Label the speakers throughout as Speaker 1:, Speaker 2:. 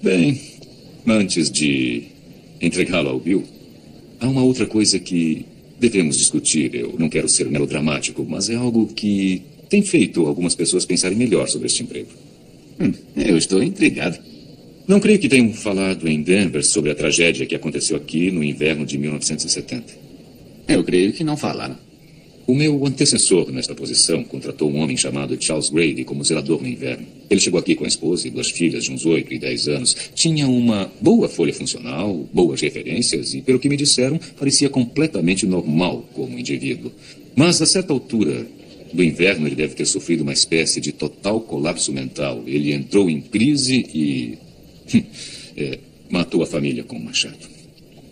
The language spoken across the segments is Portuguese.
Speaker 1: Bem, antes de entregá-lo ao Bill, há uma outra coisa que devemos discutir. Eu não quero ser melodramático, mas é algo que tem feito algumas pessoas pensarem melhor sobre este emprego.
Speaker 2: Hum, eu estou intrigado.
Speaker 1: Não creio que tenham falado em Denver sobre a tragédia que aconteceu aqui no inverno de 1970.
Speaker 2: Eu creio que não falaram.
Speaker 1: O meu antecessor nesta posição contratou um homem chamado Charles Grady como zelador no inverno. Ele chegou aqui com a esposa e duas filhas de uns 8 e 10 anos. Tinha uma boa folha funcional, boas referências e, pelo que me disseram, parecia completamente normal como indivíduo. Mas, a certa altura do inverno, ele deve ter sofrido uma espécie de total colapso mental. Ele entrou em crise e. é, matou a família com um machado.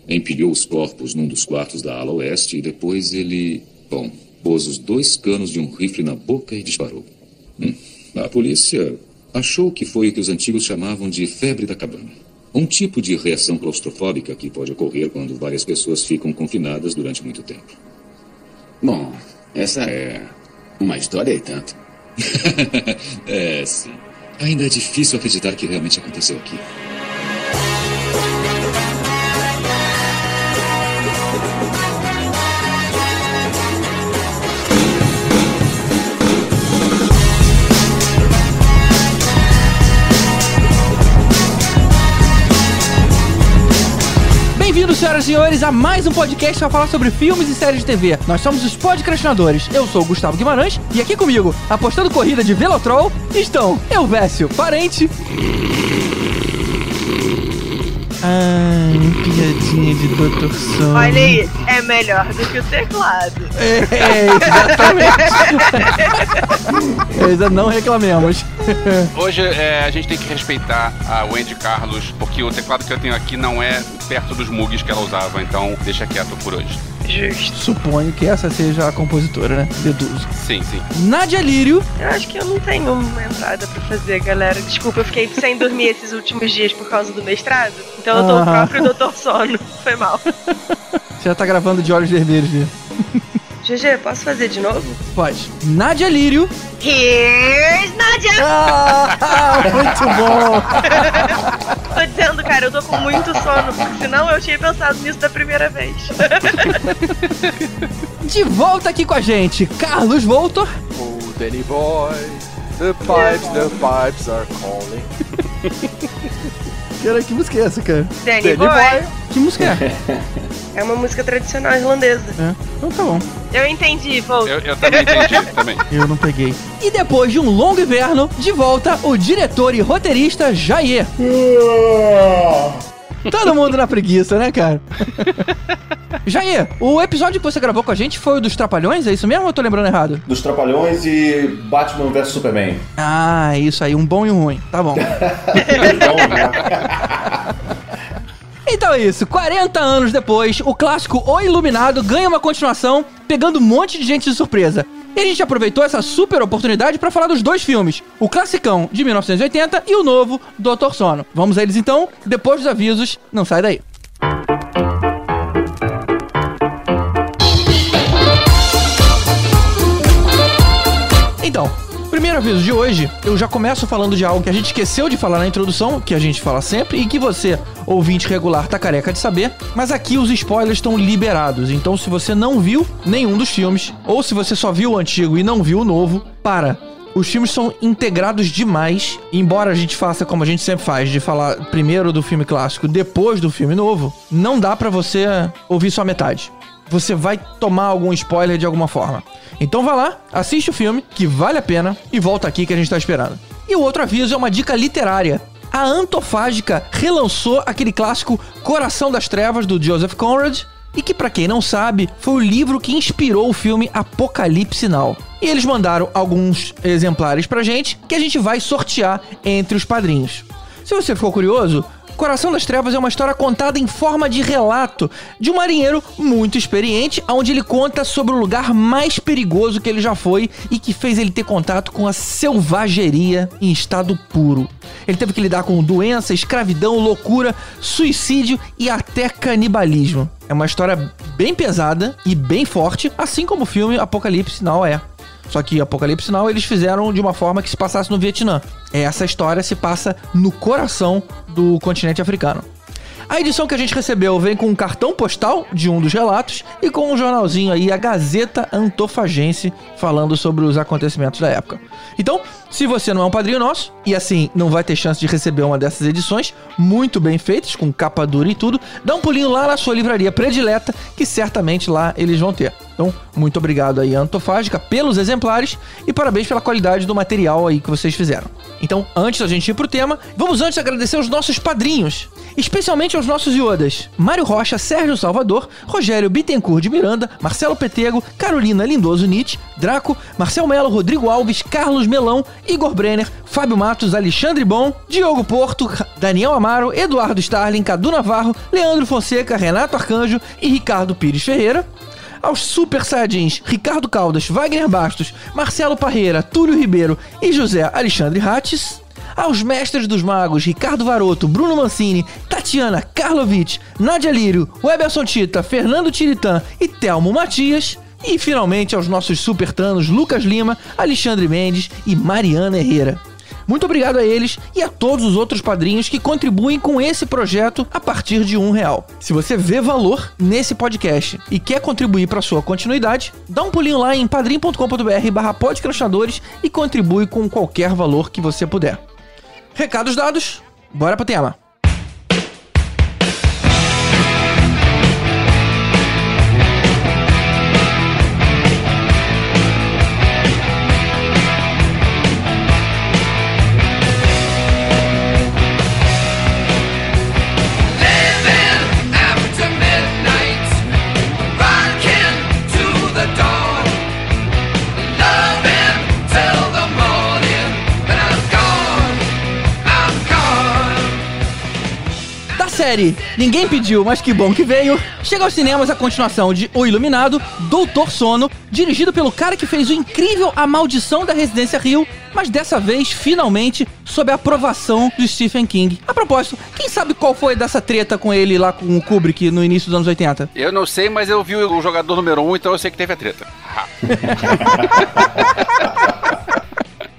Speaker 1: Empilhou os corpos num dos quartos da ala oeste e depois ele. Bom, pôs os dois canos de um rifle na boca e disparou. Hum. A polícia achou que foi o que os antigos chamavam de febre da cabana. Um tipo de reação claustrofóbica que pode ocorrer quando várias pessoas ficam confinadas durante muito tempo.
Speaker 2: Bom, essa é uma história e tanto.
Speaker 1: é, sim. Ainda é difícil acreditar que realmente aconteceu aqui.
Speaker 3: Bem-vindos, senhoras e senhores, a mais um podcast para falar sobre filmes e séries de TV. Nós somos os podcastinadores. Eu sou o Gustavo Guimarães e aqui comigo, apostando corrida de Velotrol, estão Elvésio Parente. Ai, piadinha de Dr. Sono.
Speaker 4: Olha aí, é melhor do que o teclado.
Speaker 3: É, exatamente. Ainda não reclamemos.
Speaker 5: Hoje é, a gente tem que respeitar a Wendy Carlos, porque o teclado que eu tenho aqui não é perto dos mugs que ela usava, então deixa quieto por hoje.
Speaker 4: Justo.
Speaker 3: Suponho que essa seja a compositora, né? Deduzo.
Speaker 5: Sim, sim.
Speaker 3: Nádia Lírio.
Speaker 4: Eu acho que eu não tenho uma entrada pra fazer, galera. Desculpa, eu fiquei sem dormir esses últimos dias por causa do mestrado. Então eu tô o
Speaker 3: Ah.
Speaker 4: próprio Doutor Sono. Foi mal.
Speaker 3: Você já tá gravando de olhos vermelhos, né?
Speaker 4: GG, posso fazer de novo?
Speaker 3: Pode. Nádia Lírio.
Speaker 4: Here's Nadia!
Speaker 3: Ah, muito bom.
Speaker 4: Tô dizendo, cara, eu tô com muito sono, porque senão eu tinha pensado nisso da primeira vez.
Speaker 3: De volta aqui com a gente, Carlos Voltor.
Speaker 6: Oh, Danny boy, the pipes, the pipes are calling.
Speaker 3: Cara, que música é essa, cara?
Speaker 4: Danny,
Speaker 6: Danny
Speaker 4: Boy.
Speaker 6: boy.
Speaker 3: Que música é?
Speaker 4: É uma música tradicional irlandesa.
Speaker 3: é? Então tá bom.
Speaker 4: Eu entendi, Volta.
Speaker 5: Eu, eu também entendi, também.
Speaker 3: Eu não peguei. E depois de um longo inverno, de volta o diretor e roteirista Jair. Todo mundo na preguiça, né, cara? Jair, o episódio que você gravou com a gente foi o dos Trapalhões, é isso mesmo ou eu tô lembrando errado?
Speaker 7: Dos Trapalhões e Batman vs Superman.
Speaker 3: Ah, isso aí, um bom e um ruim. Tá bom.
Speaker 7: Então, né?
Speaker 3: Então é isso, 40 anos depois, o clássico O Iluminado ganha uma continuação, pegando um monte de gente de surpresa. E a gente aproveitou essa super oportunidade pra falar dos dois filmes, o classicão de 1980 e o novo Doutor Sono. Vamos a eles então, depois dos avisos, não sai daí. Então, primeiro aviso de hoje, eu já começo falando de algo que a gente esqueceu de falar na introdução, que a gente fala sempre e que você, ouvinte regular, tá careca de saber, mas aqui os spoilers estão liberados. Então, se você não viu nenhum dos filmes, ou se você só viu o antigo e não viu o novo, para. Os filmes são integrados demais, embora a gente faça como a gente sempre faz, de falar primeiro do filme clássico, depois do filme novo, não dá pra você ouvir só metade você vai tomar algum spoiler de alguma forma. Então vá lá, assiste o filme, que vale a pena, e volta aqui que a gente tá esperando. E o outro aviso é uma dica literária. A Antofágica relançou aquele clássico Coração das Trevas, do Joseph Conrad, e que, pra quem não sabe, foi o livro que inspirou o filme Apocalipse Now. E eles mandaram alguns exemplares pra gente, que a gente vai sortear entre os padrinhos. Se você ficou curioso, Coração das Trevas é uma história contada em forma de relato de um marinheiro muito experiente, onde ele conta sobre o lugar mais perigoso que ele já foi e que fez ele ter contato com a selvageria em estado puro. Ele teve que lidar com doença, escravidão, loucura, suicídio e até canibalismo. É uma história bem pesada e bem forte, assim como o filme Apocalipse Now é. Só que Apocalipse Now eles fizeram de uma forma que se passasse no Vietnã. Essa história se passa no coração do continente africano. A edição que a gente recebeu vem com um cartão postal de um dos relatos e com um jornalzinho aí, a Gazeta Antofagense, falando sobre os acontecimentos da época. Então, se você não é um padrinho nosso, e assim não vai ter chance de receber uma dessas edições, muito bem feitas, com capa dura e tudo, dá um pulinho lá na sua livraria predileta, que certamente lá eles vão ter. Então, muito obrigado aí, Antofágica, pelos exemplares e parabéns pela qualidade do material aí que vocês fizeram. Então, antes da gente ir pro tema, vamos antes agradecer os nossos padrinhos, especialmente aos nossos iodas: Mário Rocha, Sérgio Salvador, Rogério Bittencourt de Miranda, Marcelo Petego, Carolina Lindoso Nietzsche, Draco, Marcel Melo, Rodrigo Alves, Carlos Melão, Igor Brenner, Fábio Matos, Alexandre Bom, Diogo Porto, Daniel Amaro, Eduardo Starling, Cadu Navarro, Leandro Fonseca, Renato Arcanjo e Ricardo Pires Ferreira. Aos Super Saiyajins Ricardo Caldas, Wagner Bastos, Marcelo Parreira, Túlio Ribeiro e José Alexandre Rates, aos Mestres dos Magos Ricardo Varoto, Bruno Mancini, Tatiana Karlovic, Nadia Lírio, Weberson Tita, Fernando Tiritã e Telmo Matias, e finalmente aos nossos super tanos Lucas Lima, Alexandre Mendes e Mariana Herrera. Muito obrigado a eles e a todos os outros padrinhos que contribuem com esse projeto a partir de um real. Se você vê valor nesse podcast e quer contribuir para sua continuidade, dá um pulinho lá em padrim.com.br barra podcrastadores e contribui com qualquer valor que você puder. Recados dados, bora pro tema. Série Ninguém Pediu, mas que bom que veio, chega aos cinemas a continuação de O Iluminado, Doutor Sono, dirigido pelo cara que fez o incrível A Maldição da Residência Rio, mas dessa vez, finalmente, sob a aprovação de Stephen King. A propósito, quem sabe qual foi dessa treta com ele lá com o Kubrick no início dos anos 80?
Speaker 5: Eu não sei, mas eu vi o jogador número 1, um, então eu sei que teve a treta.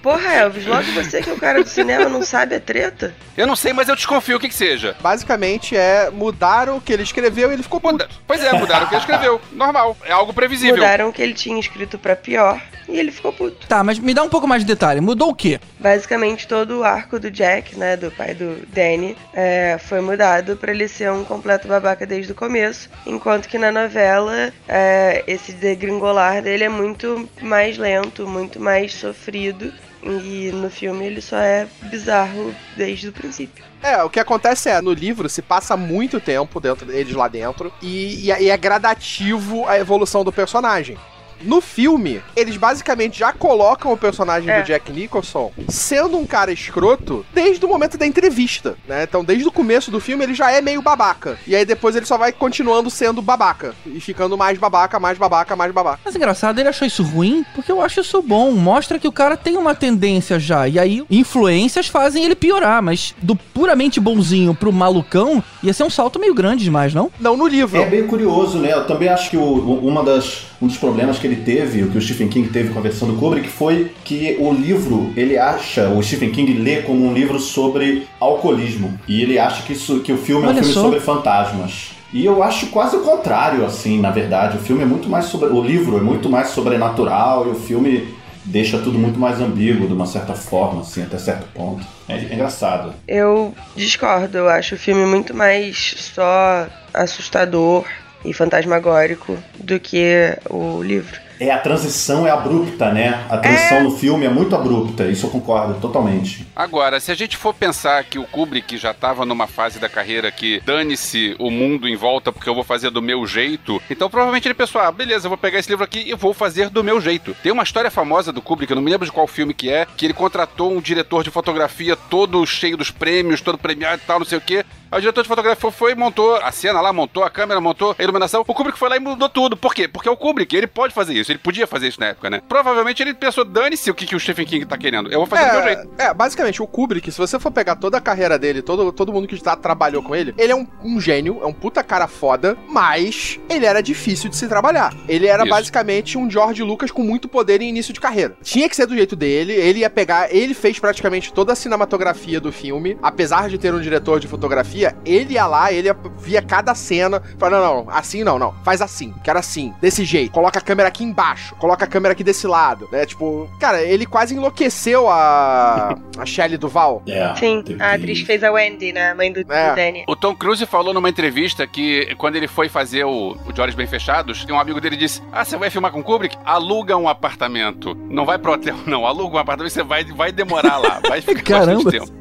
Speaker 4: Porra, Elvis, logo você que é o cara do cinema não sabe a treta?
Speaker 5: Eu não sei, mas eu desconfio o que que seja.
Speaker 6: Basicamente é mudaram o que ele escreveu e ele ficou puto.
Speaker 5: Muda- Pois é, mudaram o que ele escreveu. Normal. É algo previsível.
Speaker 4: Mudaram o que ele tinha escrito pra pior e ele ficou puto.
Speaker 3: Tá, mas me dá um pouco mais de detalhe. Mudou o quê?
Speaker 4: Basicamente todo o arco do Jack, né, do pai do Danny, é, foi mudado pra ele ser um completo babaca desde o começo, enquanto que na novela é, esse degringolar dele é muito mais lento, muito mais sofrido. E no filme ele só é bizarro desde o princípio.
Speaker 6: É, o que acontece é, no livro se passa muito tempo dentro deles lá dentro e, e é- e é gradativo a evolução do personagem. No filme, eles basicamente já colocam o personagem
Speaker 4: É.
Speaker 6: do Jack Nicholson sendo um cara escroto desde o momento da entrevista, né? Então, desde o começo do filme, ele já é meio babaca. E aí depois ele só vai continuando sendo babaca. E ficando mais babaca, mais babaca, mais babaca.
Speaker 3: Mas engraçado, ele achou isso ruim, porque eu acho isso bom. Mostra que o cara tem uma tendência já. E aí, influências fazem ele piorar. Mas do puramente bonzinho pro malucão, ia ser um salto meio grande demais, não?
Speaker 6: Não no livro.
Speaker 7: É bem curioso, né? Eu também acho que o- o- uma das, um dos problemas que ele teve, o que o Stephen King teve com a versão do Kubrick, foi que o livro, ele acha, o Stephen King lê como um livro sobre alcoolismo. E ele acha que, isso, que o filme é um
Speaker 3: Olha
Speaker 7: filme
Speaker 3: só.
Speaker 7: sobre fantasmas. E eu acho quase o contrário, assim, na verdade. O filme é muito mais sobre. O livro é muito mais sobrenatural e o filme deixa tudo muito mais ambíguo, de uma certa forma, assim, até certo ponto. É, é engraçado.
Speaker 4: Eu discordo, eu acho o filme muito mais só assustador e fantasmagórico do que o livro.
Speaker 7: É, a transição é abrupta, né? A transição no filme é muito abrupta, isso eu concordo totalmente.
Speaker 5: Agora, se a gente for pensar que o Kubrick já estava numa fase da carreira que dane-se o mundo em volta porque eu vou fazer do meu jeito, então provavelmente ele pensou, ah, beleza, eu vou pegar esse livro aqui e vou fazer do meu jeito. Tem uma história famosa do Kubrick, eu não me lembro de qual filme que é, que ele contratou um diretor de fotografia todo cheio dos prêmios, todo premiado e tal, não sei o quê, Aí o diretor de fotografia foi, montou a cena lá, montou a câmera, montou a iluminação. O Kubrick foi lá e mudou tudo. Por quê? Porque é o Kubrick, ele pode fazer isso, ele podia fazer isso na época, né? Provavelmente ele pensou, dane-se o que, que o Stephen King tá querendo. Eu vou fazer do meu jeito.
Speaker 6: É, é, basicamente, o Kubrick, se você for pegar toda a carreira dele, todo, todo mundo que já trabalhou com ele, ele é um, um gênio, é um puta cara foda, mas ele era difícil de se trabalhar. Ele era
Speaker 5: Isso.
Speaker 6: basicamente um George Lucas com muito poder em início de carreira. Tinha que ser do jeito dele, ele ia pegar, ele fez praticamente toda a cinematografia do filme, apesar de ter um diretor de fotografia, ele ia lá, ele ia- via cada cena, falava, não, não, assim não, não, faz assim, quero assim, desse jeito, coloca a câmera aqui embaixo, coloca a câmera aqui desse lado, né, tipo, cara, ele quase enlouqueceu a, a Shelley Duval.
Speaker 7: É,
Speaker 4: Sim, a atriz fez a Wendy, né? A mãe do, do
Speaker 6: É.
Speaker 4: Danny.
Speaker 5: O Tom Cruise falou numa entrevista que quando ele foi fazer o, o De Olhos Bem Fechados, um amigo dele disse: Ah, você vai filmar com o Kubrick? Aluga um apartamento. Não vai pro hotel, não. Aluga um apartamento, você vai, vai demorar lá. Vai ficar
Speaker 3: Caramba.
Speaker 5: bastante tempo.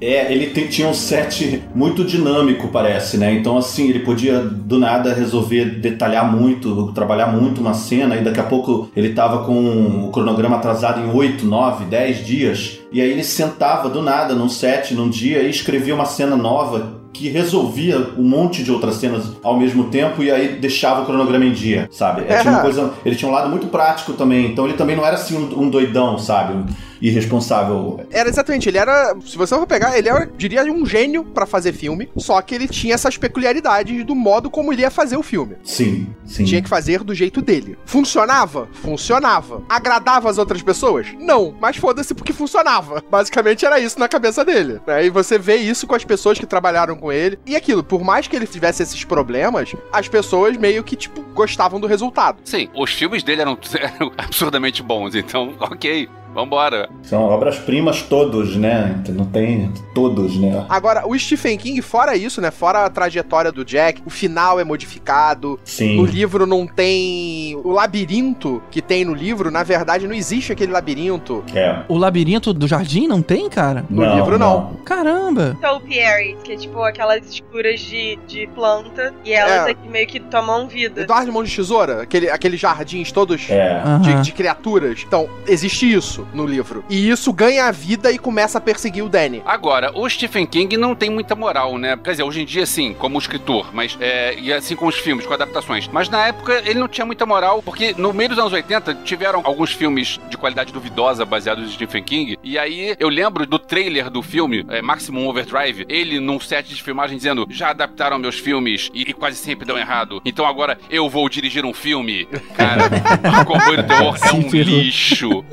Speaker 7: É, ele tem- tinha um set muito dinâmico, parece, né? Então, assim, ele podia do nada resolver detalhar muito, trabalhar muito uma cena, e daqui a pouco ele tava com o cronograma atrasado em 8, 9, 10 dias, e aí ele sentava do nada num set, num dia, e escrevia uma cena nova que resolvia um monte de outras cenas ao mesmo tempo e aí deixava o cronograma em dia, sabe? É, tinha uma coisa, ele tinha um lado muito prático também, então ele também não era assim um, um doidão, sabe? Irresponsável.
Speaker 6: Era exatamente, ele era, se você for pegar, ele era, diria, um gênio pra fazer filme, só que ele tinha essas peculiaridades do modo como ele ia fazer o filme.
Speaker 7: Sim, sim.
Speaker 6: Tinha que fazer do jeito dele. Funcionava? Funcionava. Agradava as outras pessoas? Não, mas foda-se porque funcionava. Basicamente era isso na cabeça dele. né? E você vê isso com as pessoas que trabalharam com ele. E aquilo, por mais que ele tivesse esses problemas, as pessoas meio que, tipo, gostavam do resultado.
Speaker 5: Sim, os filmes dele eram, eram absurdamente bons, então, ok, vambora.
Speaker 7: São obras-primas todos, né? Não tem todos, né?
Speaker 6: Agora, o Stephen King, fora isso, né? Fora a trajetória do Jack, o final é modificado.
Speaker 7: Sim.
Speaker 6: No livro não tem. O labirinto que tem no livro, na verdade, não existe aquele labirinto.
Speaker 7: É.
Speaker 3: O labirinto do jardim não tem, cara?
Speaker 6: No livro, não.
Speaker 3: Caramba!
Speaker 4: Topiary, que é tipo aquelas escuras de, de planta e elas
Speaker 6: É.
Speaker 4: meio que tomam vida.
Speaker 6: Eduardo Mão de Tesoura, aquele, aqueles jardins todos
Speaker 7: É.
Speaker 6: de, de criaturas. Então, existe isso no livro. E isso ganha a vida e começa a perseguir o Danny.
Speaker 5: Agora, o Stephen King não tem muita moral, né? Quer dizer, hoje em dia sim, como escritor, mas é, e assim com os filmes, com adaptações. Mas na época ele não tinha muita moral, porque no meio dos anos 80 tiveram alguns filmes de qualidade duvidosa baseados em Stephen King. E aí eu lembro do trailer do filme, é, Maximum Overdrive, ele num set de filmagem dizendo: já adaptaram meus filmes e, e quase sempre dão errado. Então agora eu vou dirigir um filme. Cara, o Comboio do Terror é um lixo.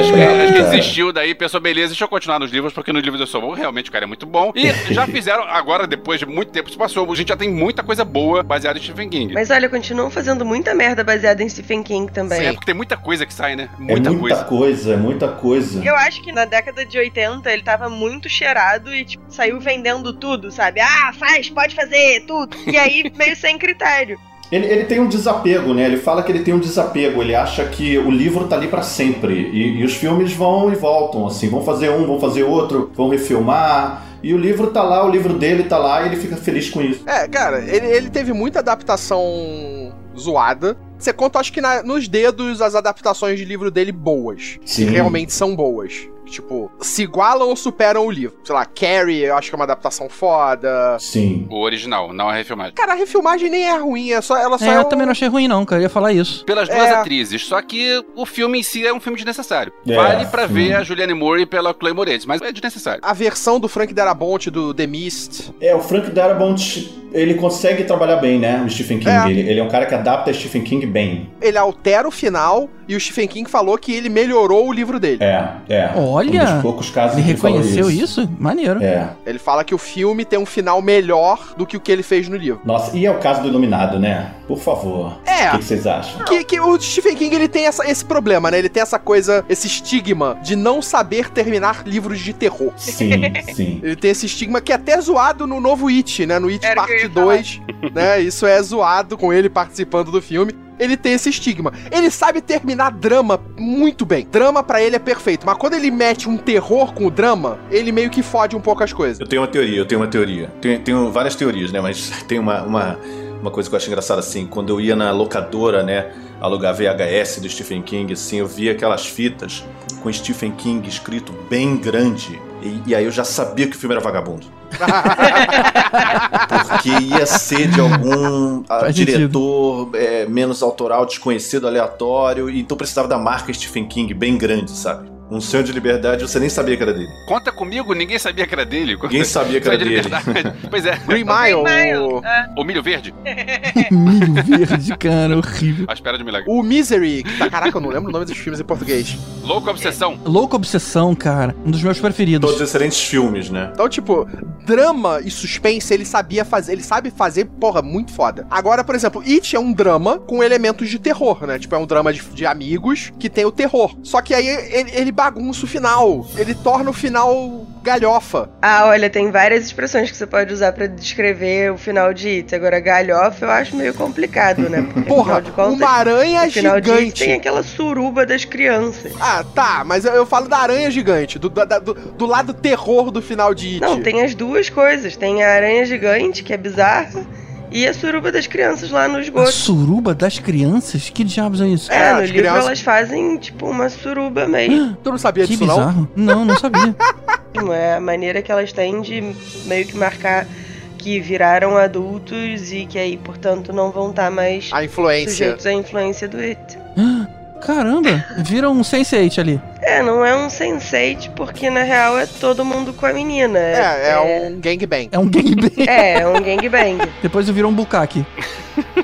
Speaker 5: Acho que, acho que desistiu daí, pensou, beleza, deixa eu continuar nos livros, porque nos livros eu sou bom, realmente o cara é muito bom. E já fizeram, agora, depois de muito tempo se passou, a gente já tem muita coisa boa baseada em Stephen King.
Speaker 4: Mas olha, continuam fazendo muita merda baseada em Stephen King também.
Speaker 5: É porque tem muita coisa que sai, né?
Speaker 7: É
Speaker 5: Muita
Speaker 7: muita
Speaker 5: coisa.
Speaker 7: coisa, é muita coisa.
Speaker 4: Eu acho que na década de 80 ele tava muito cheirado e, tipo, saiu vendendo tudo, sabe? Ah, faz, pode fazer, tudo. E aí, meio sem critério.
Speaker 7: Ele, ele tem um desapego, né? Ele fala que ele tem um desapego. Ele acha que o livro tá ali pra sempre. E, e os filmes vão e voltam, assim. Vão fazer um, vão fazer outro, vão refilmar. E o livro tá lá, o livro dele tá lá e ele fica feliz com isso.
Speaker 6: É, cara, ele, ele teve muita adaptação zoada. Você conta, acho que na- nos dedos, as adaptações de livro dele boas.
Speaker 7: Sim.
Speaker 6: Que realmente são boas. Tipo, se igualam ou superam o livro. Sei lá, Carrie, eu acho que é uma adaptação foda.
Speaker 7: Sim.
Speaker 5: O original, não a refilmagem.
Speaker 6: Cara, a refilmagem nem é ruim, é só, ela só
Speaker 3: É,
Speaker 6: é,
Speaker 3: eu
Speaker 6: um-
Speaker 3: também não achei ruim, não, cara. Eu ia falar isso.
Speaker 5: Pelas duas
Speaker 6: É.
Speaker 5: atrizes, só que o filme em si é um filme desnecessário.
Speaker 7: É,
Speaker 5: vale pra
Speaker 7: sim.
Speaker 5: ver a Julianne Moore pela Chloe Moretz, mas é desnecessário.
Speaker 6: A versão do Frank Darabont do The Mist.
Speaker 7: É, o Frank Darabont, ele consegue trabalhar bem, né? O Stephen King.
Speaker 6: É.
Speaker 7: Ele, ele é um cara que adapta Stephen King bem.
Speaker 6: Ele altera o final e o Stephen King falou que ele melhorou o livro dele.
Speaker 7: É, é.
Speaker 3: Olha!
Speaker 7: Um dos poucos casos
Speaker 3: Ele
Speaker 7: que ele falou
Speaker 3: reconheceu isso? Maneiro.
Speaker 7: É.
Speaker 6: Ele fala que o filme tem um final melhor do que o que ele fez no livro.
Speaker 7: Nossa, e é o caso do Iluminado, né? Por favor.
Speaker 6: É.
Speaker 7: O que, que vocês acham?
Speaker 6: Que, que o Stephen King ele tem essa- esse problema, né? Ele tem essa coisa, esse estigma de não saber terminar livros de terror.
Speaker 7: Sim, sim.
Speaker 6: Ele tem esse estigma que é até zoado no novo It, né? No It
Speaker 4: Era
Speaker 6: Parte
Speaker 4: ia falar.
Speaker 6: 2, né? Isso é zoado com ele participando do filme. Ele tem esse estigma. Ele sabe terminar drama muito bem. Drama pra ele é perfeito, mas quando ele mete um terror com o drama, ele meio que fode um pouco as coisas.
Speaker 8: Eu tenho uma teoria, eu tenho uma teoria. Tenho, tenho várias teorias, né? Mas tem uma, uma, uma coisa que eu acho engraçada assim. Quando eu ia na locadora, né? Alugar VHS do Stephen King, assim, eu via aquelas fitas com Stephen King escrito bem grande. E, e aí eu já sabia que o filme era vagabundo. Porque ia ser de algum ah, diretor é, menos autoral, desconhecido, aleatório, então precisava da marca Stephen King bem grande, sabe? Um sonho de liberdade, você nem sabia que era dele.
Speaker 5: Conta comigo, ninguém sabia que era dele.
Speaker 8: Ninguém sabia que era
Speaker 5: de
Speaker 8: dele.
Speaker 5: liberdade. pois é.
Speaker 6: Green Mile.
Speaker 4: Mile,
Speaker 6: o-
Speaker 4: é.
Speaker 5: O milho verde?
Speaker 3: Milho verde, cara, horrível.
Speaker 5: À espera de milagre.
Speaker 6: O Misery, que tá, caraca, eu não lembro o nome dos filmes em português.
Speaker 5: Louco Obsessão.
Speaker 3: Louca Obsessão, cara. Um dos meus preferidos.
Speaker 8: Todos excelentes filmes, né?
Speaker 6: Então, tipo, drama e suspense ele sabia fazer, ele sabe fazer, porra, muito foda. Agora, por exemplo, It é um drama com elementos de terror, né? Tipo, é um drama de, de amigos que tem o terror. Só que aí ele, ele bagunça o final. Ele torna o final galhofa.
Speaker 4: Ah, olha, tem várias expressões que você pode usar pra descrever o final de It. Agora, galhofa eu acho meio complicado, né? Porque,
Speaker 6: Porra,
Speaker 4: de contas,
Speaker 6: uma aranha
Speaker 4: no final de It
Speaker 6: gigante.
Speaker 4: tem aquela suruba das crianças.
Speaker 6: Ah, tá, mas eu, eu falo da aranha gigante, do, da- do, do lado terror do final de It.
Speaker 4: Não, tem as duas coisas. Tem a aranha gigante, que é bizarra, e a suruba das crianças lá no
Speaker 3: A
Speaker 4: esgoto.
Speaker 3: suruba das crianças? Que diabos é isso?
Speaker 4: É,
Speaker 6: É,
Speaker 4: no livro
Speaker 6: crianças-
Speaker 4: elas fazem, tipo, uma suruba mesmo.
Speaker 6: Tu não sabia
Speaker 3: Que
Speaker 6: disso, não?
Speaker 3: bizarro. Não, não sabia.
Speaker 4: É a maneira que elas têm de meio que marcar que viraram adultos e que aí, portanto, não vão estar mais
Speaker 6: A influência.
Speaker 4: sujeitos à influência do It.
Speaker 3: Caramba, vira um Sense8 ali.
Speaker 4: É, não é um sense porque na real é todo mundo com a menina.
Speaker 6: É, é um gangbang.
Speaker 3: É um gangbang.
Speaker 4: É, é um gangbang.
Speaker 3: Depois vira um bucaque.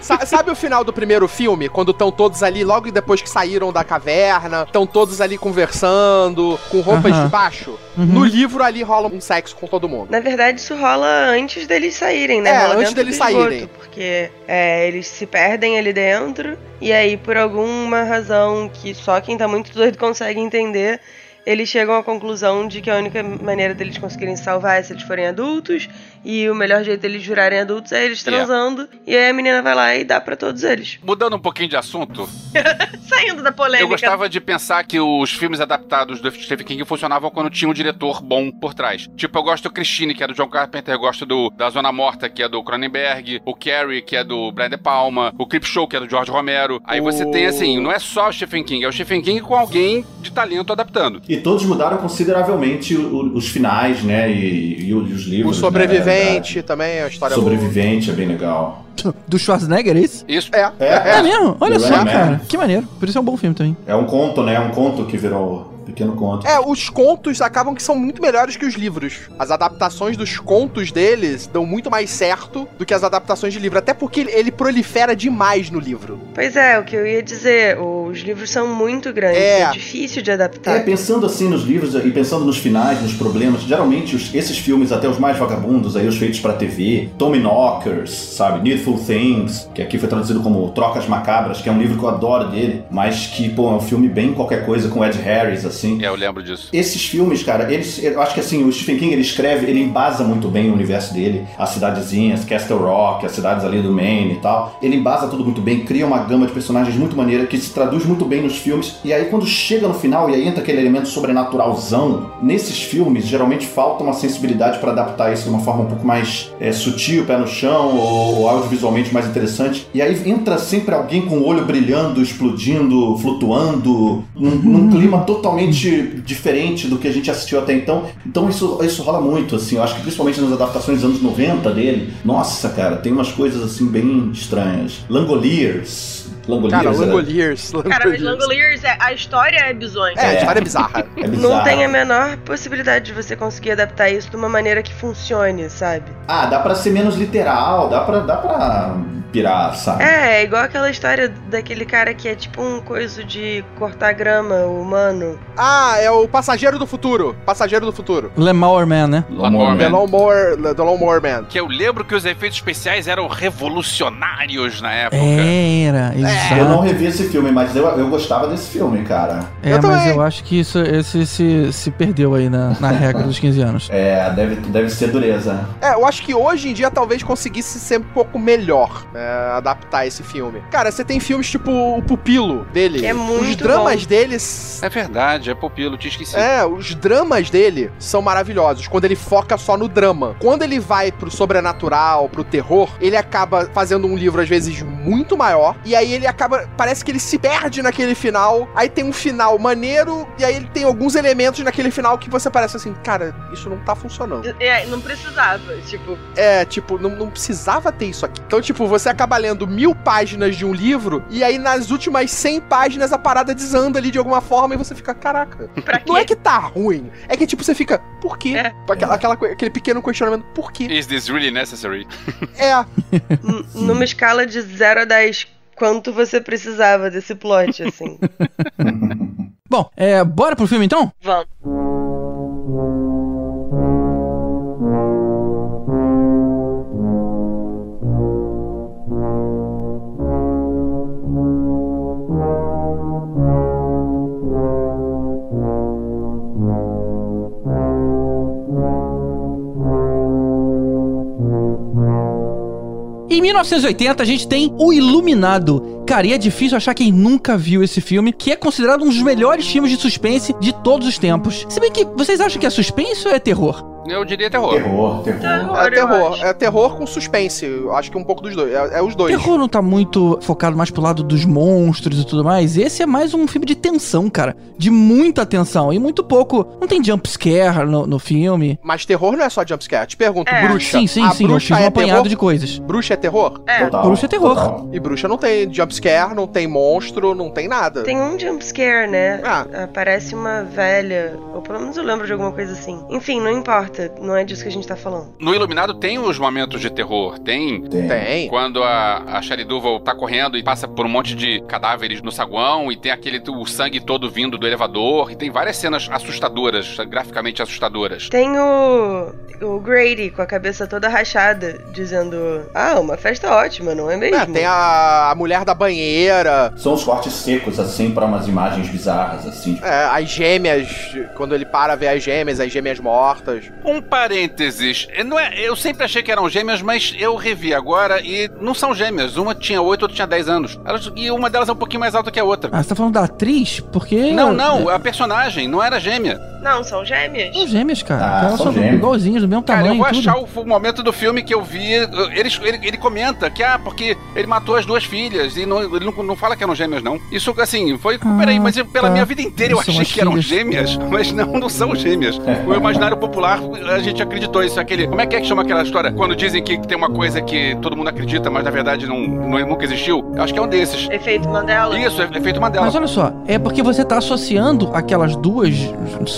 Speaker 6: Sa- sabe o final do primeiro filme? Quando estão todos ali, logo depois que saíram da caverna, estão todos ali conversando, com roupas
Speaker 3: Aham.
Speaker 6: de baixo?
Speaker 3: Uhum.
Speaker 6: No livro ali rola um sexo com todo mundo.
Speaker 4: Na verdade, isso rola antes deles saírem, né?
Speaker 6: É,
Speaker 4: Rola
Speaker 6: antes deles
Speaker 4: esgoto,
Speaker 6: saírem.
Speaker 4: Porque é, eles se perdem ali dentro, e aí, por alguma razão que só quem tá muito doido consegue entender, eles chegam à conclusão de que a única maneira deles conseguirem se salvar é se eles forem adultos, e o melhor jeito deles virarem adultos é eles
Speaker 5: Yeah.
Speaker 4: transando, e aí a menina vai lá e dá pra todos eles.
Speaker 5: Mudando um pouquinho de assunto,
Speaker 4: Saindo da polêmica.
Speaker 5: eu gostava de pensar que os filmes adaptados do Stephen King funcionavam quando tinha um diretor bom por trás. Tipo, eu gosto do Christine, que é do John Carpenter, eu gosto do da Zona Morta, que é do Cronenberg, o Carrie, que é do Brian De Palma, o Creep Show, que é do George Romero. Aí você
Speaker 6: O-
Speaker 5: tem assim, não é só o Stephen King, é o Stephen King com alguém de talento adaptando.
Speaker 7: E todos mudaram consideravelmente os finais, né? E, e os
Speaker 6: O
Speaker 7: livros.
Speaker 6: sobrevivente também é uma
Speaker 7: Né?
Speaker 6: história
Speaker 7: Sobrevivente é bem legal.
Speaker 3: Do Schwarzenegger, é isso?
Speaker 5: Isso.
Speaker 6: boa. É.
Speaker 3: É mesmo? Olha
Speaker 7: The
Speaker 3: só,
Speaker 7: Man.
Speaker 3: cara. Que maneiro. Por isso é um bom filme também.
Speaker 7: É um conto, né? É um conto que virou pequeno conto.
Speaker 6: É, os contos acabam que são muito melhores que os livros. As adaptações dos contos deles dão muito mais certo do que as adaptações de livro. Até porque ele- prolifera demais no livro.
Speaker 4: Pois é, o que eu ia dizer, os livros são muito grandes,
Speaker 6: É.
Speaker 4: é, difícil de adaptar.
Speaker 7: É, pensando assim nos livros e pensando nos finais, nos problemas, geralmente os- esses filmes, até os mais vagabundos, aí os feitos pra TV, Tommy Knockers, sabe, Needful Things, que aqui foi traduzido como Trocas Macabras, que é um livro que eu adoro dele, mas que, pô, é um filme bem qualquer coisa com Ed Harris, assim.
Speaker 5: É, eu lembro disso.
Speaker 7: Esses filmes, cara, eles, eu acho que assim, o Stephen King ele escreve, ele embasa muito bem o universo dele, as cidadezinhas, Castle Rock, as cidades ali do Maine e tal. Ele embasa tudo muito bem, cria uma gama de personagens muito maneira que se traduz muito bem nos filmes. E aí quando chega no final e aí entra aquele elemento sobrenaturalzão, nesses filmes geralmente falta uma sensibilidade para adaptar isso de uma forma um pouco mais é, sutil, pé no chão ou, ou audiovisualmente mais interessante. E aí entra sempre alguém com o olho brilhando, explodindo, flutuando, num, num clima totalmente diferente do que a gente assistiu até então. Então isso, isso rola muito, assim. Eu acho que principalmente nas adaptações dos anos 90 dele. Nossa, cara, tem umas coisas assim bem estranhas. Langoliers. Langoliers.
Speaker 6: Cara,
Speaker 7: era-
Speaker 6: Langoliers.
Speaker 4: Cara, mas Langoliers, é, a história é bizonha.
Speaker 6: É, a história é bizarra.
Speaker 7: É bizarro.
Speaker 4: Não tem a menor possibilidade de você conseguir adaptar isso de uma maneira que funcione, sabe?
Speaker 7: Ah, dá pra ser menos literal, dá pra, dá pra pirar, sabe?
Speaker 4: É, é igual aquela história daquele cara que é tipo um coisa de cortar grama humano.
Speaker 6: Ah, é o Passageiro do Futuro. Passageiro do Futuro.
Speaker 3: Lemauer Man, né?
Speaker 5: Lawnmower
Speaker 6: The
Speaker 5: Man.
Speaker 6: Lawnmower, The Lawnmower Man.
Speaker 5: Que eu lembro que os efeitos especiais eram revolucionários na época.
Speaker 3: Era, exato.
Speaker 7: Eu não revi esse filme, mas eu, eu gostava desse filme, cara.
Speaker 3: É,
Speaker 6: Eu
Speaker 3: mas
Speaker 6: também.
Speaker 3: eu acho que isso esse se, se perdeu aí na, na regra dos 15 anos.
Speaker 7: É, deve, deve ser dureza.
Speaker 6: É, eu acho que hoje em dia talvez conseguisse ser um pouco melhor, né? É, adaptar esse filme. Cara, você tem filmes tipo o Pupilo dele.
Speaker 4: Que é muito
Speaker 6: Os dramas
Speaker 4: bom.
Speaker 6: deles.
Speaker 5: É verdade, é pupilo, tinha esquecido.
Speaker 6: É, os dramas dele são maravilhosos, quando ele foca só no drama. Quando ele vai pro sobrenatural, pro terror, ele acaba fazendo um livro, às vezes, muito maior, e aí ele acaba. Parece que ele se perde naquele final, aí tem um final maneiro, e aí ele tem alguns elementos naquele final que você parece assim, cara, isso não tá funcionando.
Speaker 4: É, não precisava, tipo,
Speaker 6: É, tipo, não, não precisava ter isso aqui. Então, tipo, você acaba lendo mil páginas de um livro, e aí nas últimas 100 páginas a parada desanda ali de alguma forma, e você fica, caraca.
Speaker 4: pra quê?
Speaker 6: Não é que tá ruim, é que, tipo, você fica, por quê?
Speaker 4: É.
Speaker 6: Aquela, aquela aquele pequeno questionamento, por quê?
Speaker 5: Is this really necessary?
Speaker 6: É,
Speaker 4: Numa escala de 0 a 10, quanto você precisava desse plot, assim?
Speaker 3: Bom, é, bora pro filme então?
Speaker 4: Vamos.
Speaker 3: 1980 a gente tem O Iluminado. Cara, e é difícil achar quem nunca viu esse filme, que é considerado um dos melhores filmes de suspense de todos os tempos. Se bem que vocês acham que é suspense ou é terror?
Speaker 5: Eu diria terror.
Speaker 7: Terror, terror.
Speaker 4: Terror,
Speaker 6: é
Speaker 4: eu
Speaker 6: terror. É terror com suspense. Eu acho que um pouco dos dois. É, é os dois.
Speaker 3: Terror não tá muito focado mais pro lado dos monstros e tudo mais. Esse é mais um filme de tensão, cara. De muita tensão. E muito pouco. Não tem jump scare no, no filme.
Speaker 6: Mas terror não é só jumpscare. Te pergunto,
Speaker 4: É.
Speaker 6: bruxa.
Speaker 3: Sim, sim,
Speaker 6: a
Speaker 3: sim. Eu
Speaker 6: bruxa
Speaker 3: fiz um
Speaker 6: é
Speaker 3: apanhado
Speaker 6: terror?
Speaker 3: de coisas.
Speaker 6: Bruxa é terror?
Speaker 4: É,
Speaker 7: Total,
Speaker 3: Bruxa é terror.
Speaker 7: total.
Speaker 6: E bruxa não tem jumpscare, não tem monstro, não tem nada.
Speaker 4: tem um jumpscare, né?
Speaker 6: Ah.
Speaker 4: Aparece uma velha, ou pelo menos eu lembro de alguma coisa assim. Enfim, não importa, não é disso que a gente tá falando.
Speaker 5: No Iluminado tem os momentos de terror. Tem
Speaker 7: Tem.
Speaker 6: Tem.
Speaker 5: quando a, a Duval tá correndo e passa por um monte de cadáveres no saguão e tem aquele o sangue todo vindo do elevador e tem várias cenas assustadoras, graficamente assustadoras.
Speaker 4: Tem o, o Grady com a cabeça toda rachada, dizendo: Ah, uma festa ótima, não é mesmo?
Speaker 6: É, tem a, a mulher da banheira,
Speaker 7: São os cortes secos, assim, pra umas imagens bizarras, assim. tipo,
Speaker 6: é, as gêmeas, quando ele para ver as gêmeas, as gêmeas mortas.
Speaker 5: Um parênteses, não é, eu sempre achei que eram gêmeas, mas eu revi agora e não são gêmeas. Uma tinha 8, outra tinha 10 anos. Elas- e uma delas é um pouquinho mais alta que a outra.
Speaker 3: Ah, você tá falando da atriz? Porque.
Speaker 5: Não, não, a personagem não era gêmea.
Speaker 4: Não, são gêmeas.
Speaker 3: São gêmeas, cara.
Speaker 7: Ah,
Speaker 3: Elas
Speaker 7: são
Speaker 3: são
Speaker 7: gêmeas.
Speaker 3: igualzinhas, do mesmo
Speaker 5: Cara,
Speaker 3: tamanho
Speaker 5: eu vou
Speaker 3: tudo.
Speaker 5: achar o, o momento do filme que eu vi. Ele, ele, ele comenta que, ah, porque ele matou as duas filhas e não, ele não, não fala que eram gêmeas, não. Isso, assim, foi.
Speaker 3: Ah,
Speaker 5: peraí, mas eu- pela
Speaker 3: tá.
Speaker 5: minha vida inteira eu achei que eram gêmeas, mas não, não são gêmeas. O imaginário popular, a gente acreditou isso. Aquele. Como é que é que chama aquela história? Quando dizem que tem uma coisa que todo mundo acredita, mas na verdade não, não- nunca existiu? Eu acho que é um desses.
Speaker 4: Efeito Mandela.
Speaker 5: Isso, é efeito Mandela.
Speaker 3: Mas olha só, é porque você tá associando aquelas duas,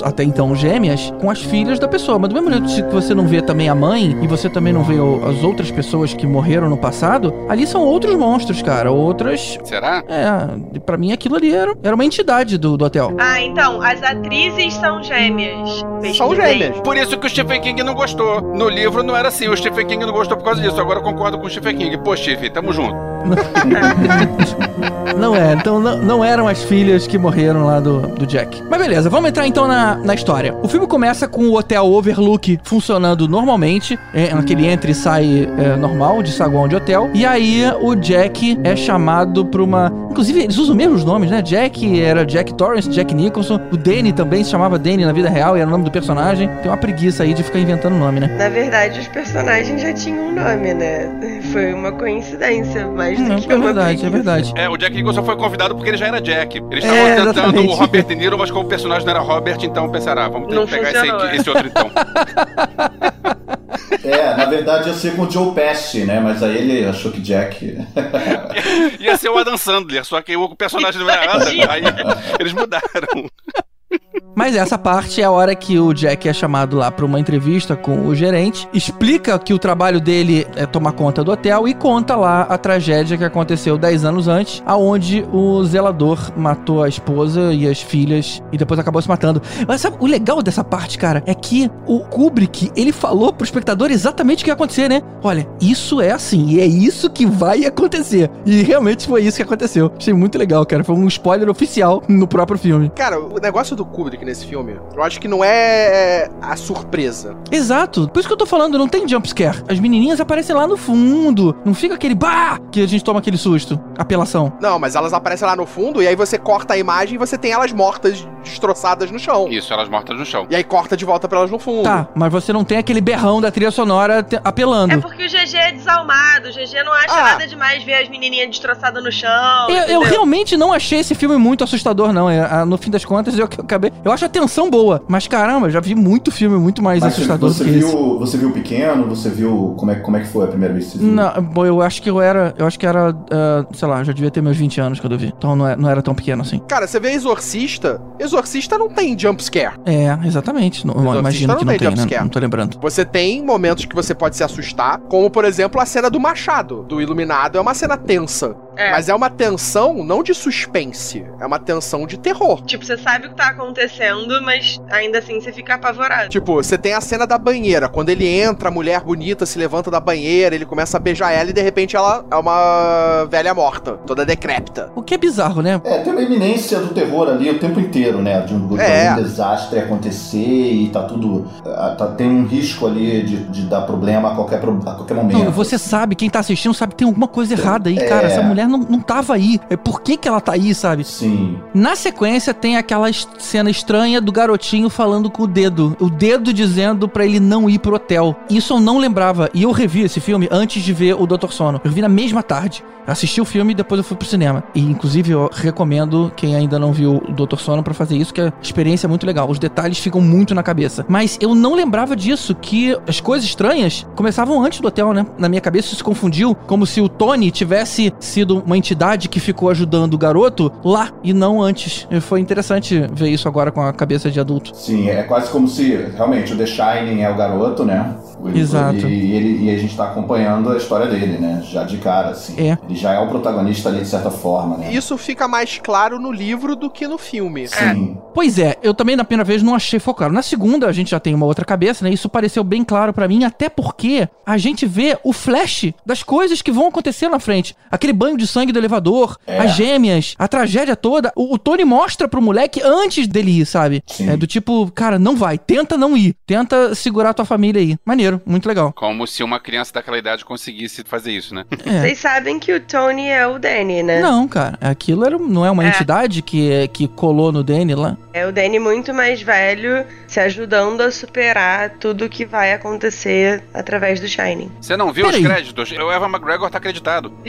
Speaker 3: até então gêmeas, com as filhas da pessoa. Mas do mesmo jeito que você não vê também a mãe, e você também não vê as outras pessoas que morreram no passado, ali são outros monstros, cara. Outras.
Speaker 5: Será?
Speaker 3: É, pra mim aquilo ali era, era uma entidade do, do hotel.
Speaker 4: Ah, então, as atrizes são gêmeas.
Speaker 6: São gêmeas.
Speaker 5: Por isso que o Stephen King não gostou. No livro não era assim. O Stephen King não gostou por causa disso. Agora eu concordo com o Stephen King. Pô, Stephen, tamo junto.
Speaker 3: Não é, então não, não eram as filhas que morreram lá do, do Jack. Mas beleza, vamos entrar então na, na história. O filme começa com o hotel Overlook funcionando normalmente, é, aquele entra e sai é, normal de saguão de hotel. E aí o Jack é chamado pra uma. Inclusive, eles usam mesmo os nomes, né? Jack era Jack Torrance, Jack Nicholson. O Danny também se chamava Danny na vida real e era o nome do personagem. Tem uma preguiça aí de ficar inventando nome, né?
Speaker 4: Na verdade, os personagens já tinham um nome, né? Foi uma coincidência, mais
Speaker 3: é verdade, é verdade.
Speaker 5: É, o Jack Nicholson foi convidado porque ele já era Jack. Eles
Speaker 3: É,
Speaker 5: estavam tentando
Speaker 3: exatamente.
Speaker 5: o Robert De Niro, mas como o personagem não era Robert, então pensaram, ah, vamos ter
Speaker 4: Não
Speaker 5: que pegar esse,
Speaker 4: é.
Speaker 5: esse outro então.
Speaker 7: É, na verdade ia ser com o Joe Pesci, né? Mas aí ele achou que Jack.
Speaker 5: Ia ser o Adam Sandler, só que o personagem não era Adam, aí eles mudaram.
Speaker 3: Mas essa parte é a hora que o Jack é chamado lá pra uma entrevista com o gerente, explica que o trabalho dele é tomar conta do hotel e conta lá a tragédia que aconteceu 10 anos antes, aonde o zelador matou a esposa e as filhas e depois acabou se matando. Mas sabe o legal dessa parte, cara, é que o Kubrick, ele falou pro espectador exatamente o que ia acontecer, né? Olha, isso é assim e é isso que vai acontecer. E realmente foi isso que aconteceu. Achei muito legal, cara. Foi um spoiler oficial no próprio filme.
Speaker 6: Cara, o negócio do Kubrick nesse filme. Eu acho que não é a surpresa.
Speaker 3: Exato. Por isso que eu tô falando, não tem jumpscare. As menininhas aparecem lá no fundo. Não fica aquele bah que a gente toma aquele susto. Apelação.
Speaker 6: Não, mas elas aparecem lá no fundo e aí você corta a imagem e você tem elas mortas, destroçadas no chão.
Speaker 5: Isso, elas mortas no chão.
Speaker 6: E aí corta de volta pra elas no fundo.
Speaker 3: Tá, mas você não tem aquele berrão da trilha sonora apelando.
Speaker 4: É porque o GG é desalmado, o GG não acha
Speaker 6: Ah.
Speaker 4: nada demais ver as menininhas destroçadas no chão.
Speaker 3: Eu, eu realmente não achei esse filme muito assustador, não. É, no fim das contas, eu acabei. Eu acho a tensão boa. Mas caramba, eu já vi muito filme muito mais
Speaker 7: Mas
Speaker 3: assustador
Speaker 7: você
Speaker 3: do que esse.
Speaker 7: viu, você viu o pequeno? Você viu como é, como é que foi a primeira vez que você viu?
Speaker 3: Não, bom, eu acho que eu era. Eu acho que era. ah, sei lá, já devia ter meus 20 anos quando eu vi. Então não, é- não era tão pequeno assim.
Speaker 6: Cara, você vê Exorcista, Exorcista não tem jumpscare.
Speaker 3: É, exatamente. Não,
Speaker 6: Exorcista
Speaker 3: imagino
Speaker 6: não
Speaker 3: que não
Speaker 6: tem
Speaker 3: tem, né?
Speaker 6: jumpscare.
Speaker 3: Não tô lembrando.
Speaker 6: Você tem momentos que você pode se assustar, como por exemplo a cena do machado, do Iluminado. É uma cena tensa.
Speaker 4: É.
Speaker 6: Mas é uma tensão não de suspense, é uma tensão de terror.
Speaker 4: Tipo, você sabe o que tá acontecendo, mas ainda assim você fica apavorado.
Speaker 6: Tipo, você tem a cena da banheira. Quando ele entra, a mulher bonita se levanta da banheira, ele começa a beijar ela e de repente ela é uma velha morta, toda decrépita.
Speaker 3: O que é bizarro, né?
Speaker 7: É, tem uma iminência do terror ali o tempo inteiro, né? De um, de
Speaker 6: É.
Speaker 7: um desastre acontecer e tá tudo. ah, tá- tem um risco ali de, de dar problema a qualquer, a qualquer momento.
Speaker 3: Não, você sabe, quem tá assistindo sabe que tem alguma coisa errada aí,
Speaker 7: É.
Speaker 3: cara. Essa mulher não, não tava aí. É por que, que ela tá aí, sabe?
Speaker 7: Sim.
Speaker 3: Na sequência tem aquela es- cena estranha do garotinho falando com o dedo. O dedo dizendo pra ele não ir pro hotel. Isso eu não lembrava. E eu revi esse filme antes de ver o Dr. Sono. Eu vi na mesma tarde. Assisti o filme e depois eu fui pro cinema. E inclusive eu recomendo quem ainda não viu o Dr. Sono pra fazer isso, que a experiência é muito legal. Os detalhes ficam muito na cabeça. Mas eu não lembrava disso, que as coisas estranhas começavam antes do hotel, né? Na minha cabeça isso se confundiu, como se o Tony tivesse sido uma entidade que ficou ajudando o garoto lá e não antes. Foi interessante ver isso agora com a cabeça de adulto.
Speaker 7: Sim, é quase como se realmente o The Shining é o garoto, né? Ele-
Speaker 3: Exato.
Speaker 7: E, ele, e a gente tá acompanhando a história dele, né? Já de cara, assim.
Speaker 3: É.
Speaker 7: Ele já é o protagonista ali de certa forma, né?
Speaker 6: Isso fica mais claro no livro do que no filme.
Speaker 7: Sim.
Speaker 3: Pois é, eu também na primeira vez não achei focado. Na segunda a gente já tem uma outra cabeça, né? Isso pareceu bem claro pra mim, até porque a gente vê o flash das coisas que vão acontecer na frente. Aquele banho de sangue do elevador,
Speaker 7: É.
Speaker 3: as gêmeas, a tragédia toda. O, o Tony mostra pro moleque antes dele ir, sabe?
Speaker 7: Sim.
Speaker 3: É do tipo, cara, não vai, tenta não ir. Tenta segurar tua família aí. Maneiro, muito legal.
Speaker 5: Como se uma criança daquela idade conseguisse fazer isso, né?
Speaker 3: É.
Speaker 4: Vocês sabem que o Tony é o Danny, né?
Speaker 3: Não, cara, aquilo era, não é uma
Speaker 4: É.
Speaker 3: entidade que, que colou no Danny lá.
Speaker 4: É o Danny muito mais velho, se ajudando a superar tudo que vai acontecer através do Shining.
Speaker 5: Você não viu
Speaker 3: Peraí.
Speaker 5: os créditos? O Evan McGregor tá acreditado.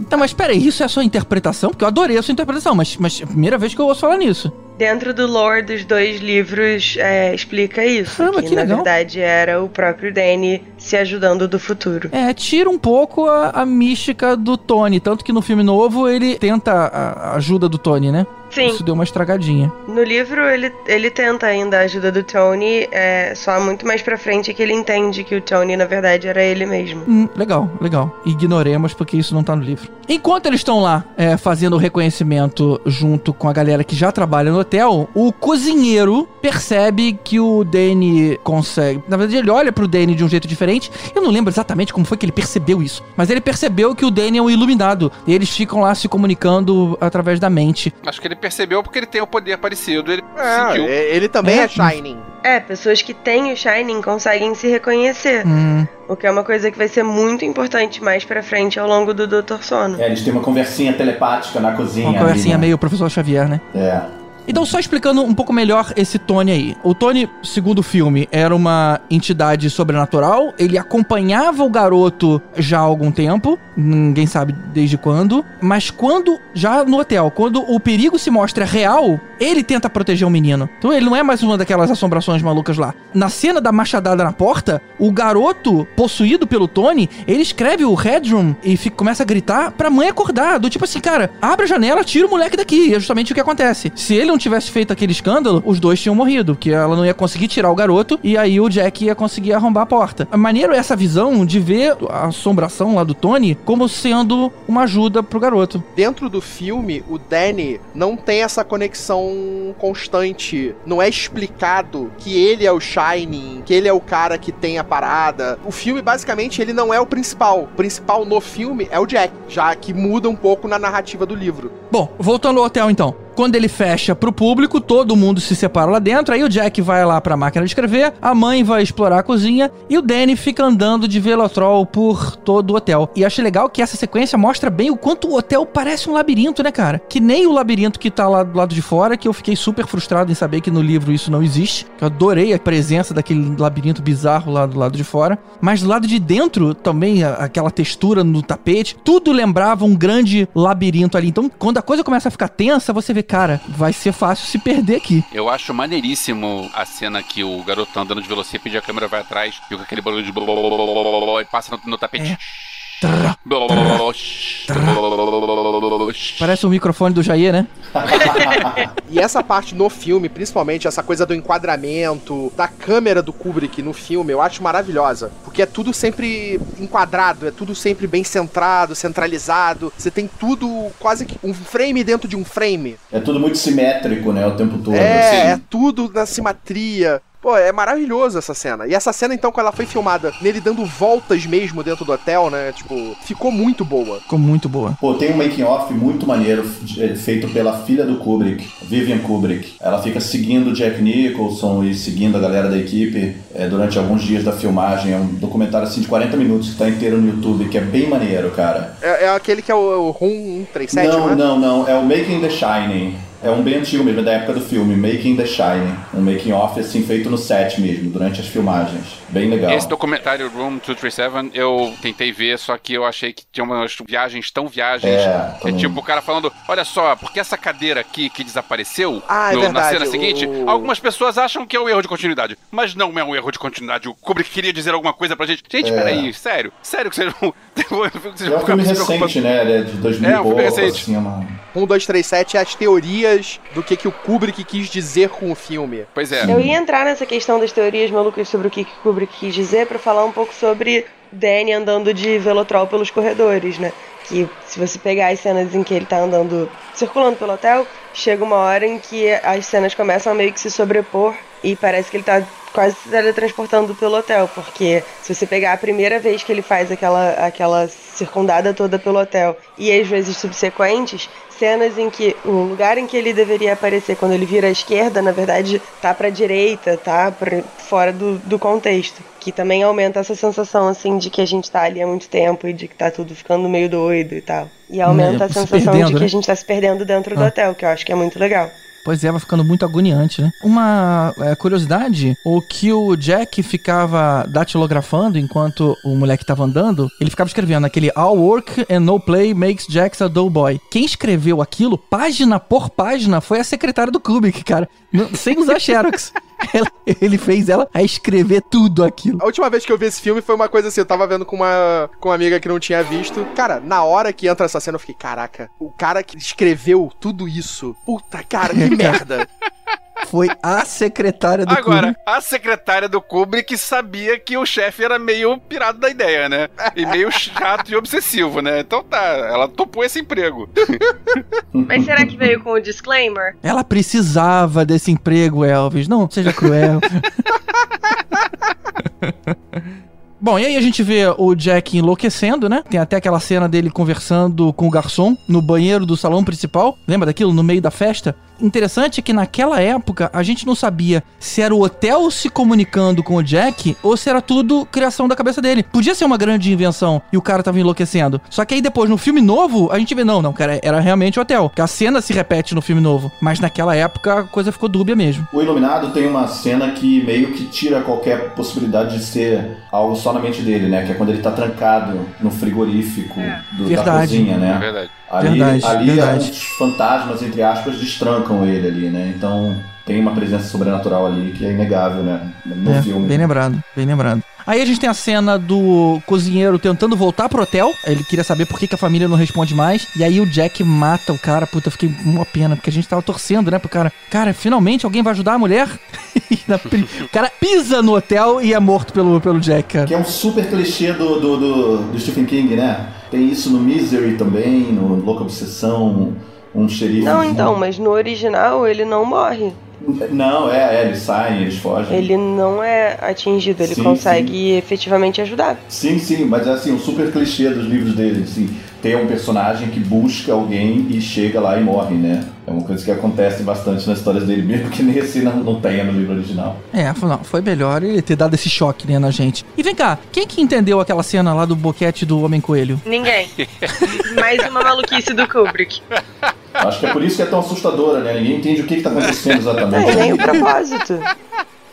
Speaker 3: Então, mas peraí, isso é a sua interpretação? Porque eu adorei a sua interpretação, mas, mas é a primeira vez que eu ouço falar nisso.
Speaker 4: Dentro do lore dos dois livros, é, explica isso.
Speaker 3: Caramba,
Speaker 4: que,
Speaker 3: que
Speaker 4: na
Speaker 3: legal.
Speaker 4: verdade era o próprio Danny se ajudando do futuro.
Speaker 3: É, tira um pouco a, a mística do Tony. Tanto que no filme novo ele tenta a, a ajuda do Tony, né?
Speaker 4: Sim,
Speaker 3: Isso deu uma estragadinha.
Speaker 4: no livro ele, ele tenta ainda a ajuda do Tony, é, só muito mais pra frente que ele entende que o Tony, na verdade, era ele mesmo.
Speaker 3: Hum, legal, legal. Ignoremos porque isso não tá no livro. Enquanto eles estão lá é, fazendo o reconhecimento junto com a galera que já trabalha no hotel, o cozinheiro percebe que o Danny consegue. Na verdade, ele olha pro Danny de um jeito diferente. Eu não lembro exatamente como foi que ele percebeu isso. Mas ele percebeu que o Danny é um iluminado. E eles ficam lá se comunicando através da mente.
Speaker 5: Acho que ele percebeu porque ele tem o poder parecido. Ele
Speaker 6: É,
Speaker 5: sentiu.
Speaker 6: é, ele também
Speaker 3: É.
Speaker 6: é, Shining.
Speaker 4: É, pessoas que têm o Shining conseguem se reconhecer,
Speaker 3: Hum,
Speaker 4: o que é uma coisa que vai ser muito importante mais pra frente ao longo do Dr. Sono.
Speaker 7: É, eles têm uma conversinha telepática na cozinha.
Speaker 3: uma conversinha
Speaker 7: ali, né?
Speaker 3: meio professor Xavier, né?
Speaker 7: É.
Speaker 3: Então, só explicando um pouco melhor esse Tony aí. O Tony, segundo o filme, era uma entidade sobrenatural. Ele acompanhava o garoto já há algum tempo. Ninguém sabe desde quando. Mas quando, já no hotel, quando o perigo se mostra real, ele tenta proteger o menino. Então ele não é mais uma daquelas assombrações malucas lá. Na cena da machadada na porta, o garoto, possuído pelo Tony, ele escreve o headroom e fica- começa a gritar pra mãe acordar. Do tipo assim, cara, abre a janela, tira o moleque daqui. É justamente o que acontece. Se ele não tivesse feito aquele escândalo, os dois tinham morrido. Que ela não ia conseguir tirar o garoto e aí o Jack ia conseguir arrombar a porta. É maneiro essa visão de ver a assombração lá do Tony como sendo uma ajuda pro garoto.
Speaker 6: Dentro do filme, o Danny não tem essa conexão constante. Não é explicado que ele é o Shining, que ele é o cara que tem a parada. O filme, basicamente, ele não é o principal. O principal no filme é o Jack, já que muda um pouco na narrativa do livro.
Speaker 3: Bom, voltando ao hotel então. Quando ele fecha pro público, todo mundo se separa lá dentro. Aí o Jack vai lá pra máquina de escrever, a mãe vai explorar a cozinha e o Danny fica andando de velotrol por todo o hotel. E acho legal que essa sequência mostra bem o quanto o hotel parece um labirinto, né, cara? Que nem o labirinto que tá lá do lado de fora, que eu fiquei super frustrado em saber que no livro isso não existe. Que eu adorei a presença daquele labirinto bizarro lá do lado de fora. Mas do lado de dentro também, aquela textura no tapete, tudo lembrava um grande labirinto ali. Então, quando a coisa começa a ficar tensa, você vê, cara, vai ser fácil se perder aqui.
Speaker 5: Eu acho maneiríssimo a cena que o garoto tá andando de velocípede e a câmera vai atrás, fica aquele barulho de blá, e passa no, no tapete.
Speaker 3: Parece o microfone do Jair, né?
Speaker 6: E essa parte no filme, principalmente essa coisa do enquadramento, da câmera do Kubrick no filme, eu acho maravilhosa. Porque é tudo sempre enquadrado, é tudo sempre bem centrado, centralizado. Você tem tudo quase que um frame dentro de um frame.
Speaker 7: É tudo muito simétrico, né? O tempo todo.
Speaker 6: É,
Speaker 7: assim.
Speaker 6: é tudo na simetria. Pô, é maravilhoso essa cena. E essa cena, então, quando ela foi filmada nele dando voltas mesmo dentro do hotel, né? Tipo, ficou muito boa.
Speaker 3: Ficou muito boa.
Speaker 7: Pô, tem um making off muito maneiro eh, feito pela filha do Kubrick, Vivian Kubrick. Ela fica seguindo o Jack Nicholson e seguindo a galera da equipe eh, durante alguns dias da filmagem. É um documentário assim de 40 minutos que tá inteiro no YouTube, que é bem maneiro, cara.
Speaker 6: É, é aquele que é o, o RUM 137,
Speaker 7: não,
Speaker 6: não é?
Speaker 7: não, não. É o Making the Shining. É um bem antigo mesmo, é da época do filme, Making the Shining. Um making off assim feito no set mesmo, durante as filmagens. Bem legal.
Speaker 5: Esse documentário Room 237 eu tentei ver, só que eu achei que tinha umas viagens tão viagens.
Speaker 7: É,
Speaker 5: É,
Speaker 7: também.
Speaker 5: tipo o cara falando: olha só, porque essa cadeira aqui que desapareceu
Speaker 6: Ah, é
Speaker 5: no- na
Speaker 6: verdade,
Speaker 5: cena seguinte,
Speaker 6: o-
Speaker 5: algumas pessoas acham que é um erro de continuidade. Mas não é um erro de continuidade. O Kubrick queria dizer alguma coisa pra gente. Gente,
Speaker 7: É.
Speaker 5: peraí, sério, sério que vocês vão. vocês
Speaker 7: É
Speaker 5: vão
Speaker 7: um
Speaker 5: ficar
Speaker 7: filme recente, né? Ele é de 2000
Speaker 5: É, um filme recente.
Speaker 7: assim, é uma...
Speaker 6: 1, 2, 3, 7 é as teorias do que, que o Kubrick quis dizer com o filme.
Speaker 5: Pois é.
Speaker 4: Eu ia entrar nessa questão das teorias malucas sobre o que que Kubrick quis dizer pra falar um pouco sobre Danny andando de velotrol pelos corredores, né? Que se você pegar as cenas em que ele tá andando, circulando pelo hotel, chega uma hora em que as cenas começam a meio que se sobrepor e parece que ele tá quase se teletransportando pelo hotel, porque se você pegar a primeira vez que ele faz aquela, aquela circundada toda pelo hotel e as vezes subsequentes, cenas em que o lugar em que ele deveria aparecer quando ele vira à esquerda, na verdade, tá pra direita, tá pra, fora do, do contexto. Que também aumenta essa sensação, assim, de que a gente tá ali há muito tempo e de que tá tudo ficando meio doido e tal. E aumenta
Speaker 3: É,
Speaker 4: a
Speaker 3: se
Speaker 4: sensação
Speaker 3: perdendo,
Speaker 4: de que
Speaker 3: né?
Speaker 4: a gente tá se perdendo dentro do
Speaker 3: Ah.
Speaker 4: hotel, que eu acho que é muito legal.
Speaker 3: Pois é, vai ficando muito agoniante, né? Uma é, curiosidade, o que o Jack ficava datilografando enquanto o moleque tava andando, ele ficava escrevendo aquele All work and no play makes Jack a dull boy. Quem escreveu aquilo, página por página, foi a secretária do Kubrick, cara. Sem usar Xerox. Ela- ele fez ela a escrever tudo aquilo.
Speaker 6: A última vez que eu vi esse filme foi uma coisa assim, eu tava vendo com uma, com uma amiga que não tinha visto. Cara, na hora que entra essa cena, eu fiquei, caraca, o cara que escreveu tudo isso, puta, cara, que merda.
Speaker 3: Foi a secretária do
Speaker 5: Agora,
Speaker 3: Kubrick.
Speaker 5: a secretária do Kubrick sabia que o chefe era meio pirado da ideia, né? E meio chato e obsessivo, né? Então tá, ela topou esse emprego.
Speaker 4: Mas será que veio com o disclaimer?
Speaker 3: Ela precisava desse emprego, Elvis. Não seja cruel. Bom, e aí a gente vê o Jack enlouquecendo, né? Tem até aquela cena dele conversando com o garçom no banheiro do salão principal. Lembra daquilo? No meio da festa? Interessante é que naquela época a gente não sabia se era o hotel se comunicando com o Jack ou se era tudo criação da cabeça dele. Podia ser uma grande invenção e o cara tava enlouquecendo. Só que aí depois, no filme novo, a gente vê, não, não, cara, era realmente o hotel. Porque a cena se repete no filme novo. Mas naquela época a coisa ficou dúbia mesmo.
Speaker 7: O Iluminado tem uma cena que meio que tira qualquer possibilidade de ser algo só na mente dele, né? Que é quando ele tá trancado no frigorífico do, da
Speaker 3: Verdade.
Speaker 7: cozinha,
Speaker 5: É
Speaker 7: né?
Speaker 5: verdade.
Speaker 7: Ali,
Speaker 3: Verdade,
Speaker 7: ali
Speaker 3: verdade.
Speaker 7: os fantasmas, entre aspas, destrancam ele ali, né? Então tem uma presença sobrenatural ali que é inegável, né? No
Speaker 3: É,
Speaker 7: filme.
Speaker 3: bem lembrado, bem lembrado. Aí a gente tem a cena do cozinheiro tentando voltar pro hotel. Ele queria saber por que, que a família não responde mais. E aí o Jack mata o cara. Puta, eu fiquei uma pena, porque a gente tava torcendo, né, pro cara. Cara, finalmente alguém vai ajudar a mulher? E o cara pisa no hotel e é morto pelo, pelo Jack, cara.
Speaker 7: Que é um super clichê do, do, do, do Stephen King, né? Tem isso no Misery também, no Louca Obsessão, um xerife.
Speaker 4: Não, então, mas no original ele não morre.
Speaker 7: Não, é, é, eles saem, eles fogem.
Speaker 4: Ele não é atingido, ele
Speaker 7: Sim,
Speaker 4: consegue efetivamente ajudar.
Speaker 7: Sim, sim, mas é assim, um super clichê dos livros dele, assim, tem um personagem que busca alguém e chega lá e morre, né? É uma coisa que acontece bastante nas histórias dele, mesmo que nesse não, não tenha no livro original.
Speaker 3: É, não, foi melhor ele ter dado esse choque, né, na gente. E vem cá, quem que entendeu aquela cena lá do boquete do Homem Coelho?
Speaker 4: Ninguém. Mais uma maluquice do Kubrick.
Speaker 7: Acho que é por isso que é tão assustadora, né? Ninguém entende o que, que tá acontecendo exatamente.
Speaker 4: É, nem o propósito.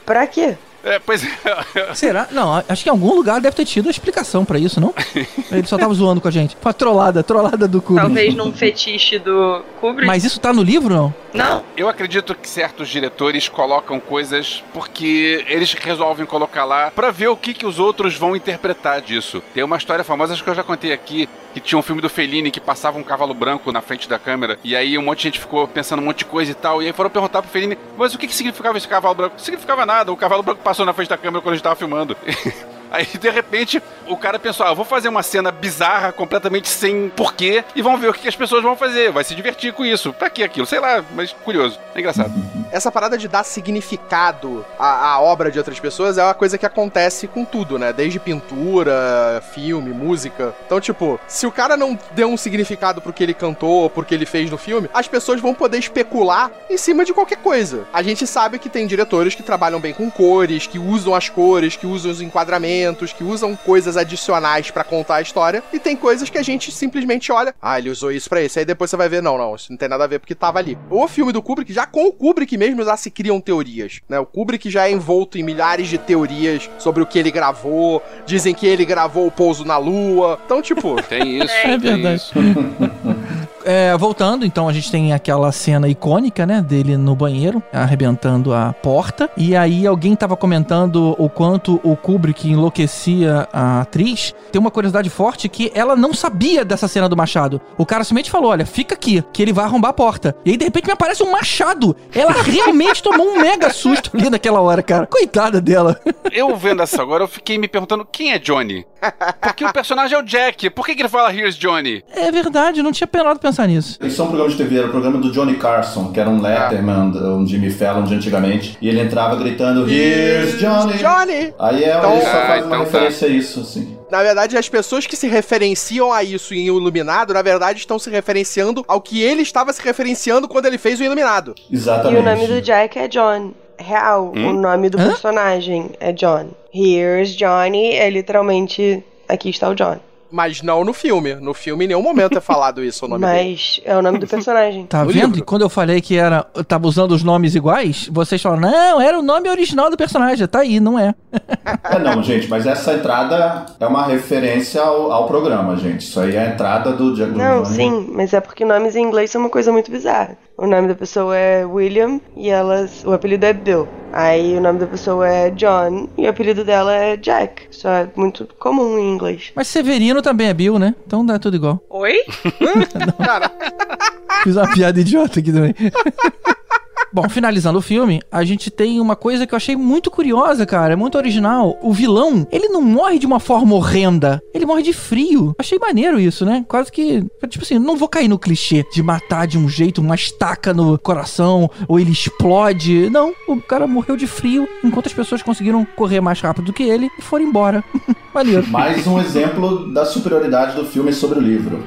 Speaker 4: Pra quê?
Speaker 5: É, pois é.
Speaker 3: Será? Não, acho que em algum lugar deve ter tido a explicação pra isso, não? Ele só tava zoando com a gente. Foi uma trollada, trollada do Kubrick.
Speaker 4: Talvez num fetiche do Kubrick.
Speaker 3: Mas isso tá no livro, não?
Speaker 4: Não.
Speaker 5: Eu acredito que certos diretores colocam coisas porque eles resolvem colocar lá pra ver o que, que os outros vão interpretar disso. Tem uma história famosa, acho que eu já contei aqui, que tinha um filme do Fellini que passava um cavalo branco na frente da câmera, e aí um monte de gente ficou pensando um monte de coisa e tal, e aí foram perguntar pro Fellini, mas o que, que significava esse cavalo branco? Não significava nada, o cavalo branco passou na frente da câmera quando a gente tava filmando. Aí, de repente, o cara pensou: ah, vou fazer uma cena bizarra, completamente sem porquê, e vamos ver o que as pessoas vão fazer. Vai se divertir com isso. Pra que aquilo? Sei lá, mas curioso. É engraçado.
Speaker 6: Essa parada de dar significado à, à obra de outras pessoas é uma coisa que acontece com tudo, né? Desde pintura, filme, música. Então, tipo, se o cara não deu um significado pro que ele cantou ou pro que ele fez no filme, as pessoas vão poder especular em cima de qualquer coisa. A gente sabe que tem diretores que trabalham bem com cores, que usam as cores, que usam os enquadramentos, que usam coisas adicionais pra contar a história, e tem coisas que a gente simplesmente olha, ah, ele usou isso pra isso. Aí depois você vai ver, não, não, isso não tem nada a ver porque tava ali. O filme do Kubrick, já com o Kubrick mesmo já se criam teorias, né? O Kubrick já é envolto em milhares de teorias sobre o que ele gravou, dizem que ele gravou o pouso na lua. Então, tipo,
Speaker 5: Tem isso.
Speaker 3: É
Speaker 5: tem
Speaker 3: verdade.
Speaker 5: isso.
Speaker 3: É, voltando, então a gente tem aquela cena icônica, né, dele no banheiro, arrebentando a porta. E aí alguém tava comentando o quanto o Kubrick enlouquecia a atriz. Tem uma curiosidade forte que ela não sabia dessa cena do machado. O cara simplesmente falou: olha, fica aqui, que ele vai arrombar a porta. E aí de repente me aparece um machado. Ela realmente tomou um mega susto ali naquela hora, cara. Coitada dela.
Speaker 5: Eu vendo essa agora, eu fiquei me perguntando quem é Johnny? Porque o personagem é o Jack. Por que, que ele fala Here's Johnny?
Speaker 3: É verdade, eu não tinha penado pensar nisso.
Speaker 7: Isso é um programa de TV, era o programa do Johnny Carson, que era um Letterman, um Jimmy Fallon de antigamente, e ele entrava gritando Here's Johnny!
Speaker 6: Johnny!
Speaker 7: Aí é,
Speaker 6: Então-
Speaker 7: ele só
Speaker 5: Ah,
Speaker 7: faz uma
Speaker 5: então tá.
Speaker 7: referência a isso, assim.
Speaker 6: Na verdade, as pessoas que se referenciam a isso em O Iluminado, na verdade, estão se referenciando ao que ele estava se referenciando quando ele fez o Iluminado.
Speaker 4: E
Speaker 7: Exatamente.
Speaker 4: o nome do Jack é John. Real, o nome do
Speaker 3: Hã?
Speaker 4: personagem é John. Here's Johnny é literalmente aqui está o John.
Speaker 6: Mas não no filme. No filme, em nenhum momento é falado isso o nome dele.
Speaker 4: Mas é o nome do personagem.
Speaker 3: Tá
Speaker 6: No
Speaker 3: vendo?
Speaker 6: livro.
Speaker 3: E quando eu falei que era, eu tava usando os nomes iguais, vocês falaram, não, era o nome original do personagem. Tá aí, não é.
Speaker 7: É, não, gente, mas essa entrada é uma referência ao, ao programa, gente. Isso aí é a entrada do, Jack- do
Speaker 4: Não,
Speaker 7: Johnny.
Speaker 4: sim, mas é porque nomes em inglês são uma coisa muito bizarra. O nome da pessoa é William e elas, o apelido é Bill. Aí o nome da pessoa é John e o apelido dela é Jack. Isso é muito comum em inglês.
Speaker 3: Mas Severino também é Bill, né? Então dá tudo igual.
Speaker 4: Oi?
Speaker 6: Cara,
Speaker 3: Fiz uma piada idiota aqui também. Bom, finalizando o filme, a gente tem uma coisa que eu achei muito curiosa, cara, é muito original. O vilão, ele não morre de uma forma horrenda, ele morre de frio. Achei maneiro isso, né? Quase que, tipo assim, não vou cair no clichê de matar de um jeito, uma estaca no coração, ou ele explode. Não, o cara morreu de frio, enquanto as pessoas conseguiram correr mais rápido do que ele e foram embora. maneiro.
Speaker 7: Mais um exemplo da superioridade do filme sobre o livro.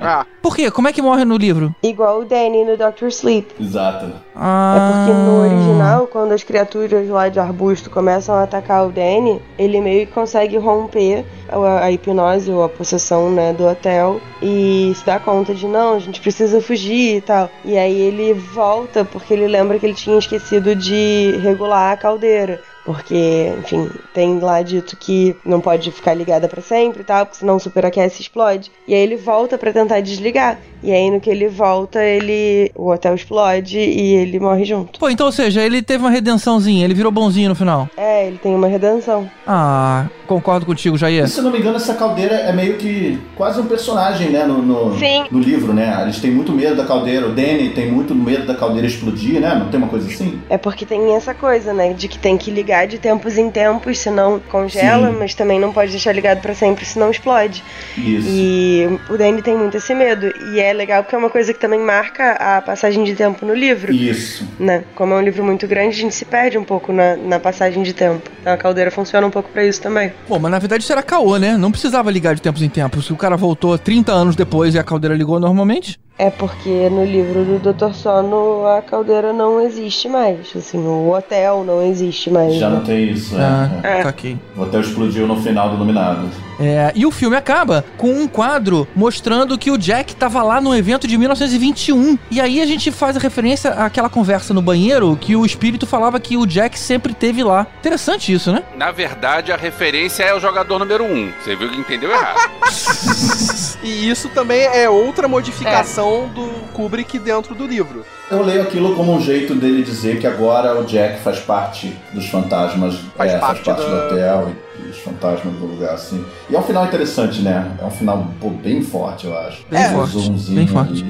Speaker 6: ah,
Speaker 3: Por quê? Como é que morre no livro?
Speaker 4: Igual o Danny no Doctor Sleep.
Speaker 7: Exato.
Speaker 3: Ah,
Speaker 4: É porque no original, quando as criaturas lá de arbusto começam a atacar o Danny, ele meio que consegue romper a, a hipnose ou a possessão né, do hotel e se dá conta de não, a gente precisa fugir e tal. E aí ele volta porque ele lembra que ele tinha esquecido de regular a caldeira. Porque, enfim, tem lá dito que não pode ficar ligada pra sempre e tal, porque senão superaquece e explode. E aí ele volta pra tentar desligar. E aí no que ele volta, ele o hotel explode e ele morre junto.
Speaker 3: Pô, então, ou seja, ele teve uma redençãozinha, ele virou bonzinho no final.
Speaker 4: É, ele tem uma redenção.
Speaker 3: Ah, concordo contigo, Jair.
Speaker 7: E, se eu não me engano, essa caldeira é meio que quase um personagem, né, no, no,
Speaker 4: Sim.
Speaker 7: no livro, né? Eles têm muito medo da caldeira. O Danny tem muito medo da caldeira explodir, né? Não tem uma coisa assim?
Speaker 4: É porque tem essa coisa, né, de que tem que ligar ligar de tempos em tempos, senão congela,
Speaker 7: Sim.
Speaker 4: mas também não pode deixar ligado pra sempre, senão explode.
Speaker 7: Isso.
Speaker 4: E o Danny tem muito esse medo. E é legal porque é uma coisa que também marca a passagem de tempo no livro.
Speaker 7: Isso.
Speaker 4: Né? Como é um livro muito grande, a gente se perde um pouco na, na passagem de tempo. Então a caldeira funciona um pouco pra isso também.
Speaker 3: Pô, mas na verdade isso era caô, né? Não precisava ligar de tempos em tempos. Se o cara voltou 30 anos depois e a caldeira ligou normalmente.
Speaker 4: É porque no livro do Dr. Sono a caldeira não existe mais. Assim, o hotel não existe mais.
Speaker 7: Já
Speaker 4: né?
Speaker 7: não tem isso,
Speaker 3: Ah,
Speaker 7: né?
Speaker 4: É.
Speaker 3: saquei.
Speaker 7: O hotel explodiu no final do Iluminado.
Speaker 3: É, e o filme acaba com um quadro mostrando que o Jack tava lá no evento de 1921. E aí a gente faz a referência àquela conversa no banheiro que o espírito falava que o Jack sempre teve lá. Interessante isso, né?
Speaker 5: Na verdade, a referência é o jogador número 1. Um. Você viu que entendeu errado.
Speaker 6: E isso também é outra modificação do Kubrick dentro do livro.
Speaker 7: Eu leio aquilo como um jeito dele dizer que agora o Jack faz parte dos fantasmas,
Speaker 6: Faz
Speaker 7: é,
Speaker 6: parte
Speaker 7: faz parte
Speaker 6: da-
Speaker 7: do hotel e dos fantasmas do lugar, assim. E é um final interessante, né? É um final pô, bem forte, eu acho.
Speaker 3: Bem
Speaker 7: Um
Speaker 3: forte, bem forte.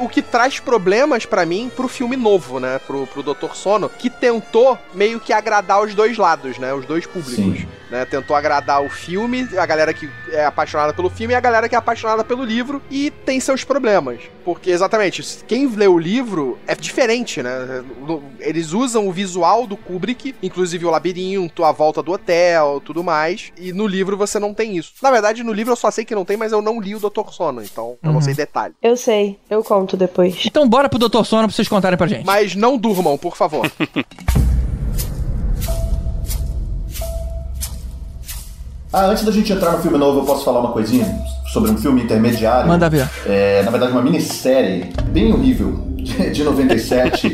Speaker 6: O que traz problemas pra mim pro filme novo, né? Pro, pro Dr. Sono, que tentou meio que agradar os dois lados, né? Os dois públicos.
Speaker 7: Sim.
Speaker 6: Né? Tentou agradar o filme, a galera que é apaixonada pelo filme e a galera que é apaixonada pelo livro e tem seus problemas. Porque, exatamente, quem lê o livro é diferente, né? Eles usam o visual do Kubrick, inclusive o labirinto, a volta do hotel, tudo mais. E no livro você não tem isso. Na verdade, no livro eu só sei que não tem, mas eu não li o Dr. Sono, então eu não
Speaker 3: Uhum.
Speaker 6: sei detalhe.
Speaker 4: Eu sei, eu conto depois.
Speaker 3: Então bora pro Dr. Sono pra vocês contarem pra gente.
Speaker 6: Mas não durmam, por favor.
Speaker 7: Ah, antes da gente entrar no filme novo, eu posso falar uma coisinha sobre um filme intermediário?
Speaker 3: Manda ver.
Speaker 7: É, na verdade, uma minissérie bem horrível, de de 97,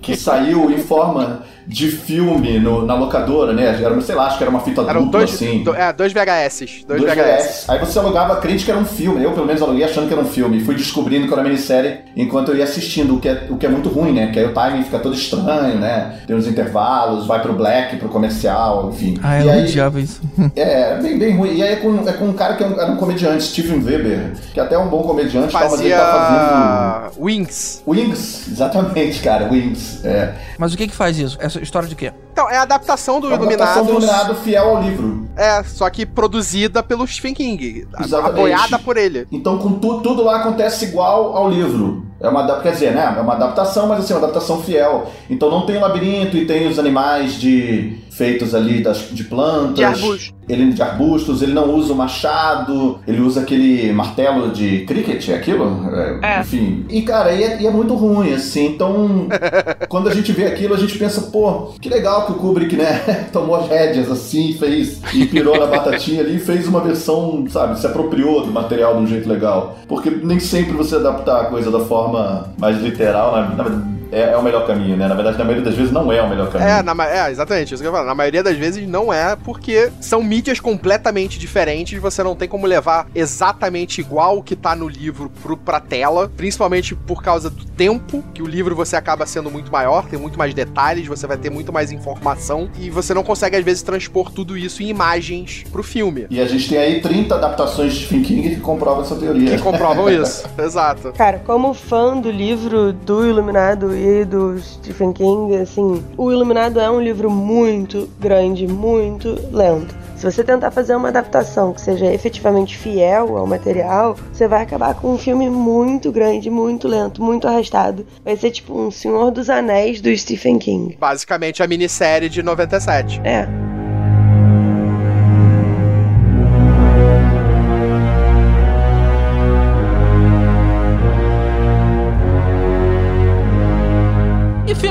Speaker 7: que saiu em forma de filme no- na locadora, né? Era, sei lá, acho que era uma fita
Speaker 6: Eram
Speaker 7: dupla,
Speaker 6: dois,
Speaker 7: assim.
Speaker 6: do- é, dois VHS. Dois,
Speaker 7: Dois
Speaker 6: VHS.
Speaker 7: VHS. Aí você alugava a crítica, era um filme. Eu, pelo menos, aluguei achando que era um filme. E fui descobrindo que era minissérie enquanto eu ia assistindo, o que é, o que é muito ruim, né? Que aí o timing fica todo estranho, né? Tem uns intervalos, vai pro black, pro comercial, enfim.
Speaker 3: Ah, eu
Speaker 7: aí,
Speaker 3: odiava isso.
Speaker 7: é, bem, bem ruim. E aí é com, é com um cara que é um, era um comediante, Steven Weber, que até é um bom comediante, tal, mas ele tá
Speaker 6: Fazia
Speaker 7: fazendo.
Speaker 6: Wings.
Speaker 7: Wings, exatamente, cara, Wings. É.
Speaker 3: Mas o que que faz isso? Essa história de quê?
Speaker 6: Então, é a adaptação do
Speaker 7: Uma adaptação
Speaker 6: Iluminados.
Speaker 7: do Iluminado fiel ao livro.
Speaker 6: É, só que produzida pelo Stephen King.
Speaker 7: Exatamente.
Speaker 6: Apoiada por ele.
Speaker 7: Então, com tu, tudo lá acontece igual ao livro. É uma, quer dizer, né? É uma adaptação, mas assim, uma adaptação fiel. Então não tem o labirinto e tem os animais de feitos ali das, de plantas.
Speaker 6: De arbusto.
Speaker 7: Ele de arbustos, ele não usa o machado, ele usa aquele martelo de cricket, é aquilo? É,
Speaker 4: É.
Speaker 7: Enfim. E, cara, e é, e é muito ruim, assim. Então, quando a gente vê aquilo, a gente pensa, pô, que legal que o Kubrick, né, tomou as rédeas assim, fez e pirou na batatinha ali fez uma versão, sabe, se apropriou do material de um jeito legal. Porque nem sempre você adaptar a coisa da forma mais literal, na, na- é, é o melhor caminho, né? Na verdade, na maioria das vezes não é o melhor caminho.
Speaker 6: É, na é, exatamente, isso que eu ia falar. Na maioria das vezes não é, porque são mídias completamente diferentes, você não tem como levar exatamente igual o que tá no livro pro, pra tela, principalmente por causa do tempo, que o livro você acaba sendo muito maior, tem muito mais detalhes, você vai ter muito mais informação, e você não consegue, às vezes, transpor tudo isso em imagens pro filme.
Speaker 7: E a gente tem aí 30 adaptações de Stephen King que comprovam essa teoria.
Speaker 6: Que comprovam isso. Exato.
Speaker 4: Cara, como fã do livro do Iluminado do Stephen King, assim, o Iluminado é um livro muito grande, muito lento. Se você tentar fazer uma adaptação que seja efetivamente fiel ao material, você vai acabar com um filme muito grande, muito lento, muito arrastado. Vai ser tipo um Senhor dos Anéis do Stephen King.
Speaker 6: Basicamente a minissérie de 97.
Speaker 4: É.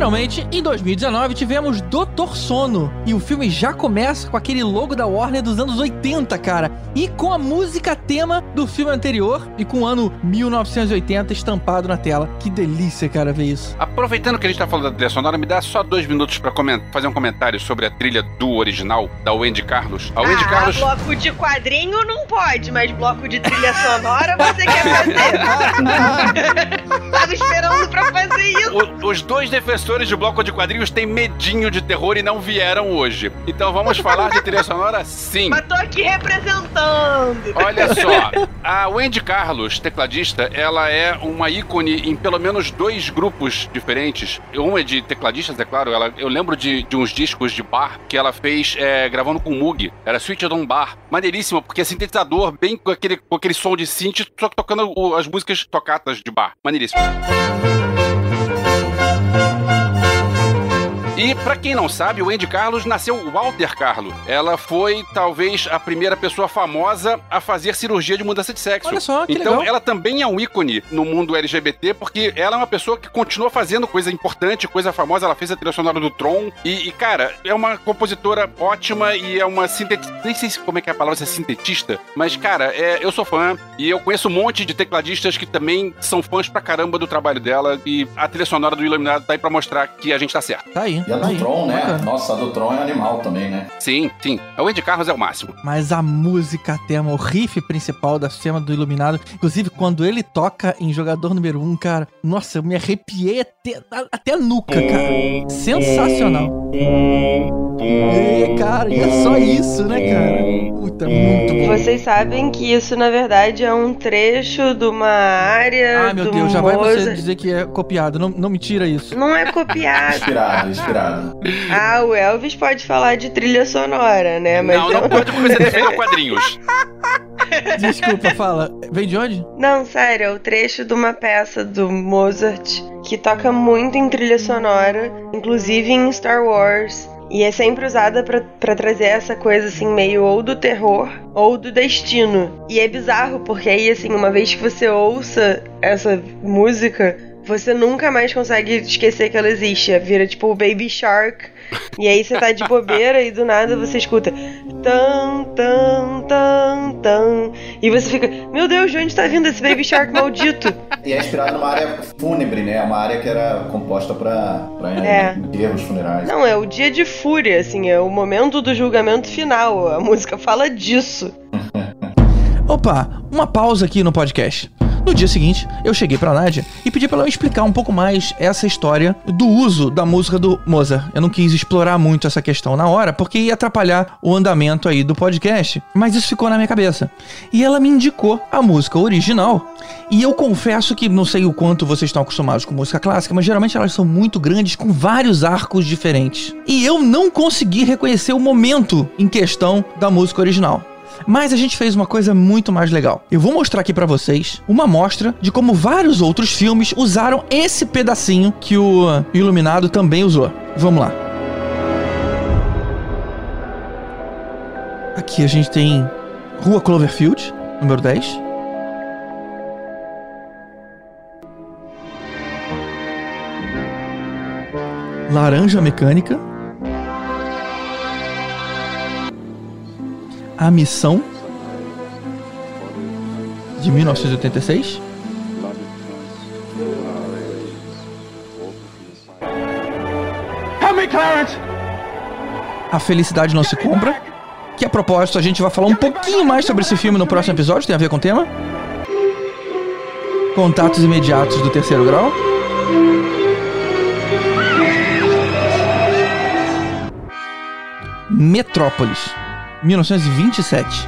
Speaker 3: finalmente, em 2019, tivemos Doutor Sono. E o filme já começa com aquele logo da Warner dos anos 80, cara. E com a música tema do filme anterior e com o ano 1980 estampado na tela. Que delícia, cara, ver isso.
Speaker 5: Aproveitando que a gente tá falando da trilha sonora, me dá só dois minutos pra fazer um comentário sobre a trilha do original, da Wendy Carlos. A Wendy
Speaker 4: ah,
Speaker 5: Carlos.
Speaker 4: bloco de quadrinho não pode, mas bloco de trilha sonora você quer fazer. Tava esperando pra fazer isso.
Speaker 5: O- os dois defensores de bloco de quadrinhos têm medinho de terror e não vieram hoje. Então vamos falar de trilha sonora sim.
Speaker 4: Mas tô aqui representando.
Speaker 5: Olha só, a Wendy Carlos, tecladista, ela é uma ícone em pelo menos dois grupos diferentes. Uma é de tecladistas, é claro. Ela, eu lembro de, de uns discos de bar que ela fez é, gravando com o Moog. Era Switch on Bar. Maneiríssima, porque é sintetizador, bem com aquele, com aquele som de synth, só que tocando o- as músicas tocatas de bar. Maneiríssimo. E pra quem não sabe, o Andy Carlos nasceu Walter Carlo. Ela foi talvez a primeira pessoa famosa a fazer cirurgia de mudança de sexo.
Speaker 3: Olha só, que
Speaker 5: então
Speaker 3: legal.
Speaker 5: ela também é um ícone no mundo LGBT, porque ela é uma pessoa que continua fazendo coisa importante, coisa famosa. Ela fez a trilha sonora do Tron. E, e, cara, é uma compositora ótima e é uma sintetista. Nem sei se- como é que é a palavra, se é sintetista. Mas, cara, é, eu sou fã e eu conheço um monte de tecladistas que também são fãs pra caramba do trabalho dela. E a trilha sonora do Iluminado tá aí pra mostrar que a gente tá certo.
Speaker 3: Tá aí.
Speaker 7: E a
Speaker 3: tá aí.
Speaker 7: do Tron, né?
Speaker 3: Bacana.
Speaker 7: Nossa, a do Tron é animal também, né?
Speaker 5: Sim, sim. O Andy Carlos é o máximo.
Speaker 3: Mas a música tema, o riff principal da tema do Iluminado, inclusive quando ele toca em jogador número 1, um, cara, nossa, eu me arrepiei até, até a nuca, cara. Sensacional. E, cara, e é só isso, né, cara? Puta, muito bom.
Speaker 4: Vocês sabem que isso, na verdade, é um trecho de uma área
Speaker 3: Ai, meu
Speaker 4: do
Speaker 3: Deus, já vai você dizer que é copiado. Não, não me tira isso.
Speaker 4: Não é copiado.
Speaker 7: Inspirado, inspirado.
Speaker 4: Ah, o Elvis pode falar de trilha sonora, né? Mas
Speaker 5: não, não pode porque você defendeu quadrinhos.
Speaker 3: Desculpa, fala. Vem de onde?
Speaker 4: Não, sério, é o trecho de uma peça do Mozart que toca muito em trilha sonora, inclusive em Star Wars. E é sempre usada pra trazer essa coisa assim, meio ou do terror ou do destino. E é bizarro, porque aí, assim, uma vez que você ouça essa música, você nunca mais consegue esquecer que ela existe. Vira tipo o Baby Shark. E aí você tá de bobeira e do nada você escuta tan tan tan tan e você fica, meu Deus, de onde tá vindo esse Baby Shark maldito?
Speaker 7: E é inspirado numa área fúnebre, né? Uma área que era composta pra, pra
Speaker 4: É.
Speaker 7: enterros funerais.
Speaker 4: Não, é o dia de fúria, assim, é o momento do julgamento final. A música fala disso.
Speaker 3: Opa, uma pausa aqui no podcast. No dia seguinte, eu cheguei pra Nádia e pedi pra ela explicar um pouco mais essa história do uso da música do Mozart. Eu não quis explorar muito essa questão na hora, porque ia atrapalhar o andamento aí do podcast, mas isso ficou na minha cabeça. E ela me indicou a música original. E eu confesso que não sei o quanto vocês estão acostumados com música clássica, mas geralmente elas são muito grandes com vários arcos diferentes. E eu não consegui reconhecer o momento em questão da música original. Mas a gente fez uma coisa muito mais legal. Eu vou mostrar aqui pra vocês uma amostra de como vários outros filmes usaram esse pedacinho que o Iluminado também usou. Vamos lá. Aqui a gente tem Rua Cloverfield, número 10. Laranja Mecânica. A Missão de 1986. A Felicidade Não Se Compra. Que a propósito, a gente vai falar um pouquinho mais sobre esse filme no próximo episódio, tem a ver com o tema. Contatos imediatos do terceiro grau. Metrópolis, 1927.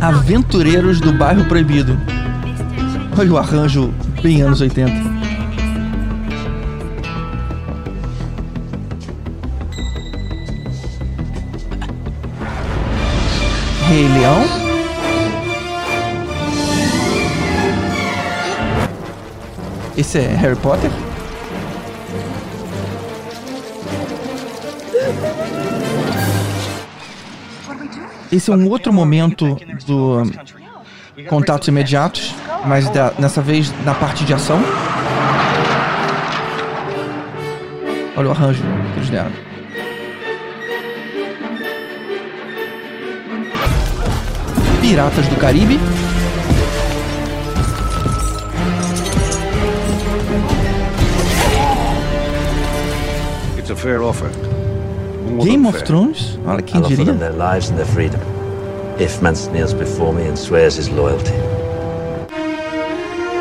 Speaker 3: Aventureiros do Bairro Proibido. Olha o arranjo bem anos 80. Rei Leão. Esse é Harry Potter. Esse é um outro momento do Contatos Imediatos, mas da- dessa vez na parte de ação. Olha o arranjo que eles deram. Piratas do Caribe.
Speaker 9: A fair offer. More
Speaker 3: Game of
Speaker 9: fair.
Speaker 3: Thrones. Olha quem diria.
Speaker 10: their lives and their freedom. If Mance kneels before me and swears his loyalty.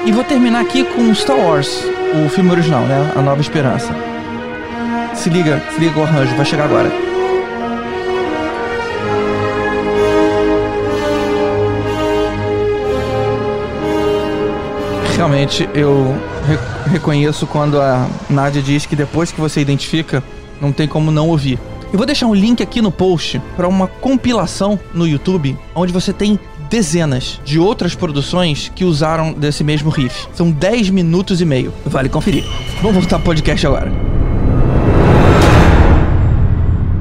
Speaker 3: E vou terminar aqui com Star Wars, o filme original, né? A Nova Esperança. Se liga, se liga o arranjo, vai chegar agora. Realmente, eu re- reconheço quando a Nádia diz que depois que você identifica, não tem como não ouvir. Eu vou deixar um link aqui no post para uma compilação no YouTube, onde você tem dezenas de outras produções que usaram desse mesmo riff. São 10 minutos e meio. Vale conferir. Vamos voltar pro podcast agora.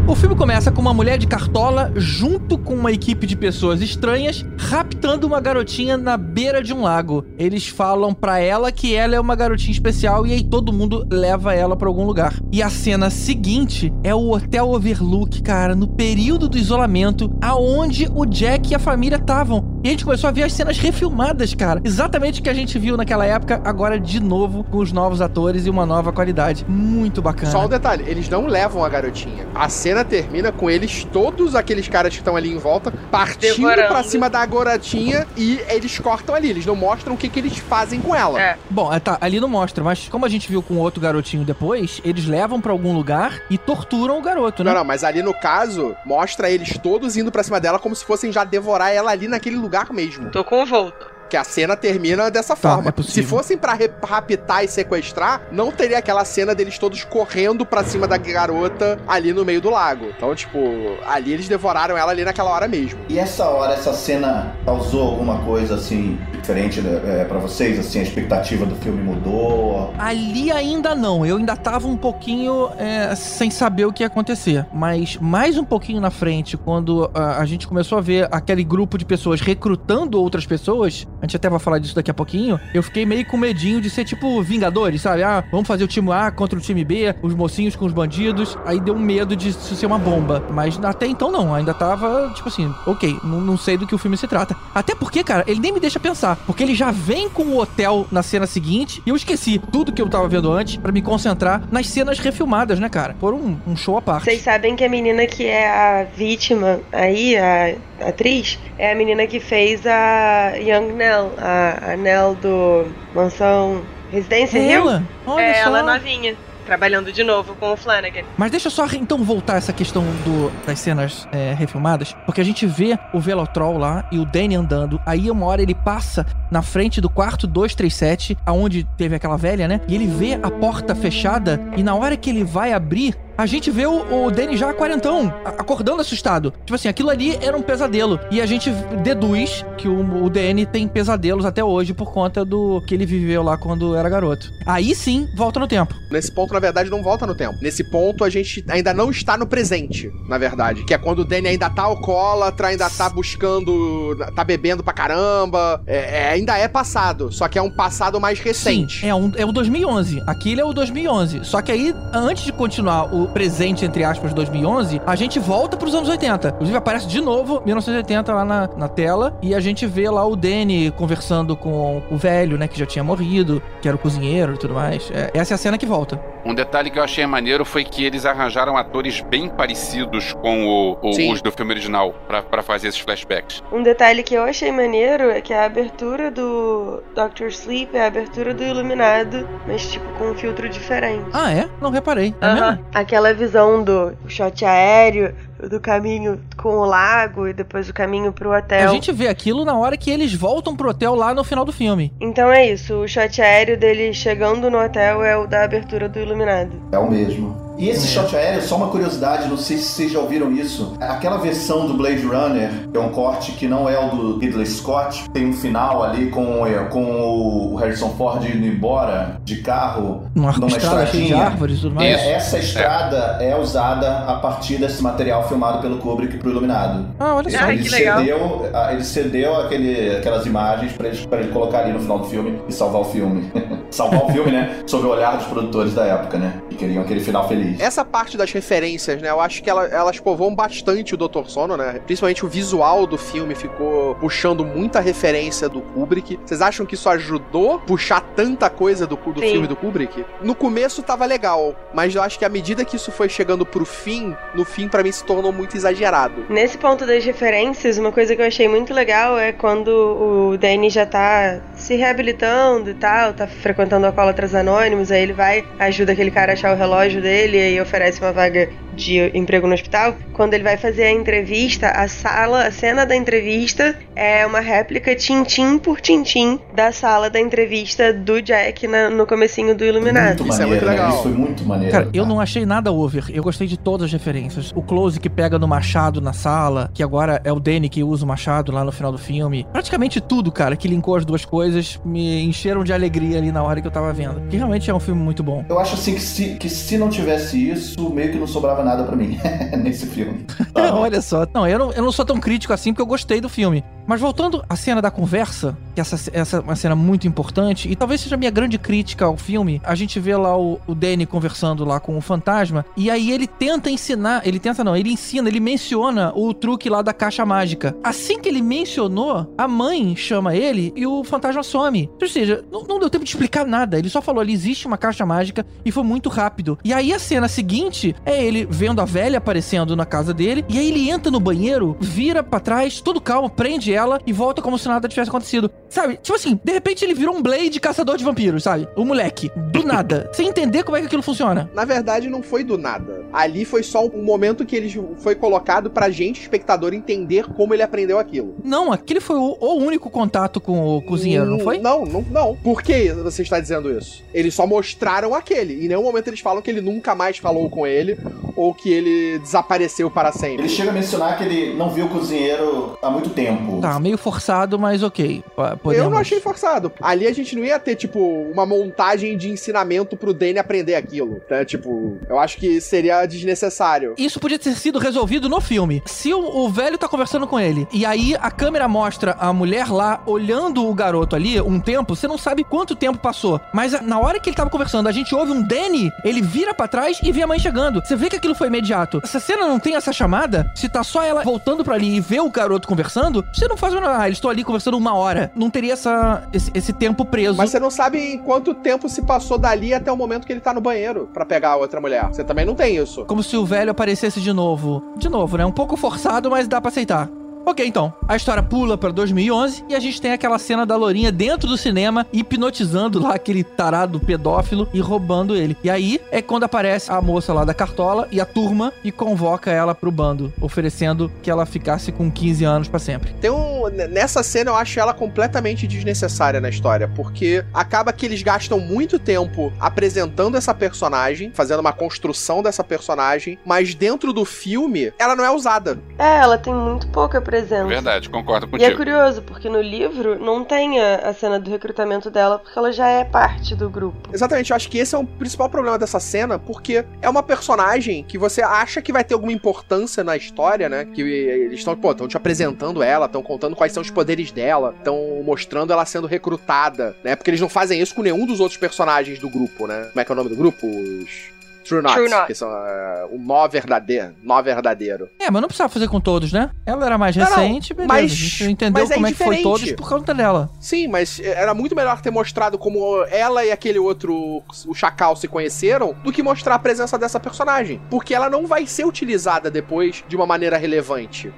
Speaker 3: O filme começa com uma mulher de cartola junto com uma equipe de pessoas estranhas raptando uma garotinha na beira de um lago. Eles falam pra ela que ela é uma garotinha especial e aí todo mundo leva ela pra algum lugar. E a cena seguinte é o Hotel Overlook, cara, no período do isolamento, aonde o Jack e a família estavam. E a gente começou a ver as cenas refilmadas, cara. Exatamente o que a gente viu naquela época, agora de novo com os novos atores e uma nova qualidade. Muito bacana.
Speaker 6: Só um detalhe, eles não levam a garotinha. A cena termina com eles, todos aqueles caras que estão ali em volta, partindo
Speaker 4: Devorando.
Speaker 6: pra cima da garotinha e eles cortam ali. Eles não mostram o que, que eles fazem com ela.
Speaker 4: É.
Speaker 3: Bom, é, tá, ali não mostra, mas como a gente viu com outro garotinho depois, eles levam pra algum lugar e torturam o garoto, né?
Speaker 6: Não, não, mas ali no caso, mostra eles todos indo pra cima dela como se fossem já devorar ela ali naquele lugar mesmo.
Speaker 4: Tô com o Volto.
Speaker 6: Que a cena termina dessa
Speaker 3: Tá,
Speaker 6: forma.
Speaker 3: é.
Speaker 6: Se fossem pra re- raptar e sequestrar, não teria aquela cena deles todos correndo pra cima da garota ali no meio do lago. Então, tipo, ali eles devoraram ela ali naquela hora mesmo.
Speaker 7: E essa hora, essa cena causou alguma coisa assim diferente é, para vocês? Assim, a expectativa do filme mudou?
Speaker 3: Ali ainda não, eu ainda tava um pouquinho é, sem saber o que ia acontecer. Mas mais um pouquinho na frente, quando ah, a, gente começou a ver aquele grupo de pessoas recrutando outras pessoas, a gente até vai falar disso daqui a pouquinho, eu fiquei meio com medinho de ser tipo Vingadores, sabe? Ah, vamos fazer o time A contra o time B, os mocinhos com os bandidos. Aí deu um medo de isso ser uma bomba. Mas até então não, ainda tava tipo assim, ok, não, sei do que o filme se trata. Até porque, cara, ele nem me deixa pensar, porque ele já vem com o hotel na cena seguinte e eu esqueci tudo que eu tava vendo antes pra me concentrar nas cenas refilmadas, né, cara? Por um, um show à parte.
Speaker 4: Vocês sabem que a menina que é a vítima aí, a atriz, é a menina que fez a Young Nell, a, a Nell do Mansão Residência Hill.
Speaker 3: Ela? Olha
Speaker 4: é
Speaker 3: só.
Speaker 4: ela novinha, trabalhando de novo com o Flanagan.
Speaker 3: Mas deixa só então voltar essa questão do, das cenas é, refilmadas, porque a gente vê o Velotrol lá e o Danny andando. Aí uma hora ele passa na frente do quarto 237, aonde teve aquela velha, né? E ele vê a porta fechada e na hora que ele vai abrir, a gente vê o, o Danny já quarentão, acordando assustado. Tipo assim, aquilo ali era um pesadelo. E a gente deduz que o, o Danny tem pesadelos até hoje por conta do que ele viveu lá quando era garoto. Aí sim, volta no tempo.
Speaker 6: Nesse ponto, na verdade, não volta no tempo. Nesse ponto, a gente ainda não está no presente, na verdade. Que é quando o Danny ainda tá alcoólatra, ainda tá buscando. tá bebendo pra caramba. É, é, ainda é passado. Só que é um passado mais recente.
Speaker 3: Sim, é, um, é o 2011. Aquilo é o 2011. Só que aí, antes de continuar o presente, entre aspas, 2011, a gente volta pros anos 80. Inclusive, aparece de novo 1980 lá na, na tela. E a gente vê lá o Danny conversando com o velho, né? Que já tinha morrido, que era o cozinheiro e tudo mais. É, essa é a cena que volta.
Speaker 5: Um detalhe que eu achei maneiro foi que eles arranjaram atores bem parecidos com o- o- os do filme original pra- pra fazer esses flashbacks.
Speaker 4: Um detalhe que eu achei maneiro é que a abertura do Doctor Sleep é a abertura do Iluminado, mas tipo com um filtro diferente.
Speaker 3: Ah, é? Não reparei. É
Speaker 4: Aham.
Speaker 3: mesmo?
Speaker 4: Aquela visão do shot aéreo, do caminho com o lago e depois o caminho pro hotel.
Speaker 3: A gente vê aquilo na hora que eles voltam pro hotel lá no final do filme.
Speaker 4: Então é isso, o shot aéreo dele chegando no hotel é o da abertura do Iluminado.
Speaker 7: É o mesmo. E esse shot aéreo, só uma curiosidade, não sei se vocês já ouviram isso. Aquela versão do Blade Runner, que é um corte que não é o do Ridley Scott, tem um final ali com, é, com o Harrison Ford indo embora de carro
Speaker 3: Numa
Speaker 7: numa
Speaker 3: estrada cheia de
Speaker 7: estradinha.
Speaker 3: árvores tudo mais.
Speaker 7: É, essa estrada é. usada a partir desse material filmado pelo Kubrick pro Iluminado.
Speaker 3: Ah, olha só.
Speaker 4: Ai,
Speaker 7: ele
Speaker 4: que legal.
Speaker 7: cedeu, ah, ele cedeu aquele, aquelas imagens pra ele, pra ele colocar ali no final do filme e salvar o filme. salvar o filme, né? Sob o olhar dos produtores da época, né? Que queriam aquele final feliz.
Speaker 6: Essa parte das referências, né? Eu acho que ela- elas povoam bastante o Dr. Sono, né? Principalmente o visual do filme ficou puxando muita referência do Kubrick. Vocês acham que isso ajudou puxar tanta coisa do, do
Speaker 4: Sim.
Speaker 6: filme do Kubrick? No começo tava legal, mas eu acho que à medida que isso foi chegando pro fim, no fim pra mim se tornou muito exagerado.
Speaker 4: Nesse ponto das referências, uma coisa que eu achei muito legal é quando o Danny já tá se reabilitando e tal, tá frequentando alcoólatras anônimos, aí ele vai, ajuda aquele cara a achar o relógio dele e oferece uma vaga de emprego no hospital. Quando ele vai fazer a entrevista, a sala, a cena da entrevista é uma réplica tintim por tintim da sala da entrevista do Jack na- no comecinho do Iluminado.
Speaker 7: Muito
Speaker 6: Isso é
Speaker 7: maneiro,
Speaker 6: muito
Speaker 7: né?
Speaker 6: legal.
Speaker 7: Isso foi muito maneiro.
Speaker 3: Cara, eu não achei nada over. Eu gostei de todas as referências. O close que pega no machado na sala, que agora é o Danny que usa o machado lá no final do filme. Praticamente tudo, cara, que linkou as duas coisas, me encheram de alegria ali na hora que eu tava vendo. Que realmente é um filme muito bom.
Speaker 7: Eu acho assim que se, que se não tivesse isso, meio que não sobrava nada pra mim nesse filme. Ah,
Speaker 3: Olha só. Não eu, não, eu não sou tão crítico assim porque eu gostei do filme. Mas voltando à cena da conversa, que essa, essa é uma cena muito importante, e talvez seja a minha grande crítica ao filme, a gente vê lá o, o Danny conversando lá com o fantasma, e aí ele tenta ensinar, ele tenta não, ele ensina, ele menciona o truque lá da caixa mágica. Assim que ele mencionou, a mãe chama ele e o fantasma some. Ou seja, não, não deu tempo de explicar nada, ele só falou ali, existe uma caixa mágica, e foi muito rápido. E aí a cena seguinte é ele vendo a velha aparecendo na casa dele, e aí ele entra no banheiro, vira pra trás, todo calmo, prende ela e volta como se nada tivesse acontecido. Sabe? Tipo assim, de repente ele virou um Blade caçador de vampiros, sabe? O moleque. Do nada. Sem entender como é que aquilo funciona.
Speaker 6: Na verdade, não foi do nada. Ali foi só um momento que ele foi colocado pra gente, espectador, entender como ele aprendeu aquilo.
Speaker 3: Não, aquele foi o, o único contato com o cozinheiro, não foi?
Speaker 6: Não, não, não. Por que você está dizendo isso? Eles só mostraram aquele. Em nenhum momento eles falam que ele nunca mais falou com ele ou que ele desapareceu para sempre.
Speaker 7: Ele chega a mencionar que ele não viu o cozinheiro há muito tempo.
Speaker 3: Tá, meio forçado, mas ok. Pa-
Speaker 6: Eu
Speaker 3: Podemos...
Speaker 6: não achei forçado. Ali a gente não ia ter, tipo, uma montagem de ensinamento pro Danny aprender aquilo. Né? Tipo, eu acho que seria desnecessário.
Speaker 3: Isso podia ter sido resolvido no filme. Se o, o velho tá conversando com ele, e aí a câmera mostra a mulher lá olhando o garoto ali um tempo, você não sabe quanto tempo passou. Mas a- na hora que ele tava conversando, a gente ouve um Danny, ele vira pra trás e vê a mãe chegando. Você vê que aquilo foi imediato. Se a cena não tem essa chamada, se tá só ela voltando pra ali e vê o garoto conversando, você não faz nada. Ah, eles estão ali conversando uma hora. Não teria essa, esse, esse tempo preso.
Speaker 6: Mas você não sabe em quanto tempo se passou dali até o momento que ele tá no banheiro pra pegar a outra mulher. Você também não tem isso.
Speaker 3: Como se o velho aparecesse de novo. De novo, né? Um pouco forçado, mas dá pra aceitar. Ok, então. A história pula pra 2011 e a gente tem aquela cena da Lourinha dentro do cinema, hipnotizando lá aquele tarado pedófilo e roubando ele. E aí é quando aparece a moça lá da cartola e a turma e convoca ela pro bando, oferecendo que ela ficasse com 15 anos pra sempre.
Speaker 6: Tem um. Nessa cena eu acho ela completamente desnecessária na história, porque acaba que eles gastam muito tempo apresentando essa personagem, fazendo uma construção dessa personagem, mas dentro do filme ela não é usada.
Speaker 4: É, ela tem muito pouca presença.
Speaker 5: Verdade, concordo
Speaker 4: E é
Speaker 5: contigo.
Speaker 4: curioso, porque no livro não tem a, a cena do recrutamento dela, porque ela já é parte do grupo.
Speaker 6: Exatamente, eu acho que esse é o principal problema dessa cena, porque é uma personagem que você acha que vai ter alguma importância na história, né? Que eles estão, pô, estão te apresentando ela, estão contando quais são os poderes dela, estão mostrando ela sendo recrutada, né? Porque eles não fazem isso com nenhum dos outros personagens do grupo, né? Como é que é o nome do grupo? Os True Knots,
Speaker 4: True Knots.
Speaker 6: que são é, o nó verdadeiro, nó verdadeiro.
Speaker 3: É, mas não precisava fazer com todos, né? Ela era mais
Speaker 6: Não, não,
Speaker 3: recente, beleza.
Speaker 6: mas-
Speaker 3: a gente entendeu
Speaker 6: mas é
Speaker 3: como é que foi todos por conta dela.
Speaker 6: Sim, mas era muito melhor ter mostrado como ela e aquele outro, o Chacal, se conheceram, do que mostrar a presença dessa personagem. Porque ela não vai ser utilizada depois de uma maneira relevante.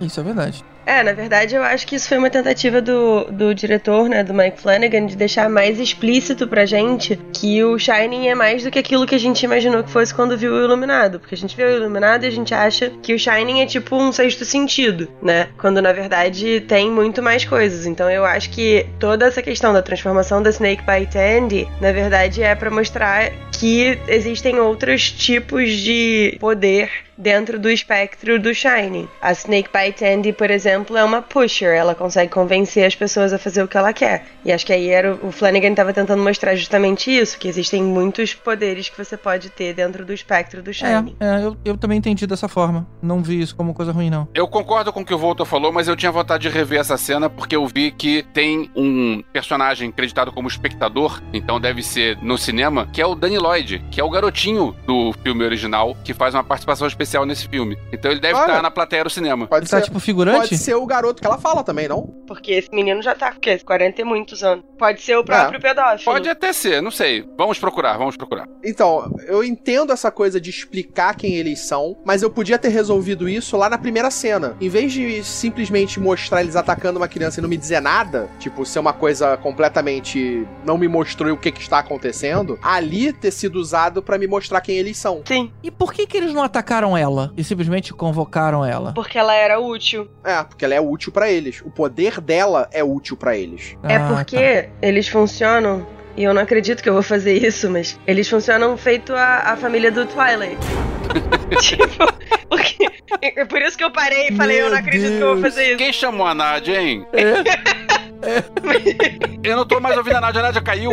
Speaker 3: Isso é verdade.
Speaker 4: É, na verdade eu acho que isso foi uma tentativa do, do diretor, né, do Mike Flanagan, de deixar mais explícito pra gente que o Shining é mais do que aquilo que a gente imaginou que fosse quando viu o Iluminado. Porque a gente vê o Iluminado e a gente acha que o Shining é tipo um sexto sentido, né? Quando na verdade tem muito mais coisas. Então eu acho que toda essa questão da transformação da Snake Bite Andy, na verdade é pra mostrar que existem outros tipos de poder dentro do espectro do Shining. A Snake Bite Andy, por exemplo, é uma pusher, ela consegue convencer as pessoas a fazer o que ela quer. E acho que aí era o o Flanagan estava tentando mostrar justamente isso, que existem muitos poderes que você pode ter dentro do espectro do Shining.
Speaker 3: É, é eu, eu também entendi dessa forma. Não vi isso como coisa ruim, não.
Speaker 5: Eu concordo com o que o Voltor falou, mas eu tinha vontade de rever essa cena porque eu vi que tem um personagem acreditado como espectador, então deve ser no cinema, que é o Danny Lloyd, que é o garotinho do filme original, que faz uma participação especial especial nesse filme. Então ele deve estar na plateia do cinema.
Speaker 6: Pode
Speaker 3: Ele tá
Speaker 6: ser.
Speaker 3: tipo figurante?
Speaker 6: Pode ser o garoto que ela fala também, não?
Speaker 4: Porque esse menino já tá, o quê? 40 e muitos anos. Pode ser o próprio pedófilo.
Speaker 5: Pode até ser, não sei. Vamos procurar, vamos procurar.
Speaker 6: Então, eu entendo essa coisa de explicar quem eles são, mas eu podia ter resolvido isso lá na primeira cena. Em vez de simplesmente mostrar eles atacando uma criança e não me dizer nada, tipo, ser uma coisa completamente. não me mostrou o que, que está acontecendo, ali ter sido usado pra me mostrar quem eles são.
Speaker 4: Sim,
Speaker 3: E por que que eles não atacaram ela e simplesmente convocaram ela?
Speaker 4: porque ela era útil.
Speaker 6: É, porque ela é útil pra eles. O poder dela é útil pra eles.
Speaker 4: é
Speaker 3: Ah,
Speaker 4: porque
Speaker 3: tá.
Speaker 4: eles funcionam. E eu não acredito que eu vou fazer isso, mas eles funcionam feito a, a família do Twilight. tipo, porque. É por isso que eu parei e falei, eu não
Speaker 3: Meu
Speaker 4: acredito que eu vou
Speaker 3: Deus.
Speaker 4: fazer isso.
Speaker 5: Quem chamou a Nádia, hein?
Speaker 3: É.
Speaker 5: Eu não tô mais ouvindo a Nádia, a Nádia caiu.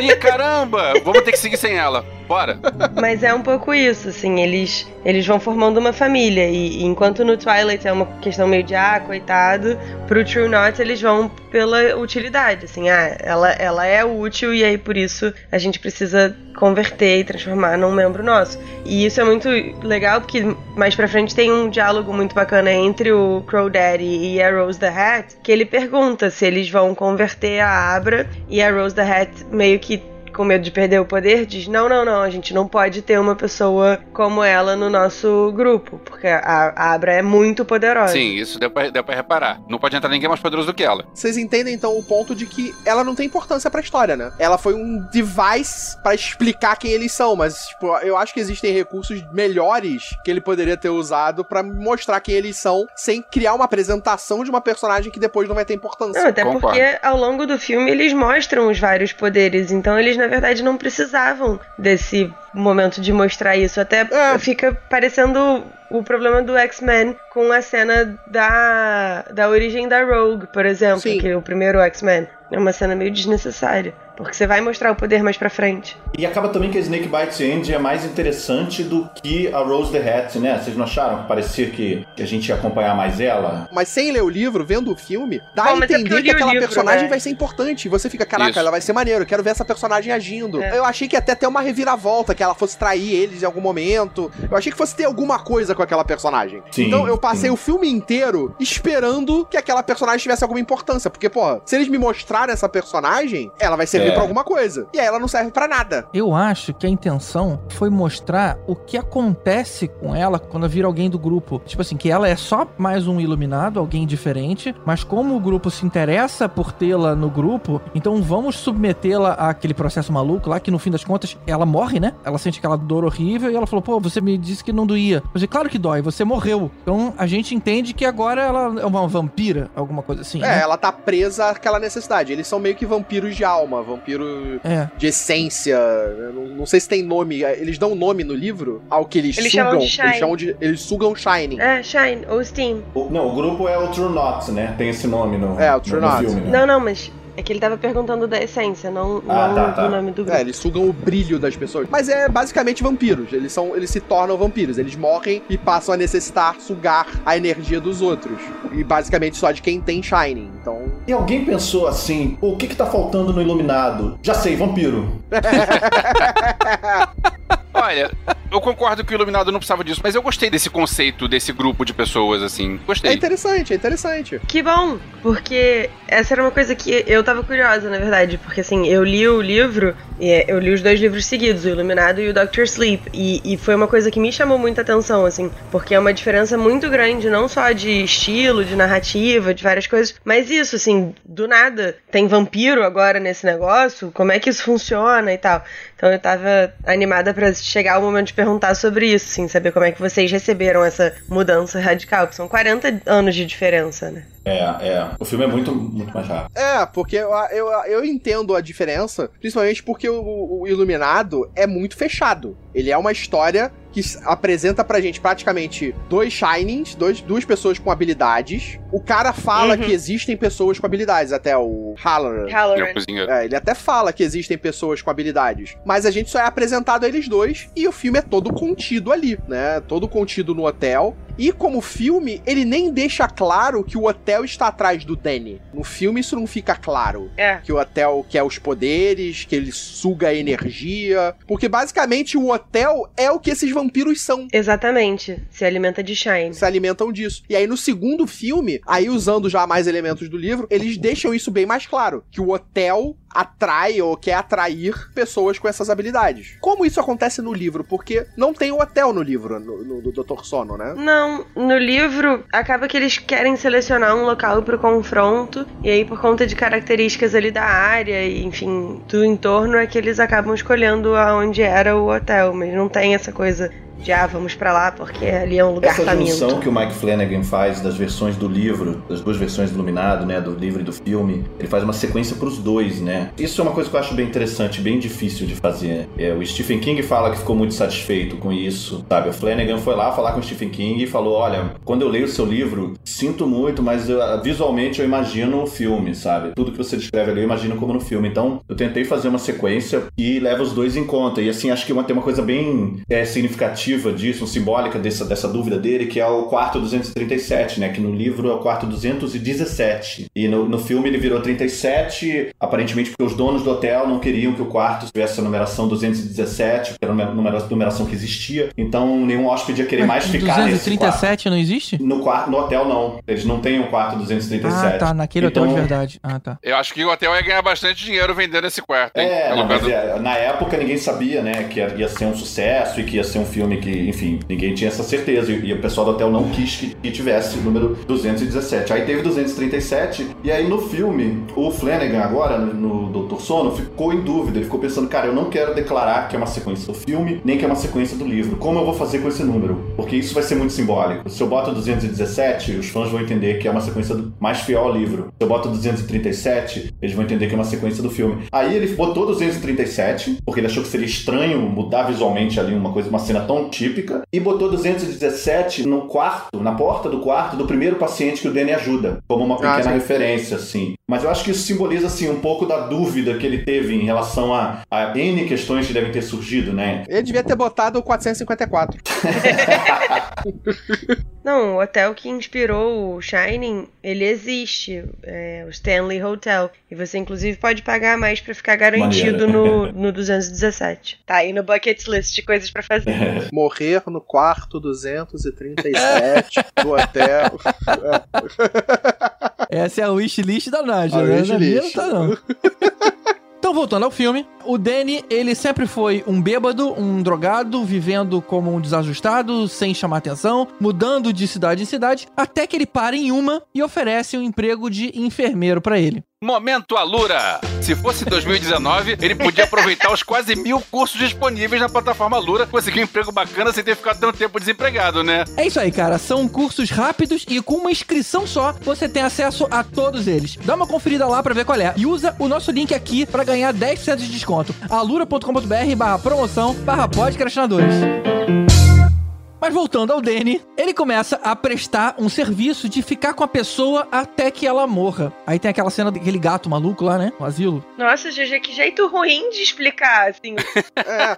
Speaker 5: Ih, caramba! Vamos ter que seguir sem ela. Bora.
Speaker 4: Mas é um pouco isso, assim, eles, eles vão formando uma família. E, e enquanto no Twilight é uma questão meio de, ah, coitado, pro True Not eles vão pela utilidade, assim, ah, ela, ela é útil e aí por isso a gente precisa converter e transformar num membro nosso. E isso é muito legal porque mais pra frente tem um diálogo muito bacana entre o Crow Daddy e a Rose the Hat, que ele pergunta se eles vão converter a Abra e a Rose the Hat meio que com medo de perder o poder, diz: não, não, não, a gente não pode ter uma pessoa como ela no nosso grupo, porque a, a Abra é muito poderosa.
Speaker 5: Sim, isso deu pra, deu pra reparar. Não pode entrar ninguém mais poderoso do que ela.
Speaker 6: Vocês entendem então o ponto de que ela não tem importância pra história, né? Ela foi um device pra explicar quem eles são, mas tipo, eu acho que existem recursos melhores que ele poderia ter usado pra mostrar quem eles são, sem criar uma apresentação de uma personagem que depois não vai ter importância.
Speaker 4: Não, até
Speaker 5: Concordo.
Speaker 4: porque ao longo do filme eles mostram os vários poderes, então eles na verdade não precisavam desse momento de mostrar isso. Até
Speaker 6: É.
Speaker 4: fica parecendo o problema do X-Men com a cena da, da origem da Rogue, por exemplo,
Speaker 6: Sim.
Speaker 4: que é o primeiro X-Men. É uma cena meio desnecessária, porque você vai mostrar o poder mais pra frente.
Speaker 7: E acaba também que a Snake Bite End é mais interessante do que a Rose the Hat, né? Vocês não acharam que parecia que, que a gente ia acompanhar mais ela?
Speaker 6: Mas sem ler o livro, vendo o filme, dá
Speaker 4: Bom,
Speaker 6: a
Speaker 4: é
Speaker 6: entender
Speaker 4: li
Speaker 6: que aquela
Speaker 4: livro,
Speaker 6: personagem
Speaker 4: né?
Speaker 6: vai ser importante. E você fica, caraca,
Speaker 5: Isso.
Speaker 6: ela vai ser maneiro, eu quero ver essa personagem agindo.
Speaker 4: É.
Speaker 6: Eu achei que ia até ter uma reviravolta, que ela fosse trair eles em algum momento. Eu achei que fosse ter alguma coisa com aquela personagem.
Speaker 7: Sim,
Speaker 6: então eu passei
Speaker 7: sim.
Speaker 6: o filme inteiro esperando que aquela personagem tivesse alguma importância. Porque, pô, se eles me mostrarem essa personagem, ela vai servir
Speaker 7: É.
Speaker 6: pra alguma coisa. E aí ela não serve pra nada.
Speaker 3: Eu acho que a intenção foi mostrar o que acontece com ela quando vira alguém do grupo. Tipo assim, que ela é só mais um iluminado, alguém diferente, mas como o grupo se interessa por tê-la no grupo, então vamos submetê-la àquele processo maluco lá, que no fim das contas ela morre, né? Ela sente aquela dor horrível e ela falou: pô, você me disse que não doía. Eu falei, claro que dói, você morreu. Então a gente entende que agora ela é uma vampira, alguma coisa assim.
Speaker 6: É,
Speaker 3: né?
Speaker 6: ela tá presa àquela necessidade. Eles são meio que vampiros de alma, vampiro
Speaker 3: É.
Speaker 6: de essência. eu Não, não sei se tem nome. Eles dão nome no livro ao que eles,
Speaker 4: Eles
Speaker 6: sugam.
Speaker 4: chamam de Shine.
Speaker 6: Eles chamam de. Eles sugam Shining.
Speaker 4: É, Shine, ou Steam.
Speaker 7: O- não, o grupo é o True Not, né? Tem esse nome no,
Speaker 6: É, o True
Speaker 7: no
Speaker 6: Not.
Speaker 7: filme. Né?
Speaker 4: Não, não, mas é que ele tava perguntando da essência, não,
Speaker 7: Ah,
Speaker 4: não
Speaker 7: tá, tá.
Speaker 4: do nome do grupo.
Speaker 6: É, eles sugam o brilho das pessoas. Mas é basicamente vampiros. Eles são, eles se tornam vampiros. Eles morrem e passam a necessitar sugar a energia dos outros. E basicamente só de quem tem Shining. Então.
Speaker 7: E alguém pensou assim, o que que tá faltando no Iluminado? Já sei, vampiro.
Speaker 5: Olha, eu concordo que o Iluminado não precisava disso, mas eu gostei desse conceito, desse grupo de pessoas, assim.
Speaker 6: É
Speaker 5: Gostei.
Speaker 6: interessante, é interessante.
Speaker 4: Que bom, porque essa era uma coisa que eu tava curiosa, na verdade, porque assim, eu li o livro, e é, eu li os dois livros seguidos, o Iluminado e o Doctor Sleep, e, e foi uma coisa que me chamou muita atenção, assim, porque é uma diferença muito grande, não só de estilo, de narrativa, de várias coisas, mas isso, assim, do nada, tem vampiro agora nesse negócio, como é que isso funciona e tal. Então eu tava animada pra chegar o momento de perguntar sobre isso, assim, saber como é que vocês receberam essa mudança radical, que são 40 anos de diferença, né?
Speaker 7: É, é. O filme é muito, muito mais rápido.
Speaker 6: É, porque eu, eu, eu entendo a diferença, principalmente porque o, o Iluminado é muito fechado. Ele é uma história que apresenta pra gente praticamente dois Shinings, dois, duas pessoas com habilidades. O cara fala
Speaker 4: Uhum.
Speaker 6: que existem pessoas com habilidades, até o Halloran.
Speaker 5: É
Speaker 4: Halloran.
Speaker 5: coisinha.
Speaker 6: É, ele até fala que existem pessoas com habilidades, mas a gente só é apresentado a eles dois e o filme é todo contido ali, né? Todo contido no hotel. E como filme, ele nem deixa claro que o hotel está atrás do Danny. No filme isso não fica claro.
Speaker 4: É.
Speaker 6: Que o hotel quer os poderes, que ele suga a energia. Porque basicamente o hotel é o que esses vampiros são.
Speaker 4: Exatamente. Se alimenta de Shine.
Speaker 6: Se alimentam disso. E aí no segundo filme, aí usando já mais elementos do livro, eles deixam isso bem mais claro. Que o hotel atrai ou quer atrair pessoas com essas habilidades. Como isso acontece no livro? Porque não tem o hotel no livro, no, no, do Dr. Sono, né?
Speaker 4: Não, no livro acaba que eles querem selecionar um local pro confronto e aí por conta de características ali da área e enfim, do entorno é que eles acabam escolhendo aonde era o hotel, mas não tem essa coisa de ah, vamos pra lá porque ali é um lugar
Speaker 7: Essa
Speaker 4: faminto.
Speaker 7: junção que o Mike Flanagan faz das versões do livro, das duas versões do Iluminado, né, do livro e do filme, ele faz uma sequência pros dois, né? Isso é uma coisa que eu acho bem interessante, bem difícil de fazer. É, o Stephen King fala que ficou muito satisfeito com isso, sabe? O Flanagan foi lá falar com o Stephen King e falou: "Olha, quando eu leio o seu livro, sinto muito, mas eu- visualmente eu imagino o filme, sabe? Tudo que você descreve ali eu imagino como no filme. Então, eu tentei fazer uma sequência e leva os dois em conta. E assim, acho que tem uma coisa bem é, significativa disso, simbólica dessa, dessa dúvida dele, que é o quarto 237, né? Que no livro é o quarto 217. E no, no filme ele virou 37, aparentemente porque os donos do hotel não queriam que o quarto tivesse a numeração 217, que era a numera- numeração que existia. Então nenhum hóspede ia querer mais ficar nesse quarto.
Speaker 3: 237 não existe?
Speaker 7: No, quarto, no hotel não. Eles não têm o quarto 237.
Speaker 3: Ah, tá, naquele hotel de
Speaker 7: Então,
Speaker 3: verdade. Ah, tá.
Speaker 5: Eu acho que o hotel ia ganhar bastante dinheiro vendendo esse quarto, hein?
Speaker 7: É, não, mas é, na época ninguém sabia, né, que ia ser um sucesso e que ia ser um filme que, enfim, ninguém tinha essa certeza. E, e o pessoal do hotel não quis que, que tivesse o número 217. Aí teve 237, e aí no filme, o Flanagan, agora, no, no Dr. Sono, ficou em dúvida. Ele ficou pensando, cara, eu não quero declarar que é uma sequência do filme, nem que é uma sequência do livro. Como eu vou fazer com esse número? Porque isso vai ser muito simbólico. Se eu boto 217, os fãs vão entender que é uma sequência mais fiel ao livro. Se eu boto 237, eles vão entender que é uma sequência do filme. Aí ele botou 237, porque ele achou que seria estranho mudar visualmente ali uma coisa, uma cena tão típica, e botou 217 no quarto, na porta do quarto do primeiro paciente que o Danny ajuda, como uma pequena
Speaker 6: sim.
Speaker 7: referência, assim. Mas eu acho que isso simboliza, assim, um pouco da dúvida que ele teve em relação a, a N questões que devem ter surgido, né?
Speaker 6: Ele devia ter botado o 454.
Speaker 4: Não, o hotel que inspirou o Shining, ele existe, é o Stanley Hotel. E você, inclusive, pode pagar mais pra ficar garantido no, no 217. Tá aí no bucket list de coisas pra fazer.
Speaker 6: Morrer no quarto 237 do hotel.
Speaker 3: Essa é a wishlist da Nádia,
Speaker 6: A
Speaker 3: né? Não
Speaker 6: wishlist.
Speaker 3: tá, não. Então, voltando ao filme, o Danny, ele sempre foi um bêbado, um drogado, vivendo como um desajustado, sem chamar atenção, mudando de cidade em cidade, até que ele para em uma e oferece um emprego de enfermeiro pra ele.
Speaker 5: Momento Alura! Se fosse 2019, ele podia aproveitar os quase mil cursos disponíveis na plataforma Alura, conseguir um emprego bacana sem ter ficado tanto tempo desempregado, né?
Speaker 3: É isso aí, cara. São cursos rápidos e com uma inscrição só, você tem acesso a todos eles. Dá uma conferida lá pra ver qual é. E usa o nosso link aqui pra ganhar 10% de desconto. alura.com.br barra promoção barra podcastinadores. Mas voltando ao Danny, ele começa a prestar um serviço de ficar com a pessoa até que ela morra. Aí tem aquela cena daquele gato maluco lá, né? No asilo.
Speaker 4: Nossa, GG, que jeito ruim de explicar, assim.
Speaker 6: É,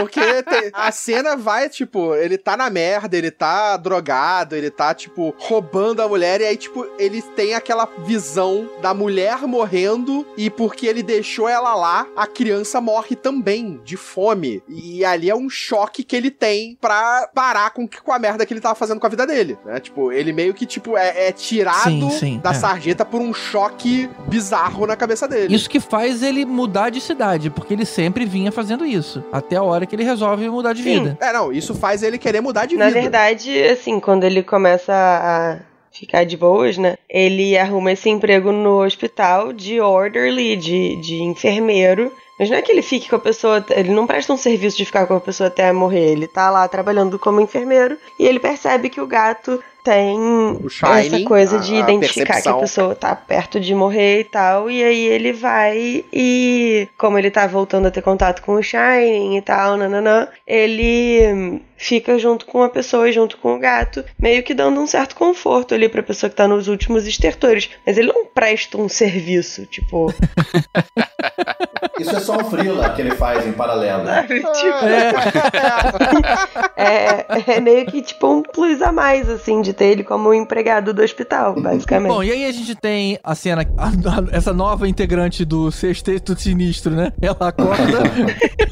Speaker 6: porque te- a cena vai, tipo, ele tá na merda, ele tá drogado, ele tá, tipo, roubando a mulher, e aí, tipo, ele tem aquela visão da mulher morrendo, e porque ele deixou ela lá, a criança morre também, de fome. E ali é um choque que ele tem pra parar com, com a merda que ele tava fazendo com a vida dele, né? Tipo, ele meio que, tipo, é, é tirado
Speaker 3: Sim, sim,
Speaker 6: da
Speaker 3: é.
Speaker 6: sarjeta por um choque bizarro na cabeça dele.
Speaker 3: Isso que faz ele mudar de cidade, porque ele sempre vinha fazendo isso. Até a hora que ele resolve mudar de
Speaker 4: Sim.
Speaker 3: vida.
Speaker 6: É, não, isso faz ele querer mudar de
Speaker 4: Na
Speaker 6: vida.
Speaker 4: verdade, assim, quando ele começa a ficar de boas, né? Ele arruma esse emprego no hospital de orderly, de, de enfermeiro. Mas não é que ele fique com a pessoa, ele não presta um serviço de ficar com a pessoa até morrer. Ele tá lá trabalhando como enfermeiro e ele percebe que o gato tem
Speaker 6: Shining,
Speaker 4: essa coisa de identificar que
Speaker 6: percepção.
Speaker 4: a pessoa tá perto de morrer e tal. E aí ele vai e, como ele tá voltando a ter contato com o Shining e tal, nananã, ele fica junto com a pessoa e junto com o gato, meio que dando um certo conforto ali pra pessoa que tá nos últimos estertores. Mas ele não presta um serviço, tipo.
Speaker 7: Isso é só um freela que ele faz em paralelo.
Speaker 4: Tipo, é, é meio que tipo um plus a mais, assim, de ter ele como empregado do hospital, basicamente.
Speaker 3: Bom, e aí a gente tem a cena, a- a- essa nova integrante do Sexteto Sinistro, né? Ela acorda,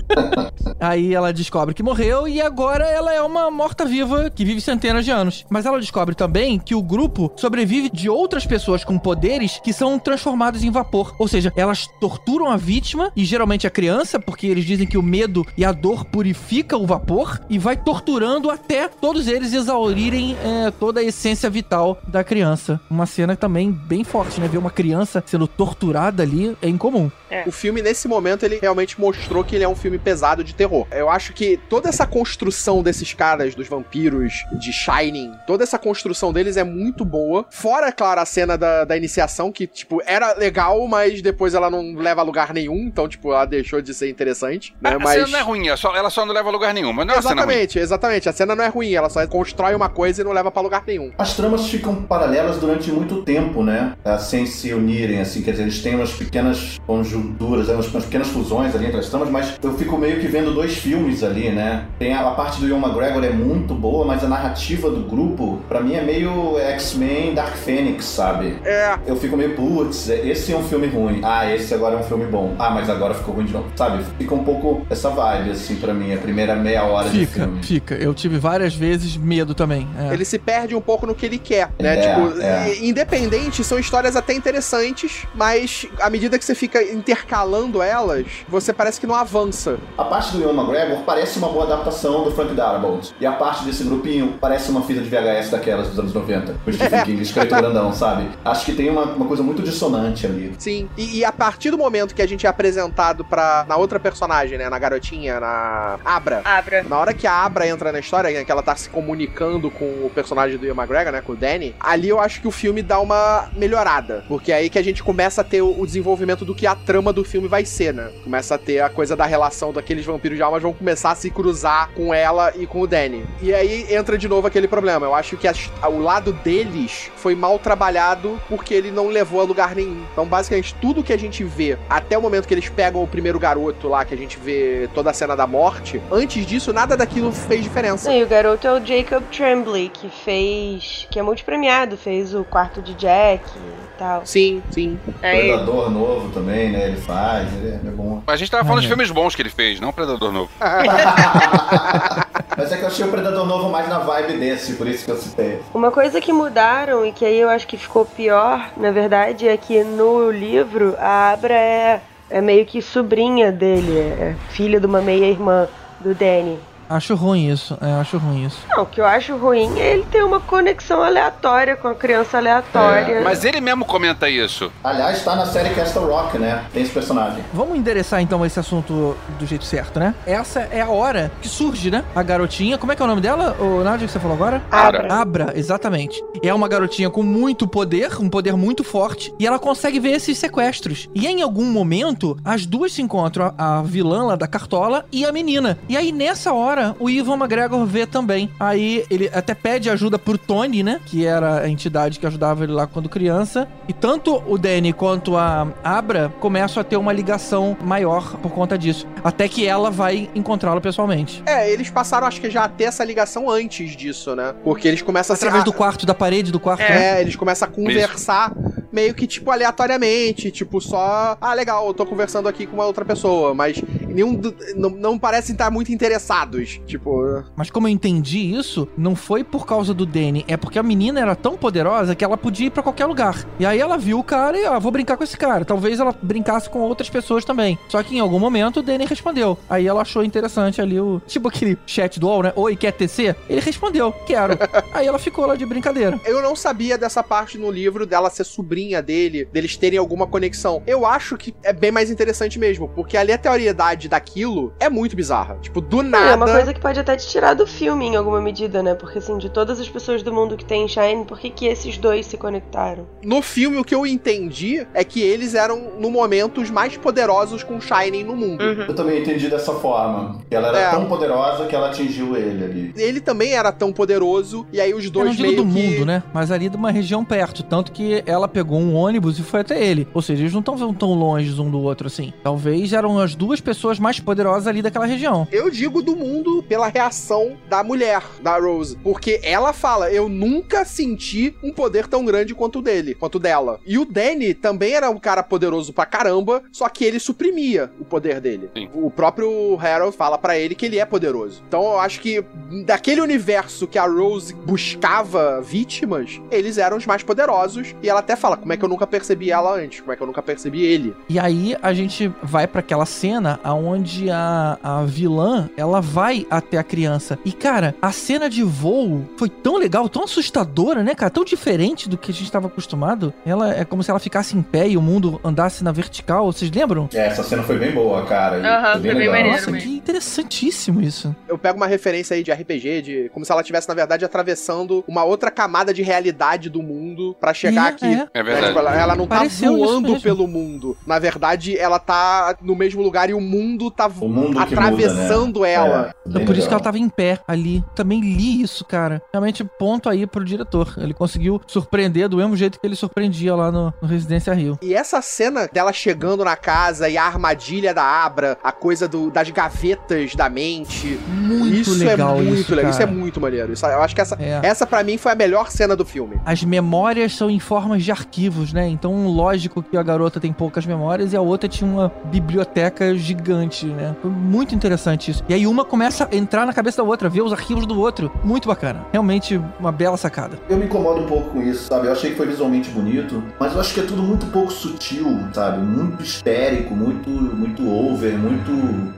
Speaker 3: aí ela descobre que morreu e agora ela é uma morta-viva que vive centenas de anos. Mas ela descobre também que o grupo sobrevive de outras pessoas com poderes que são transformados em vapor. Ou seja, elas torturam a vítima e geralmente a criança, porque eles dizem que o medo e a dor purifica o vapor e vai torturando até todos eles exaurirem é, toda a essência vital da criança. Uma cena também bem forte, né? Ver uma criança sendo torturada ali é incomum.
Speaker 6: O filme, nesse momento, ele realmente mostrou que ele é um filme pesado de terror. Eu acho que toda essa construção desses caras, dos vampiros, de Shining, toda essa construção deles é muito boa. Fora, claro, a cena da, da iniciação, que, tipo, era legal, mas depois ela não leva a lugar nenhum. Então, tipo, ela deixou de ser interessante. Né?
Speaker 5: A
Speaker 6: mas...
Speaker 5: cena não é ruim, é só- ela só não leva a lugar nenhum. Mas não é uma cena ruim.
Speaker 6: Exatamente, exatamente. A cena não é ruim, ela só constrói uma coisa e não leva pra lugar nenhum.
Speaker 7: As tramas ficam paralelas durante muito tempo, né? Ah, Sem se unirem, assim, quer dizer, eles têm umas pequenas conjunturas, né? umas, umas pequenas fusões ali entre as tramas, mas eu fico meio que vendo dois filmes ali, né? Tem a, a parte do Ian McGregor é muito boa, mas a narrativa do grupo, pra mim, é meio X-Men Dark Phoenix, sabe?
Speaker 6: É.
Speaker 7: Eu fico meio, putz, esse é um filme ruim. Ah, esse agora é um filme bom. Ah, mas agora ficou ruim de novo. Sabe? Fica um pouco essa vibe, assim, pra mim, a primeira meia hora de
Speaker 3: Fica,
Speaker 7: filme.
Speaker 3: fica. Eu tive várias vezes medo também. é.
Speaker 6: Ele se perde um pouco no que ele quer, né?
Speaker 7: É,
Speaker 6: tipo,
Speaker 7: é.
Speaker 6: independente, são histórias até interessantes, mas à medida que você fica intercalando elas, você parece que não avança.
Speaker 7: A parte do Ian McGregor parece uma boa adaptação do Frank Darabont. E a parte desse grupinho parece uma fita de VHS daquelas dos anos 90. O Stephen King escrito grandão, sabe? Acho que tem uma, uma coisa muito dissonante ali.
Speaker 6: Sim. E, e a partir do momento que a gente é apresentado pra, na outra personagem, né? Na garotinha, na Abra.
Speaker 4: Abra.
Speaker 6: Na hora que a Abra entra na história, né, que ela tá se comunicando com o personagem do Ian McGregor, né? Com o Danny, ali eu acho que o filme dá uma melhorada. Porque é aí que a gente começa a ter o, o desenvolvimento do que a trama do filme vai ser, né? Começa a ter a coisa da relação daqueles vampiros de almas vão começar a se cruzar com ela e com o Danny. E aí entra de novo aquele problema. Eu acho que as- o lado deles foi mal trabalhado porque ele não levou a lugar nenhum. Então, basicamente, tudo que a gente vê até o momento que eles pegam o primeiro garoto lá, que a gente vê toda a cena da morte, antes disso, nada daquilo fez diferença.
Speaker 4: E o garoto é o Jacob Tremblay, que fez. que é multipremiado, fez o quarto de Jack tal.
Speaker 6: Sim, sim.
Speaker 4: Aí,
Speaker 7: Predador novo também, né? Ele faz, ele é, é bom.
Speaker 5: A gente tava falando de
Speaker 3: É.
Speaker 5: filmes bons que ele fez, não Predador Novo.
Speaker 7: Mas é que eu achei o Predador novo mais na vibe desse, por isso que eu citei.
Speaker 4: Uma coisa que mudaram e que aí eu acho que ficou pior, na verdade, é que no livro a Abra é, é meio que sobrinha dele, é filha de uma meia-irmã do Danny.
Speaker 3: Acho ruim isso. É, acho ruim isso.
Speaker 4: Não, o que eu acho ruim é ele ter uma conexão aleatória com a criança aleatória.
Speaker 7: É,
Speaker 5: Mas ele mesmo comenta isso.
Speaker 7: Aliás, tá na série Castle Rock, né? Tem esse personagem.
Speaker 3: Vamos endereçar então esse assunto do jeito certo, né? Essa é a hora que surge, né? A garotinha. Como é que é o nome dela, o Nádia, que você falou agora?
Speaker 4: Abra.
Speaker 3: Abra, exatamente. É uma garotinha com muito poder, um poder muito forte, e ela consegue ver esses sequestros. E em algum momento, as duas se encontram, a a vilã lá da cartola e a menina. E aí, nessa hora, o Ivan McGregor vê também. Aí ele até pede ajuda pro Tony, né? Que era a entidade que ajudava ele lá quando criança. E tanto o Danny quanto a Abra começam a ter uma ligação maior por conta disso. Até que ela vai encontrá-lo pessoalmente.
Speaker 6: É, eles passaram, acho que já a ter essa ligação antes disso, né? Porque eles começam a se.
Speaker 3: Através do quarto, da parede do quarto, né?
Speaker 6: É, eles começam a conversar meio que, tipo, aleatoriamente. Tipo, só. Ah, legal, eu tô conversando aqui com uma outra pessoa. Mas nenhum. Não, não parecem estar muito interessados. Tipo.
Speaker 3: Mas como eu entendi isso, não foi por causa do Danny, é porque a menina era tão poderosa que ela podia ir pra qualquer lugar. E aí ela viu o cara e, ah, vou brincar com esse cara. Talvez ela brincasse com outras pessoas também. Só que em algum momento o Danny respondeu. Aí ela achou interessante ali o. Tipo aquele chat do UOL, né? Oi, quer TC? Ele respondeu, quero. aí ela ficou lá de brincadeira.
Speaker 6: Eu não sabia dessa parte no livro dela ser sobrinha dele, deles terem alguma conexão. Eu acho que é bem mais interessante mesmo, porque a aleatoriedade realidade daquilo é muito bizarra. Tipo, do nada.
Speaker 4: É uma coisa que pode até te tirar do filme em alguma medida, né? Porque assim, de todas as pessoas do mundo que tem Shine, por que, que esses dois se conectaram?
Speaker 6: No filme, o que eu entendi é que eles eram, no momento, os mais poderosos com Shining no mundo.
Speaker 7: Eu também entendi dessa forma. Que ela era
Speaker 6: É.
Speaker 7: tão poderosa que ela atingiu ele ali.
Speaker 6: Ele também era tão poderoso, e aí os
Speaker 3: Eu não
Speaker 6: dois
Speaker 3: digo
Speaker 6: meio
Speaker 3: do
Speaker 6: que...
Speaker 3: mundo, né? Mas ali de uma região perto. Tanto que ela pegou um ônibus e foi até ele. Ou seja, eles não estão tão longe um do outro assim. Talvez eram as duas pessoas mais poderosas ali daquela região.
Speaker 6: Eu digo do mundo pela reação da mulher, da Rose. Porque ela fala, eu nunca senti um poder tão grande quanto o dele, quanto o dela. E o Danny também era um cara poderoso pra caramba, só que ele suprimia o poder dele.
Speaker 5: Sim.
Speaker 6: O próprio Harold fala pra ele que ele é poderoso. Então eu acho que daquele universo que a Rose buscava vítimas, eles eram os mais poderosos. E ela até fala, como é que eu nunca percebi ela antes? Como é que eu nunca percebi ele?
Speaker 3: E aí a gente vai pra aquela cena aonde a, a vilã, ela vai até a criança. E cara, a cena de voo foi tão legal, tão assustadora, né, cara? Tão diferente do que a gente estava acostumado. Ela é como se ela ficasse em pé e o mundo andasse na vertical. Vocês lembram?
Speaker 7: É, essa cena foi bem boa, cara.
Speaker 4: Aham, foi bem
Speaker 7: legal.
Speaker 4: maneiro.
Speaker 3: Nossa,
Speaker 4: mesmo.
Speaker 3: que interessantíssimo isso.
Speaker 6: Eu pego uma referência aí de RPG, de como se ela estivesse, na verdade, atravessando uma outra camada de realidade do mundo pra chegar
Speaker 3: É,
Speaker 6: aqui.
Speaker 3: é.
Speaker 5: É
Speaker 6: Né?
Speaker 5: verdade.
Speaker 6: Tipo, ela, ela não tá
Speaker 3: Pareceu isso
Speaker 6: voando pelo mundo. Na verdade, ela tá no mesmo lugar e o mundo tá
Speaker 7: O mundo
Speaker 6: atravessando
Speaker 7: muda, né?
Speaker 6: ela.
Speaker 7: É,
Speaker 3: É por isso que ela tava em pé ali. Também li isso, cara. Realmente, ponto aí pro diretor. Ele conseguiu surpreender do mesmo jeito que ele surpreendia lá no, no Residência Rio.
Speaker 6: E essa cena dela chegando na casa e a armadilha da Abra, a coisa do- das gavetas da mente.
Speaker 3: Muito
Speaker 6: isso
Speaker 3: legal
Speaker 6: é muito
Speaker 3: isso,
Speaker 6: legal. Isso é muito maneiro. Isso- eu acho que essa,
Speaker 3: É.
Speaker 6: essa para mim foi a melhor cena do filme.
Speaker 3: As memórias são em formas de arquivos, né? Então, lógico que a garota tem poucas memórias e a outra tinha uma biblioteca gigante, né? Foi muito interessante isso. E aí uma começa a entrar na cabeça da outra, ver os arquivos do outro. Muito bacana. Realmente uma bela sacada.
Speaker 7: Eu me incomodo um pouco com isso, sabe? Eu achei que foi visualmente bonito, mas eu acho que é tudo muito pouco sutil, sabe? Muito histérico, muito, muito over, muito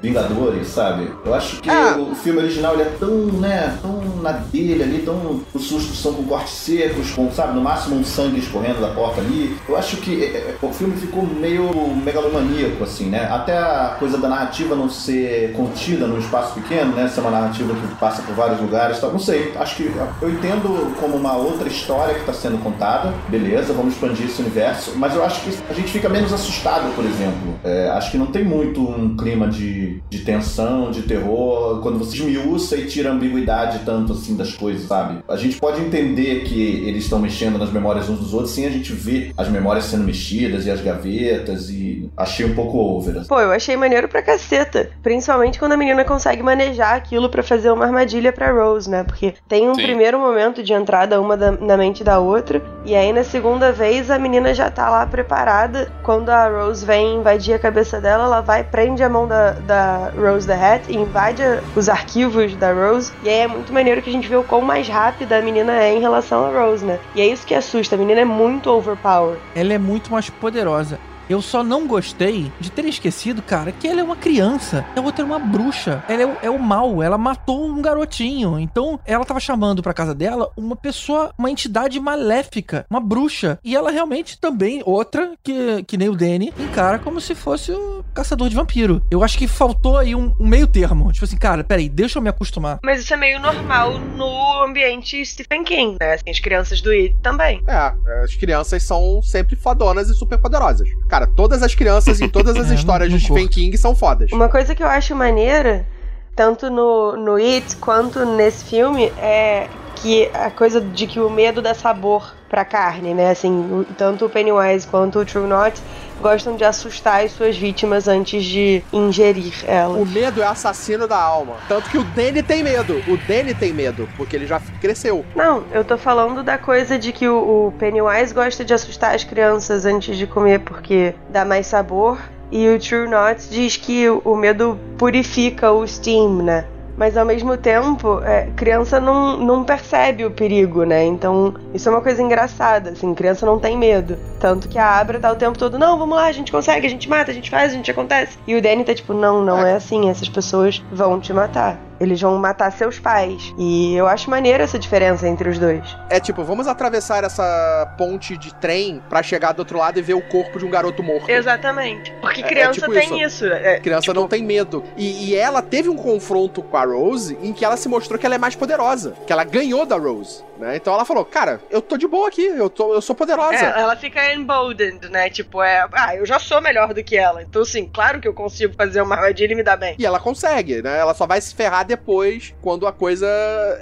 Speaker 7: Vingadores, sabe? Eu acho que
Speaker 6: Ah.
Speaker 7: o filme original ele é tão, né, tão na dele ali, tão. Os sustos são com cortes secos, com, sabe, no máximo um sangue escorrendo da porta ali. Eu acho que é, é, o filme ficou meio megalomaníaco, assim, né? Até a coisa da narrativa não ser contida num espaço pequeno, né? Ser uma narrativa que passa por vários lugares tal. Não sei, acho que eu entendo como uma outra história que está sendo contada. Beleza, vamos expandir esse universo. Mas eu acho que a gente fica menos assustado, por exemplo. É, acho que não tem muito um clima de, de tensão, de terror, quando você esmiuça e tira a ambiguidade tanto assim das coisas, sabe? A gente pode entender que eles estão mexendo nas memórias uns dos outros, sim a gente vê as memórias sendo mexidas e as gavetas e achei um pouco over. assim.
Speaker 4: Pô, eu achei maneiro pra caceta. Principalmente quando a menina consegue manejar aquilo pra fazer uma armadilha pra Rose, né? Porque tem um
Speaker 5: Sim.
Speaker 4: primeiro momento de entrada uma da- na mente da outra. E aí na segunda vez a menina já tá lá preparada. Quando a Rose vem invadir a cabeça dela, ela vai, prende a mão da, da Rose the Hat e invade os arquivos da Rose. E aí é muito maneiro que a gente vê o quão mais rápida a menina é em relação a Rose, né? E é isso que assusta. A menina é muito overpower.
Speaker 3: Ela é muito mais poderosa. Eu só não gostei de ter esquecido, cara, que ela é uma criança. A outra é uma bruxa. Ela é o, é o mal. Ela matou um garotinho. Então, ela tava chamando pra casa dela uma pessoa, uma entidade maléfica, uma bruxa. E ela realmente também, outra, que, que nem o Danny, encara como se fosse o caçador de vampiro. Eu acho que faltou aí um, um meio termo. Tipo assim, cara, peraí, deixa eu me acostumar.
Speaker 4: Mas isso é meio normal no ambiente Stephen King, né? Assim, as crianças do It também.
Speaker 6: É, as crianças são sempre fodonas e super poderosas. Cara, todas as crianças em todas as
Speaker 3: É,
Speaker 6: histórias de Stephen. King são fodas.
Speaker 4: Uma coisa que eu acho maneira, tanto no, no It quanto nesse filme, é que a coisa de que o medo dá sabor pra carne, né? Assim, o- tanto o Pennywise quanto o True Not gostam de assustar as suas vítimas antes de ingerir
Speaker 6: O
Speaker 4: elas.
Speaker 6: medo é assassino da alma. Tanto que o Danny tem medo. O Danny tem medo, porque ele já cresceu.
Speaker 4: Não, eu tô falando da coisa de que o, o Pennywise gosta de assustar as crianças antes de comer porque dá mais sabor. E o True Not diz que o, o medo purifica o steam, né? Mas ao mesmo tempo, é, criança não, não percebe o perigo, né? Então, isso é uma coisa engraçada, assim, criança não tem medo. Tanto que a Abra tá o tempo todo, não, vamos lá, a gente consegue, a gente mata, a gente faz, a gente acontece. E o Danny tá tipo, não, não é assim, essas pessoas vão te matar. Eles vão matar seus pais. E eu acho maneira essa diferença entre os dois.
Speaker 6: É tipo, vamos atravessar essa ponte de trem pra chegar do outro lado e ver o corpo de um garoto morto.
Speaker 4: Exatamente. Porque
Speaker 6: É- é
Speaker 4: criança
Speaker 6: tipo
Speaker 4: tem
Speaker 6: isso.
Speaker 4: isso. É,
Speaker 6: criança não tem medo. E, e ela teve um confronto com a Rose em que ela se mostrou que ela é mais poderosa. Que ela ganhou da Rose. Né? Então ela falou: Cara, eu tô de boa aqui, eu, tô, eu sou poderosa.
Speaker 4: É, ela fica emboldened, né? Tipo, é, ah, eu já sou melhor do que ela. Então, assim, claro que eu consigo fazer uma armadilha e me dar bem.
Speaker 6: E ela consegue, né? Ela só vai se ferrar depois, quando a coisa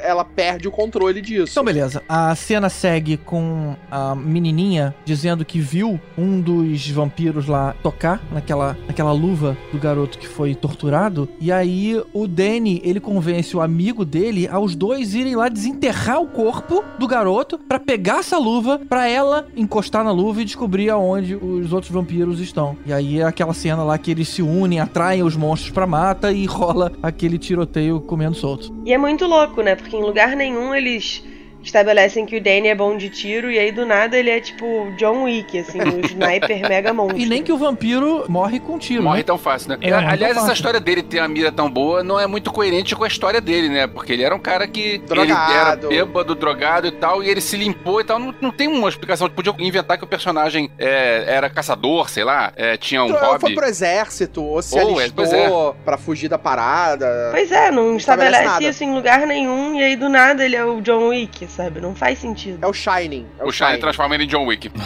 Speaker 6: ela perde o controle disso.
Speaker 3: Então, beleza. A cena segue com a menininha dizendo que viu um dos vampiros lá tocar naquela, naquela luva do garoto que foi torturado. E aí o Danny, ele convence o amigo dele aos dois irem lá desenterrar o corpo do garoto pra pegar essa luva, pra ela encostar na luva e descobrir aonde os outros vampiros estão. E aí é aquela cena lá que eles se unem, atraem os monstros pra mata e rola aquele tiroteio comendo solto.
Speaker 4: E é muito louco, né? Porque em lugar nenhum eles estabelecem que o Danny é bom de tiro e aí do nada ele é tipo John Wick, assim, o sniper mega monstro.
Speaker 3: E nem que o vampiro morre com tiro.
Speaker 5: Morre
Speaker 3: né?
Speaker 5: tão fácil, né?
Speaker 3: É,
Speaker 5: Aliás, essa
Speaker 3: fácil.
Speaker 5: história dele ter uma mira tão boa não é muito coerente com a história dele, né? Porque ele era um cara que.
Speaker 6: Drogado.
Speaker 5: Ele era bêbado, drogado e tal, e ele se limpou e tal. Não, não tem uma explicação. Podia inventar que o personagem é, era caçador, sei lá, é, tinha um
Speaker 6: Então,
Speaker 5: hobby.
Speaker 6: Foi pro exército, ou se
Speaker 5: Ou, é,
Speaker 6: alistou
Speaker 5: é.
Speaker 6: pra fugir da parada.
Speaker 4: Pois é, não
Speaker 6: estabelece
Speaker 4: estabelece
Speaker 6: nada.
Speaker 4: isso em lugar nenhum e aí do nada ele é o John Wick, sabe? Não faz sentido.
Speaker 6: É o Shining. É
Speaker 5: O Shine transforma ele em John Wick.